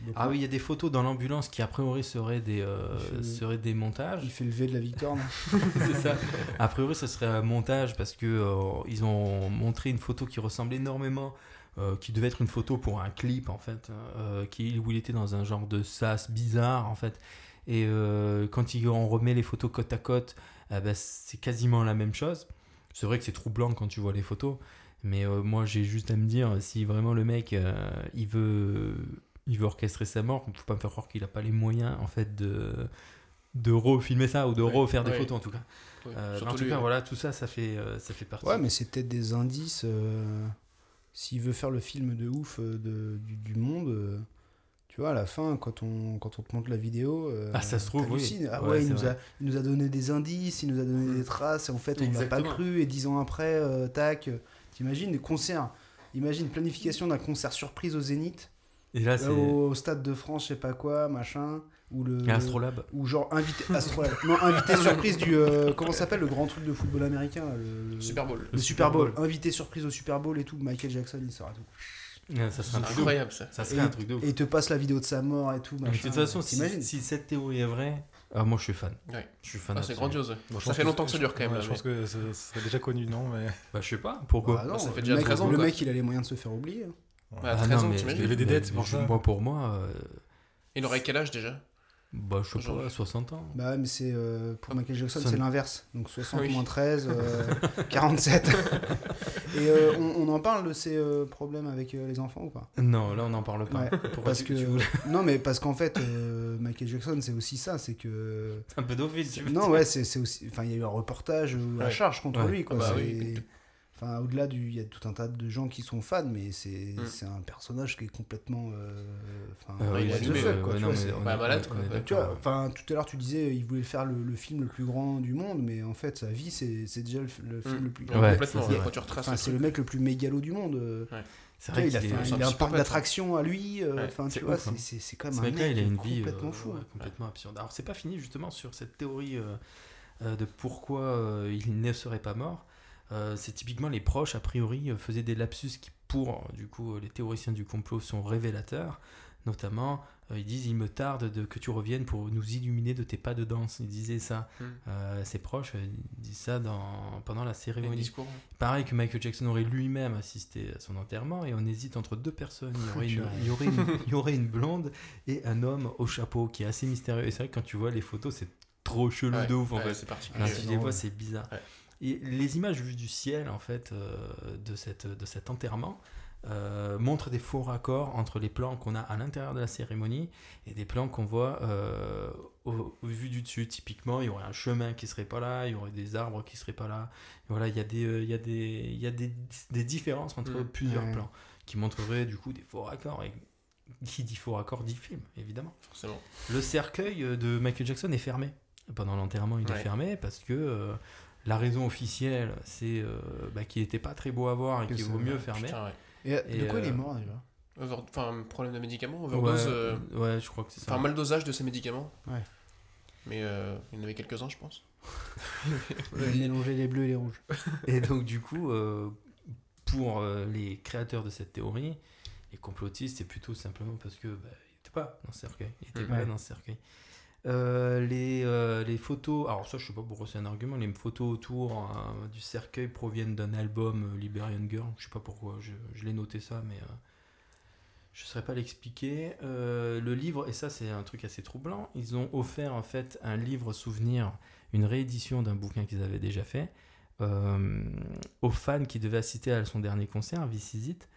Donc, ah oui il y a des photos dans l'ambulance qui a priori seraient des euh, fait- seraient des montages Il fait le V de la victoire. c'est ça. A priori, ce serait un montage parce que euh, ils ont montré une photo qui ressemble énormément, euh, qui devait être une photo pour un clip en fait, euh, qui, où il était dans un genre de sas bizarre en fait. Et quand on remet les photos côte à côte, ben, c'est quasiment la même chose. C'est vrai que c'est troublant quand tu vois les photos, mais moi j'ai juste à me dire si vraiment le mec il veut il veut orchestrer sa mort, il faut pas me faire croire qu'il a pas les moyens en fait de de refilmer ça ou de Ouais, refaire des ouais. photos en tout cas. Ouais, Euh, en tout lui, cas, voilà, tout ça, ça fait, euh, ça fait partie. Ouais, mais c'est peut-être des indices. euh, S'il veut faire le film de ouf euh, de, du, du monde, euh, tu vois, à la fin, quand on, quand on te montre la vidéo. euh, Ah, ça se trouve, oui. Ah Ouais, ouais, il nous, a, il nous a donné des indices, il nous a donné des traces, et en fait, on l'a pas cru, et dix ans après, euh, tac. T'imagines des concerts Imagine planification d'un concert surprise au Zénith, Et là, c'est au Stade de France, je sais pas quoi, machin. Ou le. un Astrolabe. Ou genre invité. Non, invité surprise du. euh, comment ça s'appelle le grand truc de football américain là, le, le- Super Bowl. le Le Super Bowl. Bowl. Invité surprise au Super Bowl et tout. Michael Jackson, il sera tout. Ouais, ça C'est serait incroyable ça. Ça Et, serait un truc de ouf. et il te passe la vidéo de sa mort et tout. Mais de Machin. toute façon, si, cette théorie est vraie, ah, moi je suis fan. Ouais. Je suis fan. Ah, c'est grandiose. Bon, ça fait que longtemps que ça dure quand même. ouais, là, je mais- pense que ça ça serait déjà connu, non mais... Bah, je sais pas. Pourquoi Bah non, Ça fait le déjà mec, 13 ans, Le quoi. mec, il a les moyens de se faire oublier. Bah, Ah, à 13 non, ans, mais- t'imagines Il avait des dettes, c'est pour ça. Moi, pour moi, euh, Il aurait quel âge déjà? Bah, je sais pas, 60 ans. Bah ouais, mais c'est euh, pour Michael Jackson, Ça- c'est l'inverse. Donc 60 Oui. moins 13, euh, 47. et euh, on, on en parle de ces euh, problèmes avec euh, les enfants ou pas? Non, là, on n'en parle pas. Ouais, Pourquoi parce tu- que tu voulais- non mais parce qu'en fait euh, Michael Jackson c'est aussi ça c'est que Un pédophile, tu veux non dire. ouais c'est c'est aussi enfin il y a eu un reportage euh, à Ouais. charge contre Ouais. lui quoi Ah bah c'est- oui. Enfin au-delà du il y a tout un tas de gens qui sont fans mais c'est Mm. c'est un personnage qui est complètement euh, enfin Euh, Ouais, il the allumé, fuck, ouais, quoi, ouais, tu non, vois, enfin, tout à l'heure tu disais il voulait faire le, le film le plus grand du monde, mais en fait sa vie c'est c'est déjà le, le film Mm. le plus. Ouais, Ouais, complètement. c'est ouais, vrai. Quand tu retraces Enfin, le c'est truc. le mec le plus mégalo du monde. euh. C'est vrai il a, il a un parc d'attractions à lui. euh, Enfin, c'est tu vois, hein. c'est- quand C'est même un mec il a une vie complètement euh, fou. ouais, complètement absurde. Alors, c'est pas fini justement sur cette théorie euh, euh, de pourquoi euh, il ne serait pas mort. Euh, c'est typiquement les proches, a priori, euh, faisaient des lapsus qui, pour euh, du coup, les théoriciens du complot, sont révélateurs. Notamment, euh, ils disent Il me tarde de, que tu reviennes pour nous illuminer de tes pas de danse. Ils disaient ça. Euh, ses proches ils disent ça dans, pendant la cérémonie. discours. Pareil que Michael Jackson aurait lui-même assisté à son enterrement et on hésite entre deux personnes. Il y aurait une, il y aurait une, il y aurait une blonde et un homme au chapeau qui est assez mystérieux. Et c'est vrai que quand tu vois les photos, c'est trop chelou Ouais, de ouf en ouais, fait. C'est particulier. Ouais, tu les vois, c'est bizarre. Ouais. Et les images vues du ciel en fait euh, de, cette, de cet enterrement euh, montrent des faux raccords entre les plans qu'on a à l'intérieur de la cérémonie et des plans qu'on voit euh, au, au vu du dessus. Typiquement, il y aurait un chemin qui serait pas là, il y aurait des arbres qui seraient pas là. Et voilà, il y a des, euh, il y a des, il y a des, des différences entre Mm. plusieurs plans qui montreraient du coup des faux raccords. Et qui dit faux raccords dit film, évidemment. Forcément. Le cercueil de Michael Jackson est fermé. Pendant l'enterrement, il est fermé parce que la raison officielle, c'est euh, bah, qu'il n'était pas très beau à voir et qu'il vaut mieux fermer. Putain, ouais. Et, Et, de quoi il est euh, mort déjà over- enfin, problème de médicaments, overdose, ouais, euh, ouais, je crois que c'est ça. enfin, mal dosage de ces médicaments. Ouais. Mais euh, il y en avait quelques-uns, je pense. Mélanger les bleus et les rouges. Et donc, du coup, euh, pour euh, les créateurs de cette théorie, les complotistes, c'est plutôt simplement parce que bah, il n'était pas dans ce cercueil. Il était Mm. pas Ouais. dans ce cercueil. Euh, les, euh, les photos, alors ça je sais pas pourquoi c'est un argument, les photos autour euh, du cercueil proviennent d'un album Liberian Girl, je sais pas pourquoi, je, je l'ai noté ça, mais je ne saurais pas l'expliquer. Le livre, et ça c'est un truc assez troublant, ils ont offert en fait un livre souvenir, une réédition d'un bouquin qu'ils avaient déjà fait, aux fans qui devaient assister à son dernier concert, This Is It.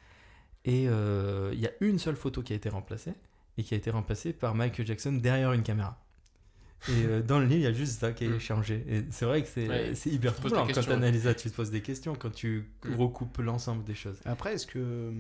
Et il y a une seule photo qui a été remplacée, et qui a été remplacée par Michael Jackson derrière une caméra. Et euh, dans le livre, il y a juste ça qui est Mm. changé. Et c'est vrai que c'est Ouais, c'est hyper troublant quand questions, tu analyses ça, tu te poses des questions quand tu Mm. recoupes l'ensemble des choses. Après, est-ce que,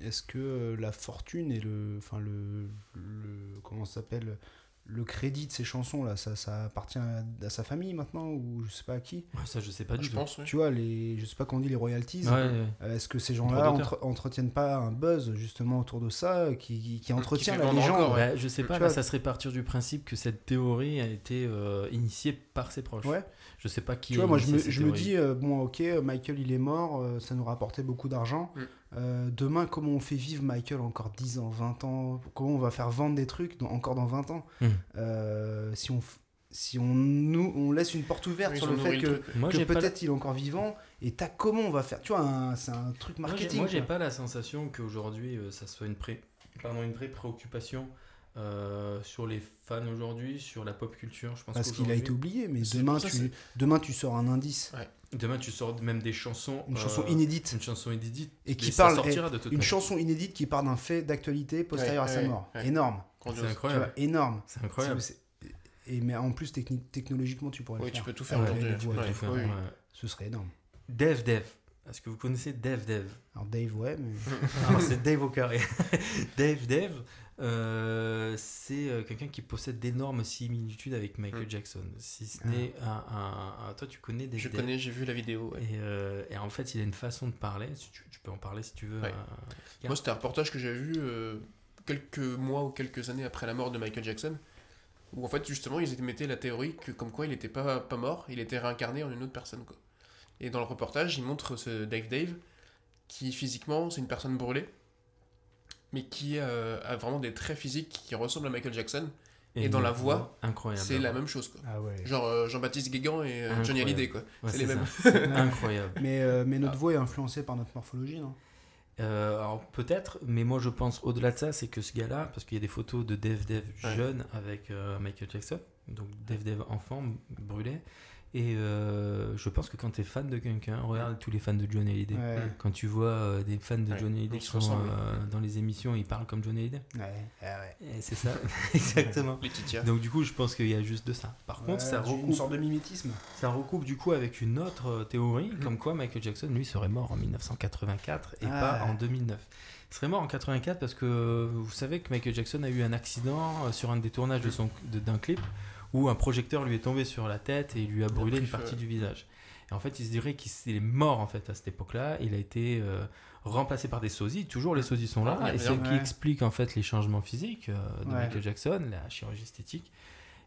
est-ce que euh, la fortune et le, enfin le, le, comment ça s'appelle, le crédit de ces chansons là, ça, ça appartient à, à sa famille maintenant ou je sais pas à qui. Ouais, ça, je sais pas du je tout. pense, oui. Tu vois les, je sais pas qu'on dit les royalties. Ouais, ouais. Euh, Est-ce que ces d'auteur. entre- entretiennent pas un buzz justement autour de ça qui, qui, qui entretient fait la légende encore, Ouais, je sais Tu pas, vois- là, ça serait partir du principe que cette théorie a été euh, initiée par ses proches. Ouais. Je sais pas qui. Tu vois, moi je me, je dis, euh, bon ok, Michael il est mort, euh, ça nous rapportait beaucoup d'argent. Mm. Euh, demain, comment on fait vivre Michael encore 10 ans, 20 ans? Comment on va faire vendre des trucs dans- encore dans 20 ans? Mm. Euh, Si on, si on, nous, on laisse une porte ouverte Oui, sur le fait que, que la- peut-être il est encore vivant, et t'as comment on va faire? Tu vois, c'est un truc marketing. Moi, j'ai pas la sensation qu'aujourd'hui, euh, ça soit une, pré... Pardon, une vraie préoccupation euh, sur les fans aujourd'hui, sur la pop culture. Je pense Parce qu'il a été oublié, mais demain ça, tu, demain tu sors un indice, Demain, tu sors même des chansons. une euh, chanson inédite. Une chanson inédite. Et qui ça parle- sortira de toute Une manière. chanson inédite qui parle d'un fait d'actualité postérieur Ouais, à sa ouais, mort. ouais. Énorme. C'est incroyable. vois, énorme. C'est incroyable. Et mais en plus technologiquement tu pourrais Oui, le tu faire. aujourd'hui. tu peux tout faire, oui, oui. Ce serait énorme. Dev Dev. Est-ce que vous connaissez Dev Dev? Alors Dave ouais mais c'est Dave au carré. Dave Dev, euh, c'est euh, quelqu'un qui possède d'énormes similitudes avec Michael Mm. Jackson. Si ce n'est un, un- un- Toi, tu connais Dave Je connais, j'ai vu la vidéo. ouais. Et, euh, et en fait, il a une façon de parler. Tu, tu peux en parler si tu veux. Ouais. Moi, c'était un reportage que j'avais vu euh, quelques mois ou quelques années après la mort de Michael Jackson, où en fait, justement, ils mettaient la théorie que, comme quoi, il n'était pas, pas mort, il était réincarné en une autre personne. Quoi. Et dans le reportage, ils montrent ce Dave Dave, qui physiquement, c'est une personne brûlée, mais qui euh, a vraiment des traits physiques qui ressemblent à Michael Jackson. Et dans la voix, incroyable. C'est la même chose, quoi. ah ouais. Genre euh, Jean-Baptiste Guégan et euh, Johnny. Hallyday, quoi. Ouais, c'est les mêmes. Incroyable. Mais euh, mais notre voix est influencée par notre morphologie non? Euh, alors peut-être, mais moi je pense au-delà de ça, c'est que ce gars-là, parce qu'il y a des photos de Dev Dev Ouais. jeune avec euh, Michael Jackson, donc Dev Dev enfant brûlé, et euh, je pense que quand tu es fan de quelqu'un, regarde tous les fans de Johnny Hallyday. Ouais. Quand tu vois euh, des fans de Ouais, Johnny Hallyday qui sont euh, dans les émissions, ils parlent comme Johnny Hallyday. Ouais. ah c'est ça, exactement. Donc du coup, je pense qu'il y a juste de ça. Par contre, ça tu- une recoupe, sorte de mimétisme. ça recoupe du coup avec une autre théorie, Mhm. comme quoi Michael Jackson, lui, serait mort en 1984 et Ah. pas en 2009. Il serait mort en 84 parce que vous savez que Michael Jackson a eu un accident sur un des tournages de son- de- d'un clip où un projecteur lui est tombé sur la tête et il lui a brûlé une partie du visage. Et en fait, il se dirait qu'il est mort en fait à cette époque-là. Il a été euh, remplacé par des sosies. Toujours les sosies sont là. Ah, et c'est ce qui Ouais. explique en fait les changements physiques euh, de Ouais. Michael Jackson, la chirurgie esthétique.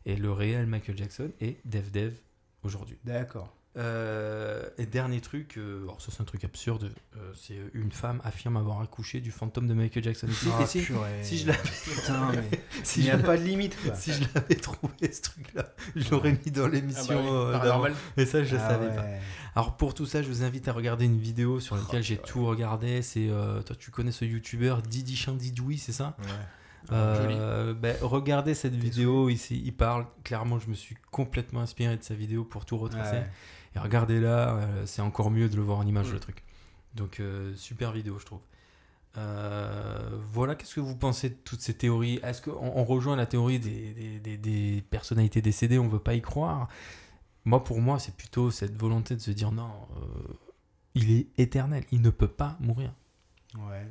Et le réel Michael Jackson est Dev Dev aujourd'hui. D'accord. Euh, et dernier truc, euh, alors ça c'est un truc absurde, euh, c'est une femme affirme avoir accouché du fantôme de Michael Jackson. Ah, si, si je l'avais Putain mais si il n'y je a pas de limite quoi. si je l'avais trouvé ce truc-là, je l'aurais mis dans Ah l'émission. bah oui, euh, d'avant. Et ça je Ah savais ouais. pas. Alors pour tout ça, je vous invite à regarder une vidéo sur laquelle Oh, j'ai tout regardé. C'est euh, toi tu connais ce youtubeur Didi Chandidoui, c'est ça? Ouais. Euh, ben, regardez cette vidéo ici, il parle. Clairement, je me suis complètement inspiré de sa vidéo pour tout retracer. Ouais. Et regardez-la, euh, c'est encore mieux de le voir en image Mm. le truc. Donc euh, super vidéo, je trouve. Euh, voilà, qu'est-ce que vous pensez de toutes ces théories? Est-ce qu'on on rejoint la théorie des, des- des- des personnalités décédées? On veut pas y croire. Moi, pour moi, c'est plutôt cette volonté de se dire non, euh, il est éternel, il ne peut pas mourir. Ouais.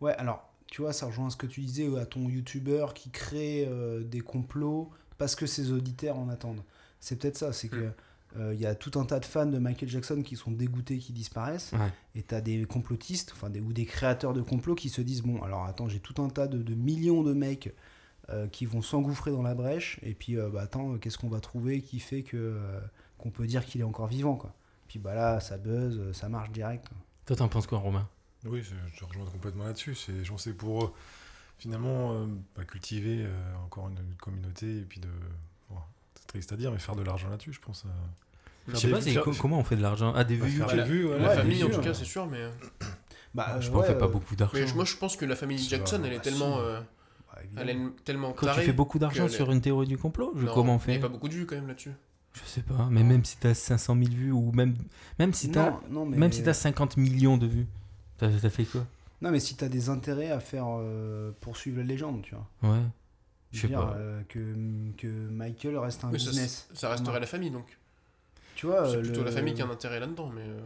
Ouais, alors, tu vois, ça rejoint ce que tu disais à ton youtubeur qui crée euh, des complots parce que ses auditeurs en attendent. C'est peut-être ça, c'est que Mm. euh, il y a tout un tas de fans de Michael Jackson qui sont dégoûtés qui disparaissent. Ouais. Et tu as des complotistes, enfin des, ou des créateurs de complots qui se disent Bon, alors attends, j'ai tout un tas de, de millions de mecs euh, qui vont s'engouffrer dans la brèche. Et puis, euh, bah, attends, qu'est-ce qu'on va trouver qui fait que euh, qu'on peut dire qu'il est encore vivant quoi? Puis bah là, ça buzz, ça marche direct. quoi. Toi, t'en penses quoi, Romain? Oui, je, je rejoins complètement là-dessus. C'est, j'en sais pour finalement euh, bah, cultiver euh, encore une, une communauté et puis de. Triste à dire, mais faire de l'argent là-dessus, je pense. euh, Je sais pas, co- comment on fait de l'argent? Ah, des bah, vues faire vues, ouais, La famille, en tout cas, c'est sûr, mais. Bah, Je euh, pense qu'on fait pas euh, beaucoup d'argent. Mais moi, je pense que la famille Jackson, vrai, elle est bah, tellement. euh, bah, elle est tellement Quand tu fais beaucoup d'argent sur une théorie du complot, je- Non, comment on Il n'y fait? a pas beaucoup de vues quand même là-dessus. Je sais pas, mais même si t'as 500 000 vues ou même, même si t'as Non, non, mais... même si t'as 50 millions de vues, t'as t'as fait quoi? Non, mais si t'as des intérêts à faire euh, poursuivre la légende, tu vois. Ouais. Je sais pas. euh, que, que Michael reste un business. ça resterait la famille donc. Tu vois, C'est euh, plutôt le- la famille qui a un intérêt là-dedans, mais euh,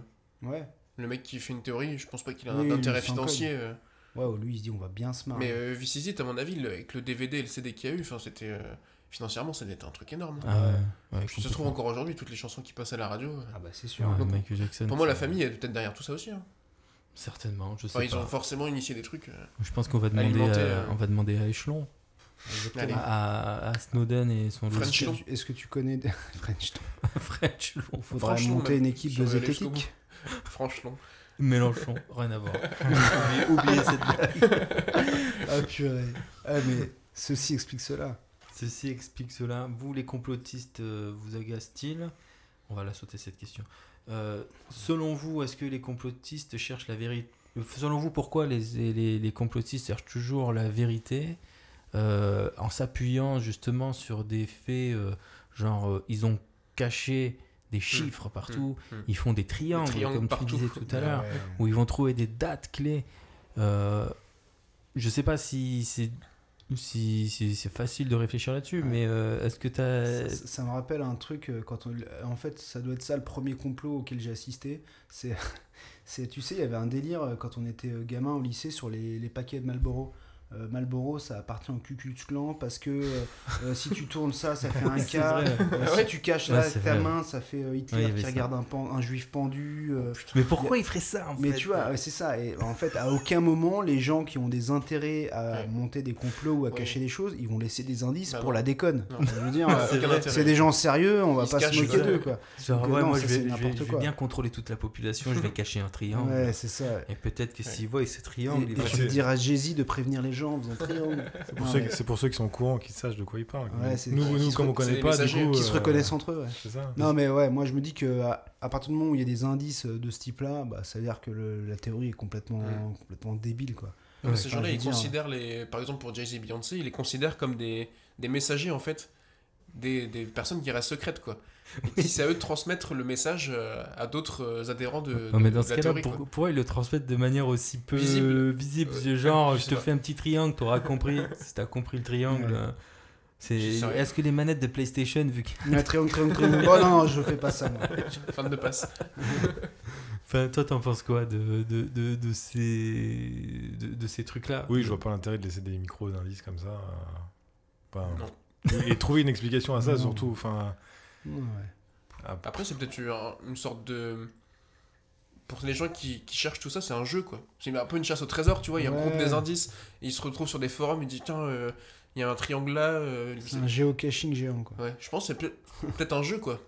Ouais. le mec qui fait une théorie, je pense pas qu'il a Oui, un intérêt financier. euh. Ouais, où lui, il se dit, on va bien se marrer. Mais euh, Exit, à mon avis, le- avec le DVD et le CD qu'il y a eu, enfin, c'était. euh, Financièrement, ça devait être un truc énorme. Ah ouais. ouais, ça se trouve encore aujourd'hui, toutes les chansons qui passent à la radio. Ah bah, c'est sûr. Ouais, Donc, Michael Jackson. Pour moi, la famille est peut-être derrière tout ça aussi. hein. Certainement, je sais Enfin, ils pas. ont forcément initié des trucs. euh. Je pense qu'on va demander, Alimenter, à, euh, on va demander à Echelon, Allez. À, à Snowden et son French Est-ce que, tu, est-ce que tu connais des- French French Il faudrait Franchement, monter une équipe de zététique. Franchement. Mélenchon, rien à voir. oubliez, oubliez cette blague. Ah purée. Ah mais ceci explique cela. Ceci explique cela. Vous, les complotistes, euh, vous agace-t-il On va la sauter cette question. Euh, selon vous, est-ce que les complotistes cherchent la vérité? Selon vous, pourquoi les, les, les complotistes cherchent toujours la vérité? Euh, en s'appuyant justement sur des faits, euh, genre euh, ils ont caché des chiffres partout, mm. ils font des triangles, triangles comme partout. tu disais tout à l'heure Ouais. où ils vont trouver des dates clés. Euh, je sais pas si c'est si, si c'est facile de réfléchir là-dessus, Ouais. mais euh, est-ce que tu as... Ça, ça me rappelle un truc quand on, en fait ça doit être ça le premier complot auquel j'ai assisté c'est c'est tu sais il y avait un délire quand on était gamin au lycée sur les, les paquets de Marlboro Euh, Marlboro ça appartient au Ku Klux Klan parce que euh, euh, si tu tournes ça ça fait un vrai. Euh, ouais si tu caches Ouais, là ta vrai. main ça fait euh, Hitler Ouais, il qui ça. regarde un, pan- un juif pendu euh, Mais pourquoi il ferait ça en mais fait tu vois, ouais, c'est ça. Et en fait, à aucun moment, les gens qui ont des intérêts à Ouais. monter des complots ou à Ouais. cacher des choses, ils vont laisser des indices Bah pour non. la déconne. C'est des gens sérieux, on va Ils pas se moquer d'eux, quoi. Genre, Donc, ouais, non, moi ça, je vais, c'est je vais- n'importe je vais quoi. bien contrôler toute la population, je vais cacher un triangle. Ouais, c'est ça. Et peut-être que s'ils voient ce triangle, Et, ils et vont... tu diras à Jay-Z de prévenir les gens en faisant triangle. C'est pour, Ouais, ceux, qui- c'est pour ceux qui sont au courant, qui sachent de quoi ils parlent. Ouais, nous, comme on connaît pas, du coup. Qui se euh, reconnaissent entre eux, ouais. C'est ça. Non, mais ouais, moi je me dis que à, à partir du moment où il y a des indices de ce type-là, bah, ça veut dire que le- la théorie est complètement, Mm. complètement débile, quoi. Ces gens-là, ils dire- considèrent les. Par exemple, pour Jay-Z et Beyoncé, ils les considèrent comme des, des messagers en fait. Des, des personnes qui restent secrètes quoi. Et qui c'est à eux de transmettre le message euh, à d'autres euh, adhérents de, Non, mais dans de ce cas-là, pour- quoi. pourquoi ils le transmettent de manière aussi peu Visible. visible, Euh, Genre, je te pas. fais un petit triangle, t'auras compris. si t'as compris le triangle. Ouais. euh, C'est... Est-ce que les manettes de PlayStation, vu que... Ouais, triangle, triangle, triangle. Oh non, non, je fais pas ça, moi. Fin de passe. Enfin, toi, t'en penses quoi de, de, de, de ces, de, de ces trucs-là? Oui, je vois pas l'intérêt de laisser des micros d'indices comme ça. enfin, Non. et, et trouver une explication à ça, Non. surtout. Enfin, Ouais. Après, c'est peut-être une, sorte de. Pour les gens qui, qui cherchent tout ça, c'est un jeu quoi. C'est un peu une chasse au trésor, tu vois. Il y a un Ouais. groupe des indices, et ils se retrouvent sur des forums, ils disent tiens, euh, il y a un triangle là. euh, C'est un géocaching géant, quoi. Ouais, je pense que c'est peut- peut-être un jeu quoi.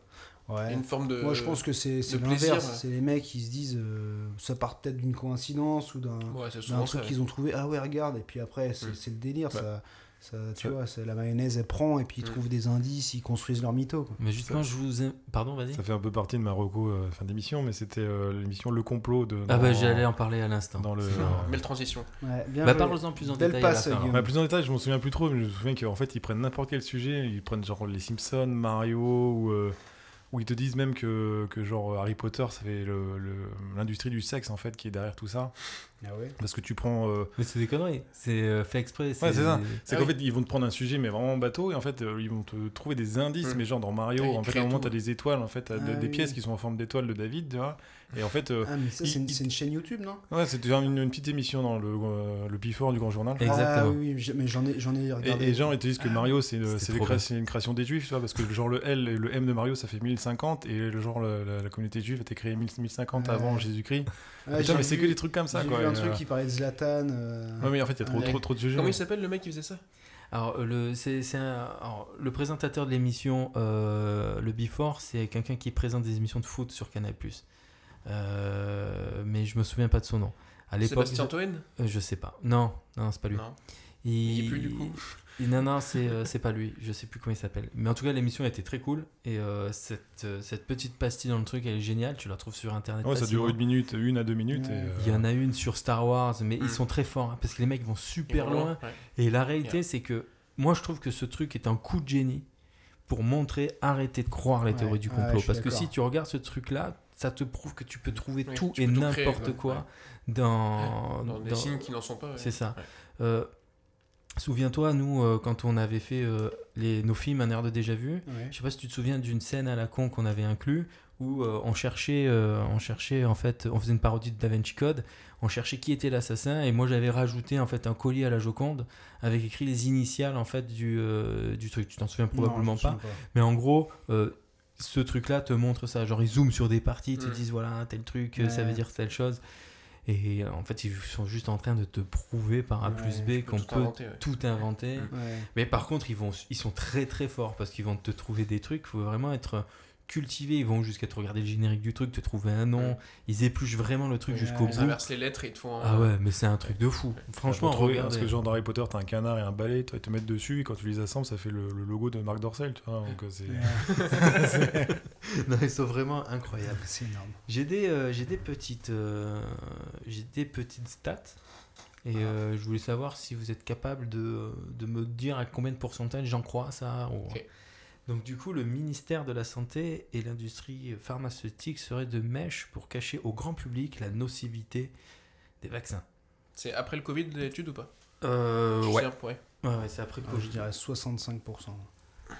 Ouais. Une forme de. Moi, je pense que c'est l'inverse. ouais. C'est les mecs qui se disent, euh, ça part peut-être d'une coïncidence ou d'un Ouais, truc ça. qu'ils ont trouvé. Ah ouais, regarde. Et puis après, c'est Mm. le délire. Ça, ça, tu Ça- vois, c'est- la mayonnaise, elle prend et puis ils Mm. trouvent des indices, ils construisent leur mytho. Quoi. Mais justement, Ça- je vous... ai- Pardon, vas-y. ça fait un peu partie de ma reco euh, fin d'émission, mais c'était euh, l'émission Le Complot de. Ah bah, j'allais en parler à l'instant. Dans le. Euh, Belle transition. Ouais, bien Bah, parle-en plus en détail à la passe, fin. Bah, plus en détail, je m'en souviens plus trop, mais je me souviens qu'en fait, ils prennent n'importe quel sujet, ils prennent genre les Simpsons, Mario, ou, ou ils te disent même que, que genre Harry Potter, ça fait le- le- l'industrie du sexe en fait qui est derrière tout ça. Ah ouais. Parce que tu prends. euh, Mais c'est des conneries. C'est euh, fait exprès. Ouais, c'est ça. C'est Ah qu'en oui. fait, ils vont te prendre un sujet, mais vraiment bateau, et en fait, euh, ils vont te trouver des indices, Mm. mais genre dans Mario, en fait, à un moment, t'as des étoiles, en fait, Ah des oui. pièces qui sont en forme d'étoiles de David, tu vois. Et en fait, euh, Ah, mais ça, il- c'est une, chaîne YouTube, non? Ouais, c'était une, une petite émission dans le, euh, le P4 du Grand Journal. Exactement. Ah oui, mais j'en ai, j'en ai Et, regardé. et genre, ils te disent que Mario, c'est une, création des juifs, tu vois, parce que genre le L et le M de Mario, ça fait 1050 et le genre le- la, la communauté juive a été créée 1000 1050 Ouais. avant Jésus-Christ. Ouais, Putain, mais c'est que des trucs comme ça quoi. vu un truc euh, qui parlait de Zlatan. euh, Ouais, mais en fait, il y a trop, Ouais. trop, trop de sujets. Comment il s'appelle le mec qui faisait ça? Alors, euh, le, c'est, c'est un- alors, le présentateur de l'émission, euh, le Before, c'est quelqu'un qui présente des émissions de foot sur Canal+. Euh, mais je me souviens pas de son nom. À l'époque, Sébastien Toen je, euh, je sais pas. Non, non, c'est pas lui. Non. Il, Il y est plus, du coup. il- non, non, c'est, euh, c'est pas lui. Je sais plus comment il s'appelle. Mais en tout cas, l'émission était très cool. Et euh, cette, euh, cette petite pastille dans le truc, elle est géniale. Tu la trouves sur Internet. Ouais, ça dure une minute, une à deux minutes. Ouais. et, euh, Il y en a une sur Star Wars, mais ils sont très forts hein, parce que les mecs vont super loin. ouais. Et la réalité, Yeah. c'est que moi, je trouve que ce truc est un coup de génie pour montrer, arrêter de croire les Ouais, théories du complot. parce que si tu regardes ce truc-là, ça te prouve que tu peux trouver Oui, tout et n'importe ouais, quoi ouais. dans. Dans des dans- signes qui n'en sont pas. ouais. C'est ça. Ouais. Euh, Souviens-toi, nous, euh, quand on avait fait euh, les, nos films Un air de déjà vu, Ouais. je sais pas si tu te souviens d'une scène à la con qu'on avait inclus où euh, on cherchait, euh, on cherchait en fait, on faisait une parodie de Da Vinci Code, on cherchait qui était l'assassin et moi j'avais rajouté en fait un collier à la Joconde avec écrit les initiales en fait du, euh, du truc. Tu t'en souviens probablement Non, pas, mais en gros. Ce truc-là te montre ça, genre ils zooment sur des parties, ils te Mm. disent voilà tel truc, ça veut dire telle chose, et en fait ils sont juste en train de te prouver par A Ouais, plus B qu'on peut inventer, ouais. tout inventer. Mais par contre, ils, vont, ils sont très très forts parce qu'ils vont te trouver des trucs. Il faut vraiment être cultivé. Ils vont jusqu'à te regarder le générique du truc, te trouver un nom. Ouais. Ils épluchent vraiment le truc Ouais, jusqu'au ouais. Ils bout. inversent les lettres et ils te font. un- Ah ouais, mais c'est un truc de fou. Franchement, trouver- Parce que genre dans Harry Potter, t'as un canard et un balai, toi, ils te mettent dessus, et quand tu les assembles, ça fait le, le logo de Marc Dorcel, tu vois. Donc, euh, c'est... Non, ils sont vraiment incroyables. C'est énorme. J'ai des, euh, j'ai des petites, euh, j'ai des petites stats. Et euh, je voulais savoir si vous êtes capable de, de me dire à combien de pourcentage j'en crois ça. ou- Ok. Donc du coup, le ministère de la Santé et l'industrie pharmaceutique seraient de mèche pour cacher au grand public la nocivité des vaccins. C'est après le Covid l'étude ou pas? Euh, ouais. sais, ouais. ouais, ouais, c'est après le Ah, Covid. je dirais 65%. Ah,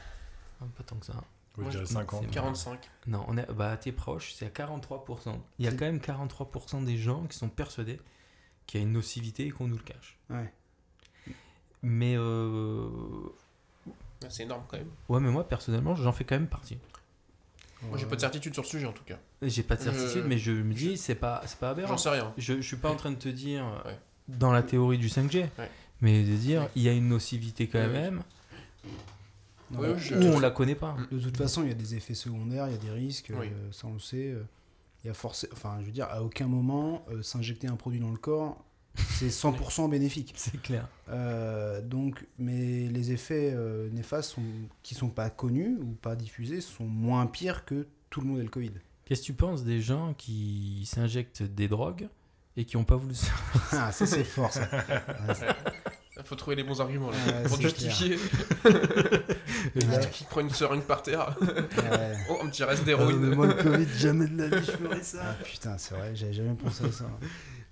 Pas tant que ça. Je Moi, dirais je- 50. c'est 45. Non, on est, bah, t'es proche, c'est à 43%. Il y a quand même 43% des gens qui sont persuadés qu'il y a une nocivité et qu'on nous le cache. Ouais. Mais euh, C'est énorme quand même. ouais, mais moi personnellement, j'en fais quand même partie. Moi j'ai pas de certitude sur le sujet en tout cas. J'ai pas de Je- certitude, mais je me dis, c'est pas, c'est pas aberrant. J'en sais rien. Je, je suis pas en train de te dire euh, Ouais. dans la théorie du 5G, Ouais. mais de dire il y a une nocivité quand Ouais, ouais. même, Non, Ouais, bah, je- ou on la connaît pas. De toute façon, il y a des effets secondaires, il y a des risques, Oui. euh, ça on le sait. euh, Il y a forcé, enfin, je veux dire, à aucun moment euh, s'injecter un produit dans le corps, c'est 100% bénéfique. C'est clair. Euh, donc, mais les effets euh, néfastes sont, qui sont pas connus ou pas diffusés sont moins pires que tout le monde ait le Covid. Qu'est-ce que tu penses des gens qui s'injectent des drogues et qui ont pas voulu se Ah, ça c'est fort ça. Ouais, Il faut trouver les bons arguments là. Ouais, pour justifier. Ouais. qui prend une seringue par terre. ouais. Oh, un petit reste d'héroïne. mais moi le Covid, jamais de la vie je ferais ça. Ah, putain, c'est vrai, j'avais jamais pensé à ça.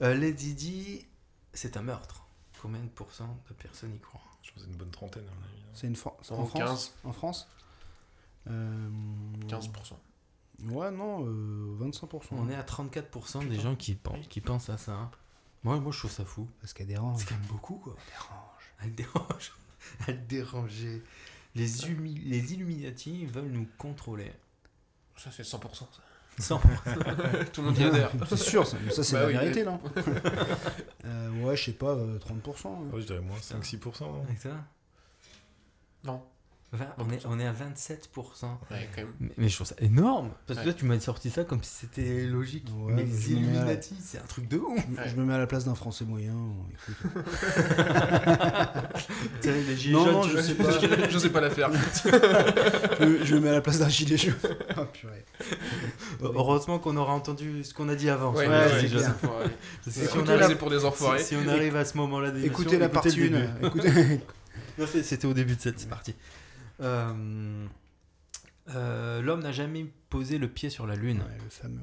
Euh, Lady Di, c'est un meurtre. Combien de pourcents de personnes y croient? Je pense que c'est une bonne trentaine, à mon avis. C'est une for- En en France? 15. En France? Euh, 15%. Ouais, non, euh, 25%. On est à 34% des gens qui, pen- qui pensent à ça. hein. Moi, moi, je trouve ça fou. Parce qu'elle dérange. C'est quand même beaucoup, quoi. dérange. Elle dérange. Elle dérangeait. Les, humi- les Illuminati veulent nous contrôler. Ça c'est 100%. Ça. Sans... Tout le monde y adhère. C'est sûr, ça, ça, c'est Bah la oui, vérité, là. Euh, ouais, je sais pas, euh, 30%. hein. Ouais, je dirais moins 5-6%. non On, est, on est à 27%. Ouais, quand même. Mais, mais je trouve ça énorme. Parce que Ouais. là, tu m'as sorti ça comme si c'était logique. Ouais, mais les je Illuminati, c'est un truc de ouf. Je, me- je me mets à la place d'un Français moyen. écoute. les gilets Non, jaunes, non, tu- je sais pas. Je sais pas la faire. je, je me mets à la place d'un gilet jaune. Ah, purée. Heureusement qu'on aura entendu ce qu'on a dit avant. Ouais, c'est clair. C'est pour des enfoirés. si- si on arrive à ce moment-là Écoutez la partie 1. Écoutez... Non, c'est- C'était au début de cette partie. Euh, euh, L'homme n'a jamais posé le pied sur la Lune. Ouais, le fameux.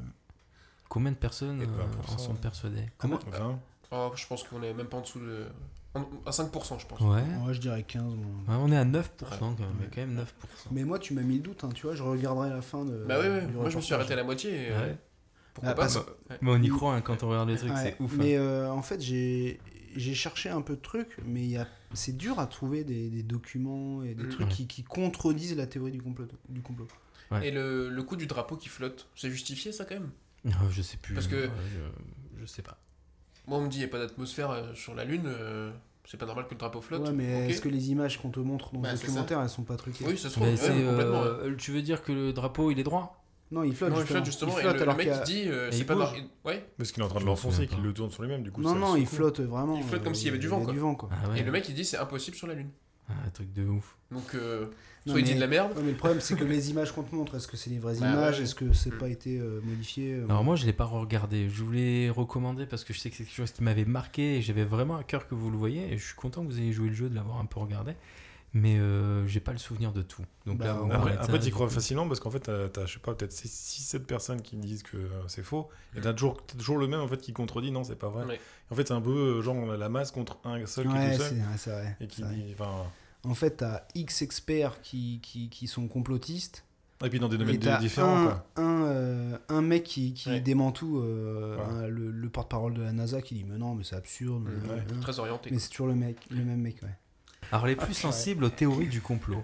Combien de personnes euh, 20%, en sont ouais. persuadées Comment 20 Oh, je pense qu'on est même pas en dessous de. À 5%, je pense. Ouais. Ouais, je dirais 15. moi. Ouais, on est à 9% quand même, Ouais. mais quand même 9%. Mais moi, tu m'as mis le doute, hein, tu vois, je regarderai la fin de. Bah oui, oui. du Moi je me suis arrêté à la moitié. et, euh, Ouais. Ah, Pourquoi pas parce- bah, ouais. Mais on y croit hein, quand on regarde les trucs, Ouais, c'est ouf. hein. Mais euh, en fait, j'ai j'ai cherché un peu de trucs, mais il y a... c'est dur à trouver des, des documents et des Mm. trucs Ouais. qui, qui contredisent la théorie du complot. Du complot. Ouais. Et le, le coup du drapeau qui flotte, c'est justifié ça quand même? Euh, je sais plus. Parce que- Ouais, je, je sais pas. Moi on me dit il n'y a pas d'atmosphère euh, sur la Lune, euh, c'est pas normal que le drapeau flotte. Ouais, mais est-ce que les images qu'on te montre dans Bah, le c'est documentaire, elles sont pas truquées? Oui, ça se trouve, ouais, c'est, complètement. ouais. euh, tu veux dire que le drapeau il est droit? Non, il flotte Non, il justement. flotte justement, Il et flotte le, le alors mec qu'il y a- il dit euh, c'est pas bouge. normal. Ouais, Parce qu'il est en train de l'enfoncer, qu'il le tourne sur lui-même, du coup. Non, ça non, il flotte vraiment. Il flotte comme euh, s'il y avait du il vent, a quoi. du vent, quoi. Ah ouais. et le mec il dit c'est impossible sur la Lune. Ah, un truc de ouf. Donc euh, Non, soit il dit mais- de la merde, Ouais, mais le problème, c'est que les images qu'on te montre, est-ce que c'est les vraies Bah, images? ouais. Est-ce que c'est Mm. pas été euh, modifié euh, Alors moi je l'ai pas regardé. Je voulais recommander parce que je sais que c'est quelque chose qui m'avait marqué et j'avais vraiment à cœur que vous le voyez et je suis content que vous ayez joué le jeu de l'avoir un peu regardé. Mais euh, j'ai pas le souvenir de tout. Donc Bah, là, me Après, après tu crois coup. facilement parce qu'en fait, t'as, je sais pas, peut-être 6-7 personnes qui disent que euh, c'est faux. Et t'as toujours, toujours le même en fait qui contredit, non, c'est pas vrai. Ouais. En fait, c'est un peu euh, genre on a la masse contre un seul qui est tout c'est seul. ouais, c'est vrai. Et qui c'est dit. En fait, t'as X experts qui, qui, qui sont complotistes. Et puis dans des domaines t'as différents, un, quoi. un, euh, un mec qui, qui Ouais. dément tout, euh, un- le, le porte-parole de la NASA qui dit Mais non, mais c'est absurde. Euh, ouais. euh. très orienté. Mais c'est toujours le, mec, le même mec, ouais. Alors les Ah, plus sensibles aux théories du complot,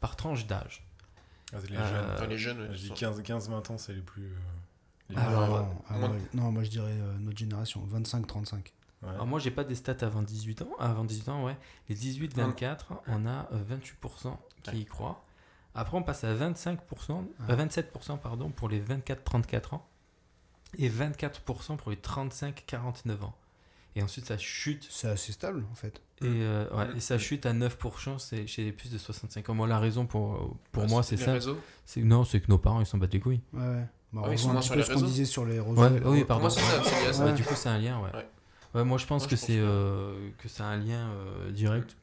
par tranche d'âge. Ah, les Euh, jeunes. Enfin, les jeunes, ouais, Je dis sont- 15-20 ans, c'est les plus. euh, les Ah, Alors, ah, Moi- non, moi je dirais euh, notre génération, 25-35. ouais. Alors moi j'ai pas des stats avant 18 ans. Avant 18 ans, ouais. Les 18-24, on a euh, 28% qui y croient. Après on passe à 25%, euh, 27% pardon, pour les 24-34 ans. Et 24% pour les 35-49 ans. Et ensuite ça chute C'est assez stable en fait. Et, euh, ouais, et ça chute à 9% c'est chez les plus de 65 ans. Moi, la raison pour, pour Ah, moi, c'est ça. C'est, non, c'est que nos parents, ils s'en battent les couilles. Ouais, ouais. Bah, Ah ils sont sur peu les ce qu'on réseaux. disait sur les réseaux. Ouais, oui, pardon. Moi, c'est ça, c'est ça. Bah, Ouais. du coup, c'est un lien, ouais. Ouais. Ouais, moi, je pense Moi, que je pense c'est que- euh, que c'est un lien euh, direct.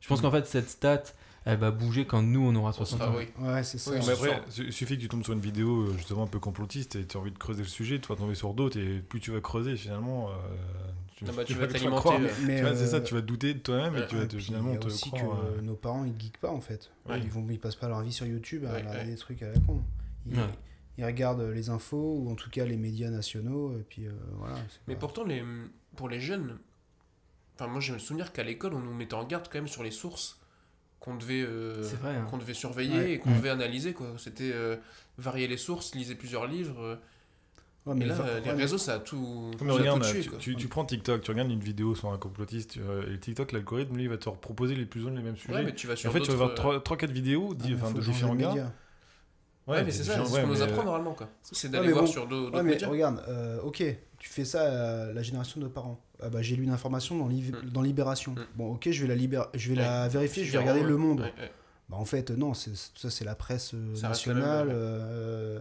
Je pense qu'en fait, cette stat, elle va bouger quand nous, on aura On 60 sera- ans. Ah oui. Ouais, c'est ça. Oui, Mais après, il suffit que tu tombes sur une vidéo euh, justement un peu complotiste et tu as envie de creuser le sujet, tu vas tomber sur d'autres et plus tu vas creuser finalement, euh, tu, Ah bah, tu vas te t'alimenter, croire. euh, Tu c'est euh, ça, tu vas te douter de toi-même et tu vas te, finalement y a te aussi croire. que euh, euh, nos parents ils geekent pas en fait. Ouais. Ils vont ils passent pas leur vie sur YouTube à Ouais, regarder ouais. des trucs à la con. Ils, Ouais. ils regardent les infos ou en tout cas les médias nationaux et puis euh, voilà. Mais pas- pourtant, les, pour les jeunes, enfin, moi j'ai le souvenir qu'à l'école, on nous mettait en garde quand même sur les sources qu'on devait, euh, vrai, hein. qu'on devait surveiller Ouais. et qu'on devait analyser. quoi. C'était euh, varier les sources, lisez plusieurs livres. euh, Ouais, et mais là, va- euh, les réseaux, ça a tout, Mais ça a regarde, tout tué. tu, quoi. tu- tu prends TikTok, tu regardes une vidéo sur un complotiste, tu- euh, et TikTok, l'algorithme, lui, il va te proposer les plus ou moins les mêmes sujets. Mais tu vas Et sur en fait, tu vas voir euh, 3-4 vidéos Ah, enfin, de différents gars. média. Ouais, mais c'est ça, c'est ce qu'on nous apprend euh, normalement. C'est d'aller voir sur d'autres mais médias. regarde, ok, tu fais ça à la génération de nos parents. Ah bah, j'ai lu une information dans, Liv- Mm. dans Libération. Mm. Bon, ok, je vais la, libér- je vais la vérifier, je vais regarder Le. Monde. Ouais. Bah, en fait, non, c'est, ça c'est la presse euh, Ça nationale. euh,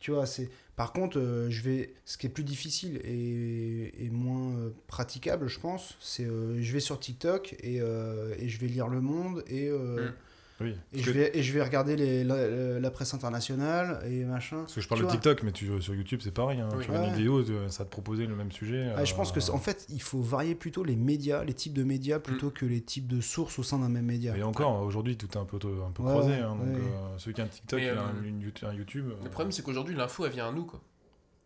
tu vois, c'est. Par contre, euh, je vais. Ce qui est plus difficile et, et moins euh, praticable, je pense, c'est je vais sur TikTok et, et je vais lire Le Monde et, euh, Mm. Oui. et, je que, vais, et je vais regarder les, la, la presse internationale et machin. parce que je parle Tu de. TikTok, mais tu, sur YouTube, c'est pareil. hein. Oui. Tu regardes Ouais. une vidéo, tu- ça va te proposer le même sujet. Ah, je pense que euh, en fait, il faut varier plutôt les médias, les types de médias, plutôt que les types de sources au sein d'un même média. Et encore, aujourd'hui, tout est un peu, un peu Ouais, croisé. ouais, hein, donc, ouais. euh, celui qui a un TikTok, Mais, il a euh, un, une YouTube- un YouTube. Le problème, c'est qu'aujourd'hui, l'info, elle vient à nous. Quoi.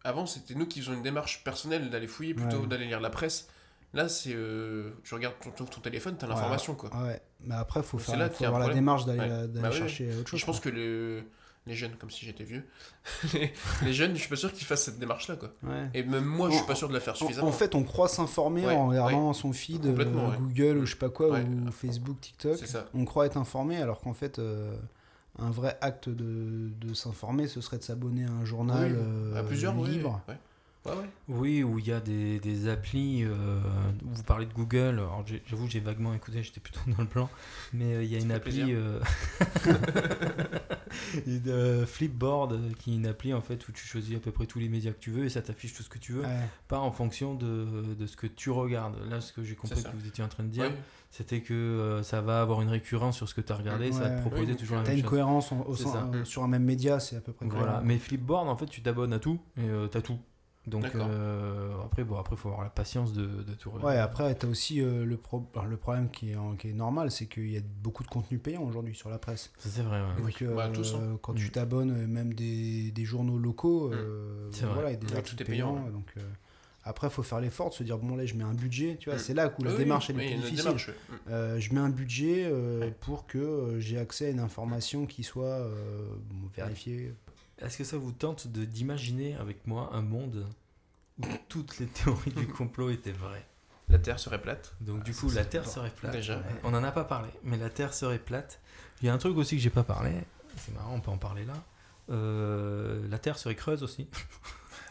Avant, c'était nous qui faisions une démarche personnelle d'aller fouiller plutôt Ouais. d'aller lire la presse. Là, c'est. euh, tu regardes ton, ton, ton téléphone, t'as l'information. quoi. Ah ouais, mais après, il faut, faire, là faut avoir la démarche d'aller Ouais. d'aller Bah oui, chercher autre chose. je pense quoi. que le- les jeunes, comme si j'étais vieux, les, les jeunes, je suis pas sûr qu'ils fassent cette démarche-là. quoi. Ouais. Et même moi, je suis pas sûr de la faire En, suffisamment. en fait, on croit s'informer en regardant son feed euh. Google ou je sais pas quoi, ou Facebook, TikTok. On croit être informé alors qu'en fait, euh, un vrai acte de, de s'informer, ce serait de s'abonner à un journal Oui, euh, à plusieurs, libre. Ouais. Ouais, ouais. Oui, où il y a des, des applis. euh, vous parlez de Google. Alors, j'avoue, j'ai vaguement écouté, j'étais plutôt dans le plan. Mais euh, il y a Ça une appli. euh, une, euh, Flipboard, qui est une appli en fait où tu choisis à peu près tous les médias que tu veux et ça t'affiche tout ce que tu veux, Ouais. pas en fonction de, de ce que tu regardes. Là, ce que j'ai compris que vous étiez en train de dire, Ouais. c'était que euh, ça va avoir une récurrence sur ce que tu as regardé, ça va te proposer toujours la T'as même une chose. cohérence en- au C'est sein- ça. euh, sur un même média, c'est à peu près Voilà. Mais Flipboard, en fait, tu t'abonnes à tout et euh, t'as tout. Donc euh, après, bon, après, faut avoir la patience de, de tout Ouais, regarder. après, tu as aussi euh, le, pro- le problème qui est, en- qui est normal, c'est qu'il y a beaucoup de contenu payant aujourd'hui sur la presse. Ça, c'est vrai. ouais. Oui, Donc, bah, euh, tous, hein. quand Mm. tu t'abonnes, même des, des journaux locaux, euh, vrai. voilà, il y a des Ouais, articles tout est payant, payants, ouais. Donc, euh, Après, il faut faire l'effort de se dire bon, là, je mets un budget. Tu vois, Mm. c'est là où la Oui, démarche oui, est oui, plus difficile. démarche, oui. Mm. Euh, je mets un budget euh, pour que j'ai accès à une information qui soit euh, bon, vérifiée. Est-ce que ça vous tente de d'imaginer avec moi un monde où toutes les théories du complot étaient vraies? La Terre serait plate. Donc du ça, coup, la Terre serait plate. Déjà. On n'en a pas parlé, mais la Terre serait plate. Il y a un truc aussi que j'ai pas parlé. C'est marrant, on peut en parler là. Euh, la Terre serait creuse aussi.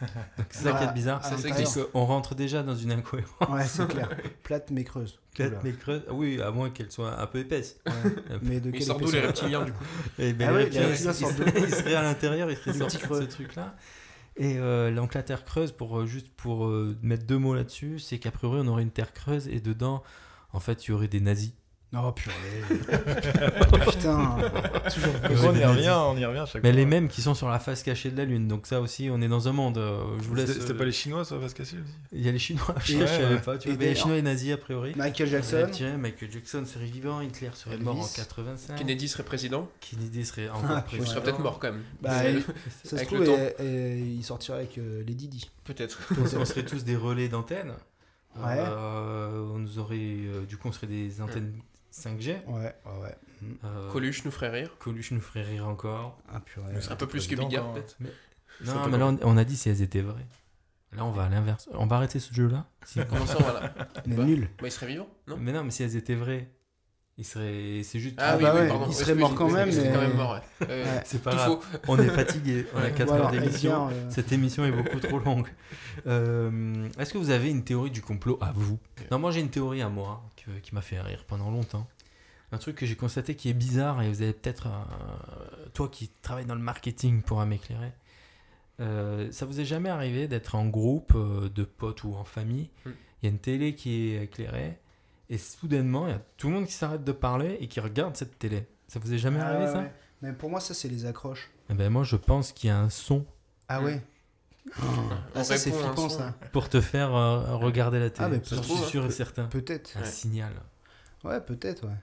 Donc, c'est ça qui est bizarre. Ça, c'est qu'on rentre déjà dans une incohérence. Ouais, c'est clair. Plate mais creuse. Plate mais creuse. Ah Oui, à moins qu'elle soit un peu épaisse. Ouais. Mais de quelle sort d'où les reptiliens du coup Et ben, Ah les oui, reptiliens, ils, seraient- ils seraient à l'intérieur, ils seraient sortis de ce truc-là. Et euh, donc la Terre creuse, pour euh, juste pour euh, mettre deux mots là-dessus, c'est qu'a priori on aurait une Terre creuse et dedans, en fait, il y aurait des nazis. Oh purée. Putain. Toujours on y revient, on y revient à chaque Mais fois. les mêmes qui sont sur la face cachée de la Lune. Donc ça aussi, on est dans un monde. euh, je vous laisse. C'était euh, pas les Chinois, ça va se casser aussi? Il y a les Chinois. Je Et- savais ouais. pas. Tu Et vois, les Chinois et nazis a priori. Michael On Jackson. tiré, Michael Jackson serait vivant, Hitler serait mort en Elvis. 85. Kennedy serait président. Kennedy serait encore Ah, Il président. serait peut-être mort quand même. Bah, il- Ça se Avec trouve, et- et il sortirait avec euh, les Didi. Peut-être. on serait tous des relais d'antennes. Ouais. Euh, on nous aurait, euh, du coup, on serait des antennes 5G. Ouais, ouais, ouais. Euh, Coluche nous ferait rire. Coluche nous ferait rire encore. Ah purée. Mais Un peu plus que Bigard peut-être. C'est Non, mais là, on, a dit si elles étaient vraies. Là, on va à l'inverse. On va arrêter ce jeu-là. Si- Comment ça voilà Mais Bah. nul. Bah il serait vivant Non mais non, mais si elles étaient vraies, il serait. C'est juste. Ah, Ah oui, bah oui, ouais, pardon. il serait mort quand même, Il serait mais- quand même mort, ouais. Euh, Ouais. C'est pas Tout grave. faux. On est fatigué. On a 4 Voilà, heures d'émission. Euh, Cette émission est beaucoup trop longue. Euh, Est-ce que vous avez une théorie du complot à vous? Non, moi j'ai une théorie à moi que- qui m'a fait rire pendant longtemps. Un truc que j'ai constaté qui est bizarre et vous avez peut-être, euh, toi qui travailles dans le marketing pourras m'éclairer. Euh, ça vous est jamais arrivé d'être en groupe euh, de potes ou en famille? Il Mm. y a une télé qui est éclairée et soudainement il y a tout le monde qui s'arrête de parler et qui regarde cette télé. Ça vous est jamais ah arrivé ouais, ça? ouais. Mais pour moi, ça, c'est les accroches. Eh ben, Moi je pense qu'il y a un son Ah Mm. ouais. Ah, ça, c'est flippant, son. ça. pour te faire euh, regarder la télé. Ah, mais suis trouve, sûr et certain. Peut-être. Un Ouais. signal. Ouais, peut-être, ouais.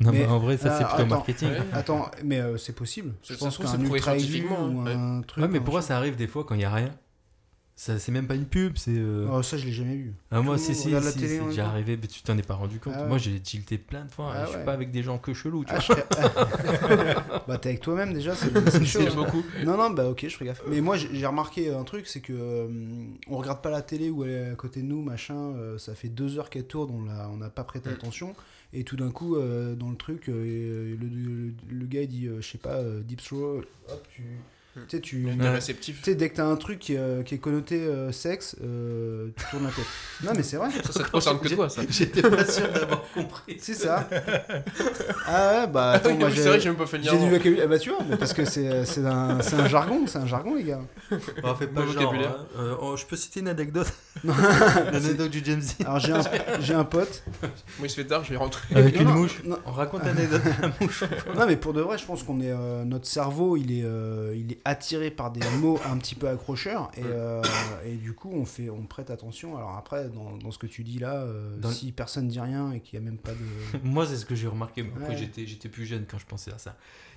Non, mais, Mais- en vrai, ça, c'est Ah, plutôt attends. marketing. Ouais. Attends, mais euh, c'est possible. Je ça pense qu'un ultra ou ouais. un truc. Ouais, mais pourquoi ça arrive des fois quand il n'y a rien ça, C'est même pas une pub, c'est. euh, Oh, ça, je l'ai jamais vu. Ah, moi, si, si, si, déjà temps arrivé, mais tu t'en es pas rendu compte. Ah ouais. Moi, j'ai tilté plein de fois. Ah je suis pas avec des gens que chelous, tu Ah, vois. bah, t'es avec toi-même déjà, c'est hein. beaucoup. Non, non, bah ok, je ferai gaffe. Mais moi, j'ai j'ai remarqué un truc, c'est que euh, on regarde pas la télé où elle est à côté de nous, machin. euh, ça fait deux heures qu'elle tourne, on l'a- on n'a pas prêté Mm. attention. Et tout d'un coup, euh, dans le truc, le, le- le gars il dit, je sais pas, deep throw, hop, tu. Mm. Tu sais, tu. Tu est réceptif. sais, dès que t'as un truc qui, euh, qui est connoté euh, sexe, euh, tu tournes la tête. Non, mais c'est vrai. Ça, ça te concerne que toi, ça. J'étais pas sûr d'avoir compris. C'est ça. ah ouais, bah attends, Oui, moi j'ai. c'est vrai, j'ai même pas fait le J'ai lien. du vocabulaire. Ah bah tu vois, parce que c'est c'est un, c'est un jargon, c'est un jargon les gars. On fait pas vocabulaire. hein. Euh, oh, je peux citer une anecdote L'anecdote du James Dean. Alors j'ai un, j'ai un pote. Moi, il se fait tard, je vais rentrer. Avec Non, une mouche. non. On raconte l'anecdote de la mouche. Non mais pour de vrai, je pense qu'on est notre cerveau, il est il est attiré par des mots un petit peu accrocheurs et, euh, et du coup on fait on prête attention. Alors après dans, dans ce que tu dis là, euh, Dans le- si personne dit rien et qu'il y a même pas de Moi, c'est ce que j'ai remarqué. mais Après, Ouais. j'étais, j'étais plus jeune quand je pensais à ça.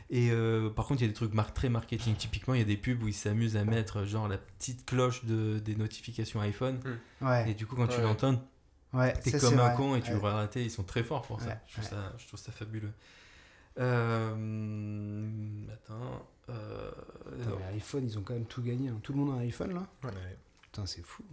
Et euh, par contre, il y a des trucs mar- très marketing. Typiquement, il y a des pubs où ils s'amusent à mettre genre la petite cloche de, des notifications iPhone. Et ouais du coup, quand tu l'entends, ouais t'es comme un vrai. con et tu Ouais. le rater. Ils sont très forts pour ça. Ouais, Je, trouve ouais. ça je trouve ça fabuleux. Euh, attends. euh, Putain, mais iPhone, ils ont quand même tout gagné. hein. Tout le monde a un iPhone là? Ouais. Putain, c'est fou.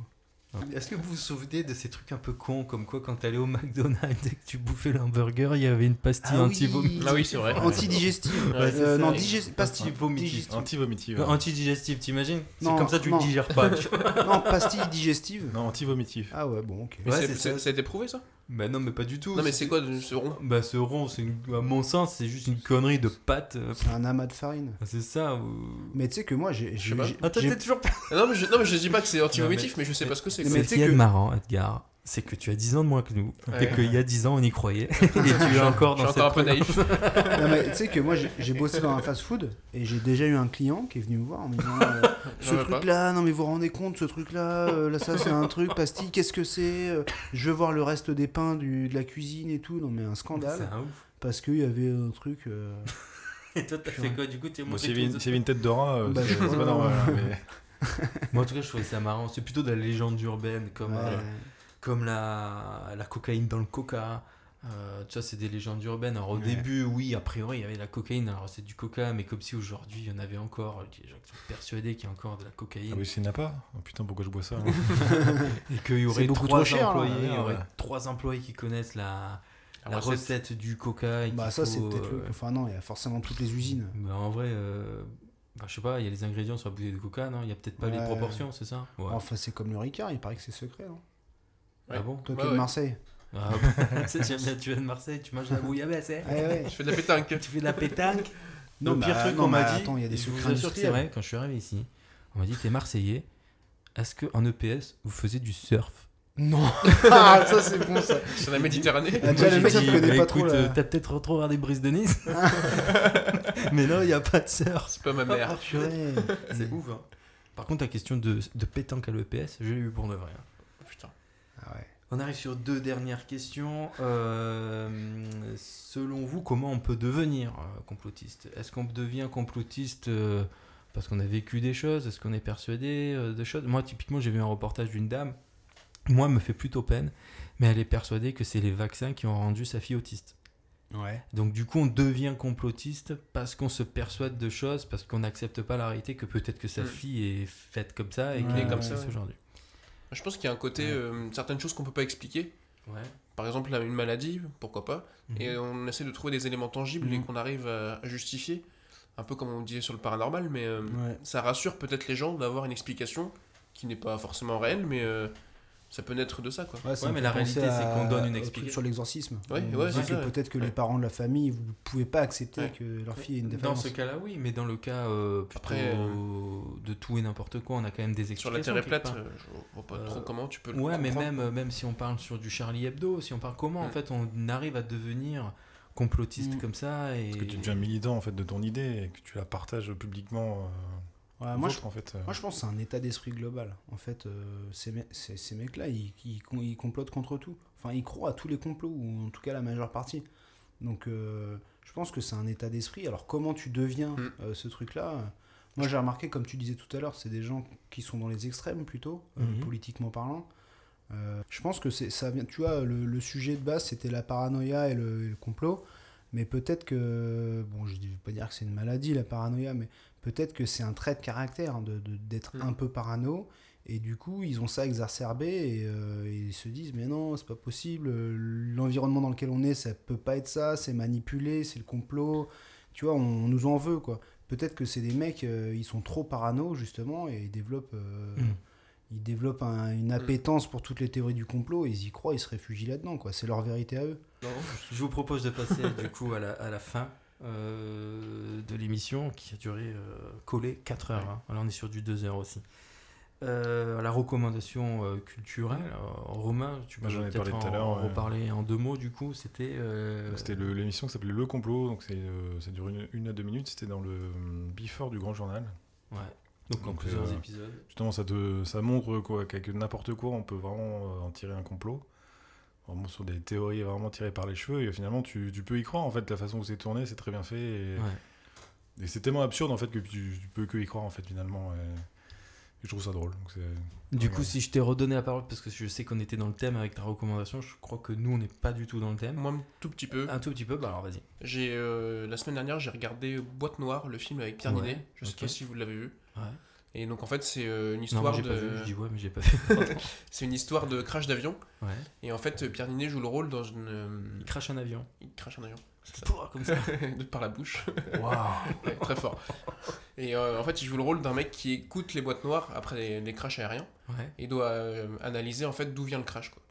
Est-ce que vous vous souvenez de ces trucs un peu cons comme quoi quand t'allais au McDonald's et que tu bouffais l'hamburger, il y avait une pastille Ah oui. anti-vomi Ah oui, c'est vrai. Antidigestive. Ouais, c'est Euh, ça. non, digest... pastille Anti-vomitive. digestive. Anti-vomitive. Antidigestif, t'imagines? C'est Non, comme ça tu non. le digères pas. tu. Non, pastille digestive. Non, anti-vomitif. Ah ouais, bon, ok. Mais Ouais, c'est- c'est c'est- ça. ça a été prouvé, ça? Bah non, mais pas du tout. Non, mais c'est quoi ce rond? Bah ce rond, c'est une- à mon sens, c'est juste une connerie de pâte. euh, C'est un amas de farine. C'est ça. ou- Mais tu sais que moi, j'ai. Je j'ai- sais pas. j'ai- Ah, toi, j'ai- t'es toujours pas. Ah Non, mais je, non, mais je dis pas que c'est anti-vomitif, mais, je sais pas ce que c'est. Mais tu sais que- marrant, Edgar, c'est que tu as 10 ans de moins que nous. Ouais. Et qu'il y a 10 ans, on y croyait. et tu es encore dans encore un peu cette- naïf. Non, mais tu sais que moi, j'ai- bossé dans un fast-food et j'ai déjà eu un client qui est venu me voir en me disant euh, Ce pas. truc-là, non mais vous vous rendez compte, ce truc-là, euh, là ça c'est un truc, pastille, qu'est-ce que c'est Euh, Je veux voir le reste des pains du, de la cuisine et tout. Non mais un C'est scandale un ouf. parce qu'il y avait un truc. euh, Et toi, t'as fait quoi Du coup, t'es Bon, monté avait tous une- tête de rat, euh, Bah, c'est je c'est crois- pas normal. hein, mais- Moi, en tout cas, je trouvais ça marrant. C'est plutôt de la légende urbaine, comme, Ouais. Comme la, la cocaïne dans le coca. Euh, tu vois, c'est des légendes urbaines. Alors, au Ouais. début, oui, a priori, il y avait de la cocaïne. Alors, c'est du coca, mais comme si aujourd'hui, il y en avait encore. Des gens qui sont persuadés qu'il y a encore de la cocaïne. Ah oui, s'il n'y en a pas Oh, Putain, pourquoi je bois ça hein Et qu'il y aurait beaucoup trois trop cher, là. employés, il y aurait ouais. trois employés qui connaissent la, La la recette. recette du coca. et Bah ça c'est peut-être le... euh, Enfin non, il y a forcément toutes les usines. bah, en vrai, euh, bah, je sais pas, il y a les ingrédients sur la bouteille de coca, non? Il y a peut-être pas les proportions, c'est ça? Ouais. Enfin c'est comme le Ricard, il paraît que c'est secret. Non? Ah bon Toi qui es de. Marseille. Ah, bien, tu viens de Marseille, tu manges la bouillabaisse, hein Ouais. Je fais de la pétanque. Tu fais de la pétanque Non, Le pire bah, truc qu'on m'a dit, attends, il y a des que c'est vrai, quand je suis arrivé ici, on m'a dit t'es Marseillais, est-ce qu'en EPS vous faisiez du surf? Non Ah, ça c'est bon ça Sur la Méditerranée. Ah, déjà, le J'ai mec il dit, connaît bah, pas trop euh, T'as peut-être retrouvé des brises de Nice Mais non, il n'y a pas de surf C'est pas ma mère. purée. C'est ouf, hein. Par contre, la question de, de pétanque à l'EPS, je l'ai eu pour de vrai. hein. On arrive sur deux dernières questions. Euh, selon vous, comment on peut devenir euh, complotiste? Est-ce qu'on devient complotiste euh, parce qu'on a vécu des choses? Est-ce qu'on est persuadé de choses? Moi, typiquement, j'ai vu un reportage d'une dame. Moi, elle me fait plutôt peine, mais elle est persuadée que c'est les vaccins qui ont rendu sa fille autiste. Ouais. Donc du coup, on devient complotiste parce qu'on se persuade de choses, parce qu'on n'accepte pas la réalité que peut-être que sa Mm. fille est faite comme ça et Ouais, qu'elle est comme ouais. ça aujourd'hui. Je pense qu'il y a un côté, Ouais. euh, certaines choses qu'on peut pas expliquer. Ouais. Par exemple, une maladie, pourquoi pas. Et on essaie de trouver des éléments tangibles et Mhm. qu'on arrive à, justifier. Un peu comme on disait sur le paranormal, mais euh, Ouais. ça rassure peut-être les gens d'avoir une explication qui n'est pas forcément réelle, mais euh, ça peut naître de ça, quoi. Ouais, ça Ouais, me mais la réalité, c'est qu'on donne une explication. sur l'exorcisme. Ouais, On ouais, dit c'est que peut-être que Ouais. les parents de la famille, vous pouvez pas accepter Ouais. que leur fille ait une Dans défaillance. ce cas-là, oui, mais dans le cas euh, plutôt Après, de tout et n'importe quoi, on a quand même des Sur explications. la Terre plate, part. euh, je vois pas Euh, trop comment tu peux le Ouais, mais même, euh, même si on parle sur du Charlie Hebdo, si on parle comment en Mm. fait on arrive à devenir complotiste Mm. comme ça et Parce que tu deviens militant en fait de ton idée et que tu la partages publiquement. Euh, Ouais, moi, je, autres, en fait. euh. moi, je pense que c'est un état d'esprit global. En fait, euh, ces, me- ces, ces mecs-là, ils, ils, ils complotent contre tout. Enfin, ils croient à tous les complots, ou en tout cas la majeure partie. Donc, euh, je pense que c'est un état d'esprit. Alors, comment tu deviens Mm. euh, ce truc-là Moi, j'ai remarqué, comme tu disais tout à l'heure, c'est des gens qui sont dans les extrêmes plutôt, euh, Mhm. politiquement parlant. Euh, je pense que ça vient. Tu vois, le, le sujet de base, c'était la paranoïa et le, et le complot. Mais peut-être que, bon, je ne vais pas dire que c'est une maladie, la paranoïa, mais peut-être que c'est un trait de caractère hein, de, de- d'être Mm. un peu parano. Et du coup, ils ont ça exacerbé et, euh, et ils se disent, mais non, c'est pas possible. euh, L'environnement dans lequel on est, ça peut pas être ça. C'est manipulé, c'est le complot. Tu vois, on, on nous en veut, quoi. Peut-être que c'est des mecs, euh, ils sont trop parano, justement, et ils développent, euh, Mm. ils développent un- une appétence pour toutes les théories du complot. Et ils y croient, ils se réfugient là-dedans, quoi. C'est leur vérité à eux. Non, Je vous propose de passer du coup à la, à la fin euh, de l'émission qui a duré euh, collé 4 heures. hein. Là on est sur du 2 heures aussi. Euh, la recommandation culturelle, Romain, tu ai peut-être parlé tout à en, l'heure, en ouais. reparler en deux mots du coup. C'était. euh, C'était l'émission qui s'appelait Le Complot, donc ça dure une, une à deux minutes, c'était dans le euh, Before du Grand Journal. Ouais. Donc, en plusieurs euh, épisodes. Justement, ça, te, ça montre quoi, qu'avec n'importe quoi, on peut vraiment en tirer un complot. Vraiment sur des théories vraiment tirées par les cheveux, et finalement, tu, tu peux y croire, en fait, la façon où c'est tourné, c'est très bien fait. Et, Ouais. et c'est tellement absurde, en fait, que tu, tu peux que y croire, en fait, finalement. Et, et je trouve ça drôle. Donc c'est- Du Ouais, coup, ouais. si je t'ai redonné la parole parce que je sais qu'on était dans le thème avec ta recommandation, je crois que nous on n'est pas du tout dans le thème. moi un tout petit peu. Un tout petit peu, bah alors vas-y. J'ai euh, la semaine dernière, j'ai regardé Boîte Noire, le film avec Pierre Ouais, Ninet. Je sais pas si vous l'avez vu. Ouais. Et donc en fait, c'est euh, une Non, histoire moi j'ai de pas vu, je dis ouais, mais j'ai pas vu. c'est une histoire de crash d'avion. ouais. Et en fait, Pierre Ninet joue le rôle dans une euh, Il crache un avion. il crache un avion. C'est ça. Comme ça. de par la bouche. Waouh. Ouais, très fort. Et euh, en fait, il joue le rôle d'un mec qui écoute les boîtes noires après les, les crashs aériens Ouais, et doit euh, analyser en fait d'où vient le crash. Quoi.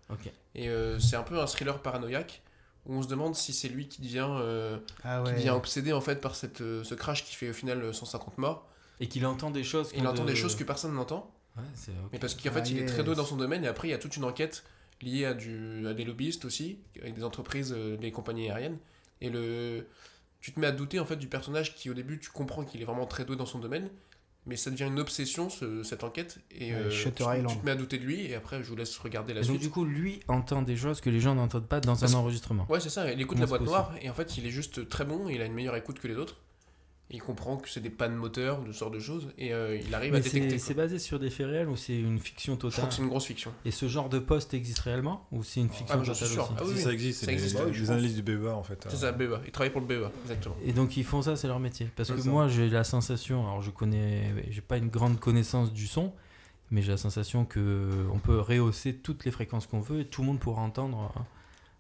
Et euh, c'est un peu un thriller paranoïaque où on se demande si c'est lui qui devient, euh, Ah qui devient obsédé en fait par cette, euh, ce crash qui fait au final euh, 150 morts. Et qu'il entend des choses. Il entend de- des choses que personne n'entend. Ouais, c'est ok. Mais parce qu'en fait, Ah, il est très doué dans son domaine et après, il y a toute une enquête liée à, du, à des lobbyistes aussi, avec des entreprises, euh, des compagnies aériennes. Et le, tu te mets à douter en fait du personnage qui, au début, tu comprends qu'il est vraiment très doué dans son domaine, mais ça devient une obsession, ce- cette enquête. Et Ouais, euh, Shutter tu, Island. tu te mets à douter de lui et après, je vous laisse regarder la Et donc suite. du coup, lui entend des choses que les gens n'entendent pas dans Parce- un enregistrement. Ouais, c'est ça, il écoute Comment la boîte noire et en fait, il est juste très bon, il a une meilleure écoute que les autres. Il comprend que c'est des pannes moteurs, de ce genre de choses, et euh, il arrive à détecter. c'est basé sur des faits réels ou c'est une fiction Je crois totale que c'est une grosse fiction. Et ce genre de poste existe réellement ou c'est une fiction Ah, suis totale sûr. aussi Ah oui, si ça existe, ça c'est les, existe, les oui, je pense. analyses du BEA en fait. C'est ça, BEA. Il travaille pour le BEA, exactement. Et donc ils font ça, c'est leur métier. Parce que ça. moi j'ai la sensation, alors je connais, j'ai pas une grande connaissance du son, mais j'ai la sensation que on peut rehausser toutes les fréquences qu'on veut et tout le monde pourra entendre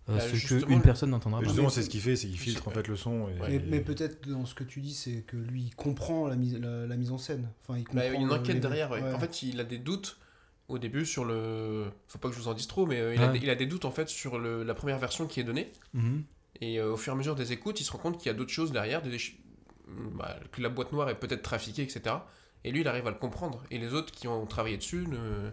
euh, Bah, ce justement, qu'une personne n'entendra pas. justement, c'est ce qu'il fait, c'est qu'il filtre en fait le son. Et, Mais, mais peut-être dans ce que tu dis, c'est que lui, il comprend la mise, la, la mise en scène. Enfin, il comprend Bah, il y a une enquête les- derrière. ouais. ouais. En fait, il a des doutes au début sur le. Faut pas que je vous en dise trop, mais euh, il, a des, il a des doutes en fait sur le- la première version qui est donnée. Mhm. Et euh, au fur et à mesure des écoutes, il se rend compte qu'il y a d'autres choses derrière, des déch- bah, que la boîte noire est peut-être trafiquée, etc. Et lui, il arrive à le comprendre. Et les autres qui ont travaillé dessus ne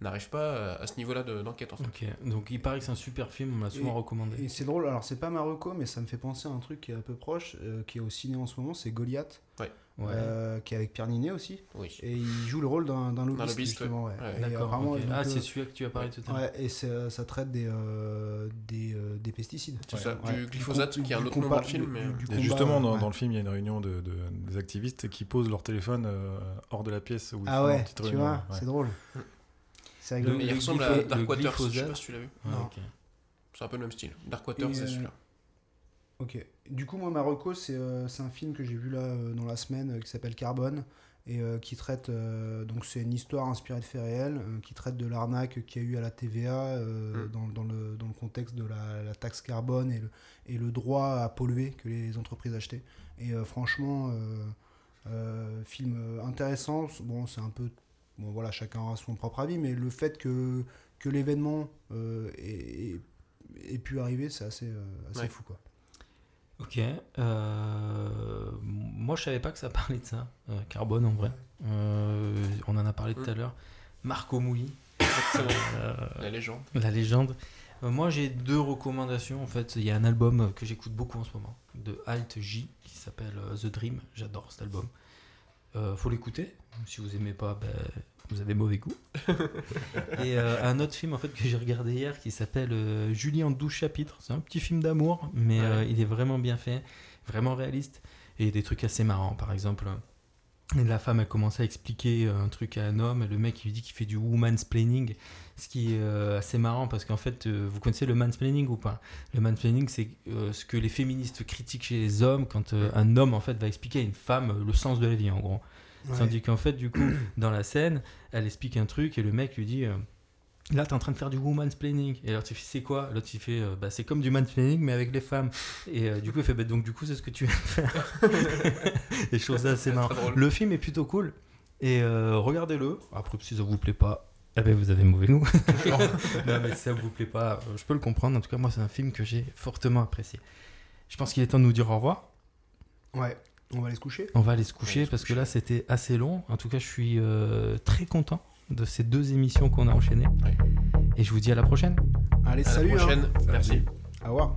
n'arrivent pas à, à ce niveau-là de- d'enquête en fait. Ok, donc il paraît que c'est un super film, on m'a souvent Et- recommandé. Et c'est drôle, alors c'est pas Marocco, mais ça me fait penser à un truc qui est un peu proche, euh, qui est au ciné en ce moment, c'est Goliath, Ouais. euh, qui est avec Pierre Ninet aussi. Oui. Et il joue le rôle d'un d'un lobbyiste, lobbyiste, justement. Ouais. ouais. Et D'accord. Ah, euh, c'est celui que tu as parlé tout à l'heure. Et ça traite des, euh, des, euh, des pesticides. C'est Ouais. ça, Ouais. du glyphosate, Du qui est un autre nom dans le film. du- mais... du- euh, du Et combat, justement, dans, ouais. dans le film, il y a une réunion de, de- des activistes qui posent leur téléphone euh, hors de la pièce. Où ils Ah ouais, tu vois, ouais. c'est drôle. C'est rigolo. Il le ressemble à le Dark Waters, je sais pas si tu l'as vu. C'est un peu le même style. Dark Waters, Et, c'est euh, celui-là. Ok. Du coup, moi, Marocco, c'est euh, un film que j'ai vu là euh, dans la semaine euh, qui s'appelle Carbone et qui traite. donc, c'est une histoire inspirée de faits réels qui traite de l'arnaque qu'il y a eu à la TVA euh, Mm. dans, dans le, dans le contexte de la, la taxe carbone et le, et le droit à polluer que les entreprises achetaient. Et franchement, film intéressant. Bon, c'est un peu. Bon, voilà, chacun aura son propre avis, mais le fait que, que l'événement euh, ait, pu arriver, c'est assez, euh, assez Ouais. fou, quoi. Ok. euh, moi, je savais pas que ça parlait de ça. Euh, carbone, en vrai. Euh, on en a parlé tout Mm. à l'heure. Marco Mouli, euh, La légende. la légende. Euh, moi, j'ai deux recommandations. En fait, il y a un album que j'écoute beaucoup en ce moment de Alt J qui s'appelle The Dream. J'adore cet album. Euh, faut l'écouter. Si vous aimez pas, ben, vous avez mauvais goût. Et euh, un autre film en fait que j'ai regardé hier qui s'appelle euh, Julie en 12 chapitres. C'est un petit film d'amour, mais Ouais. euh, il est vraiment bien fait, vraiment réaliste. Et des trucs assez marrants. Par exemple, la femme a commencé à expliquer un truc à un homme, et le mec il lui dit qu'il fait du womansplaining. Ce qui est assez marrant parce qu'en fait, vous connaissez le mansplaining ou pas? Le mansplaining, c'est ce que les féministes critiquent chez les hommes quand un homme en fait va expliquer à une femme le sens de la vie en gros. Tandis qu'en fait, du coup, dans la scène, elle explique un truc et le mec lui dit euh, Là, t'es en train de faire du womansplaining. Et l'autre, il fait C'est quoi? L'autre, il fait euh, bah, C'est comme du mansplaining, mais avec les femmes. Et euh, du coup, il fait bah, Donc, du coup, c'est ce que tu viens de faire. trouve ça assez C'est marrant. très drôle. Le film est plutôt cool. Et euh, regardez-le. Après, si ça vous plaît pas, eh ben, vous avez mauvais goût. non, mais si ça vous plaît pas, je peux le comprendre. En tout cas, moi, c'est un film que j'ai fortement apprécié. Je pense qu'il est temps de nous dire au revoir. Ouais, on va aller se coucher. On va aller se coucher aller se parce que là c'était assez long. En tout cas, je suis euh, très content de ces deux émissions qu'on a enchaînées. Et je vous dis à la prochaine. Allez, À salut. la hein. prochaine. Merci. Au revoir.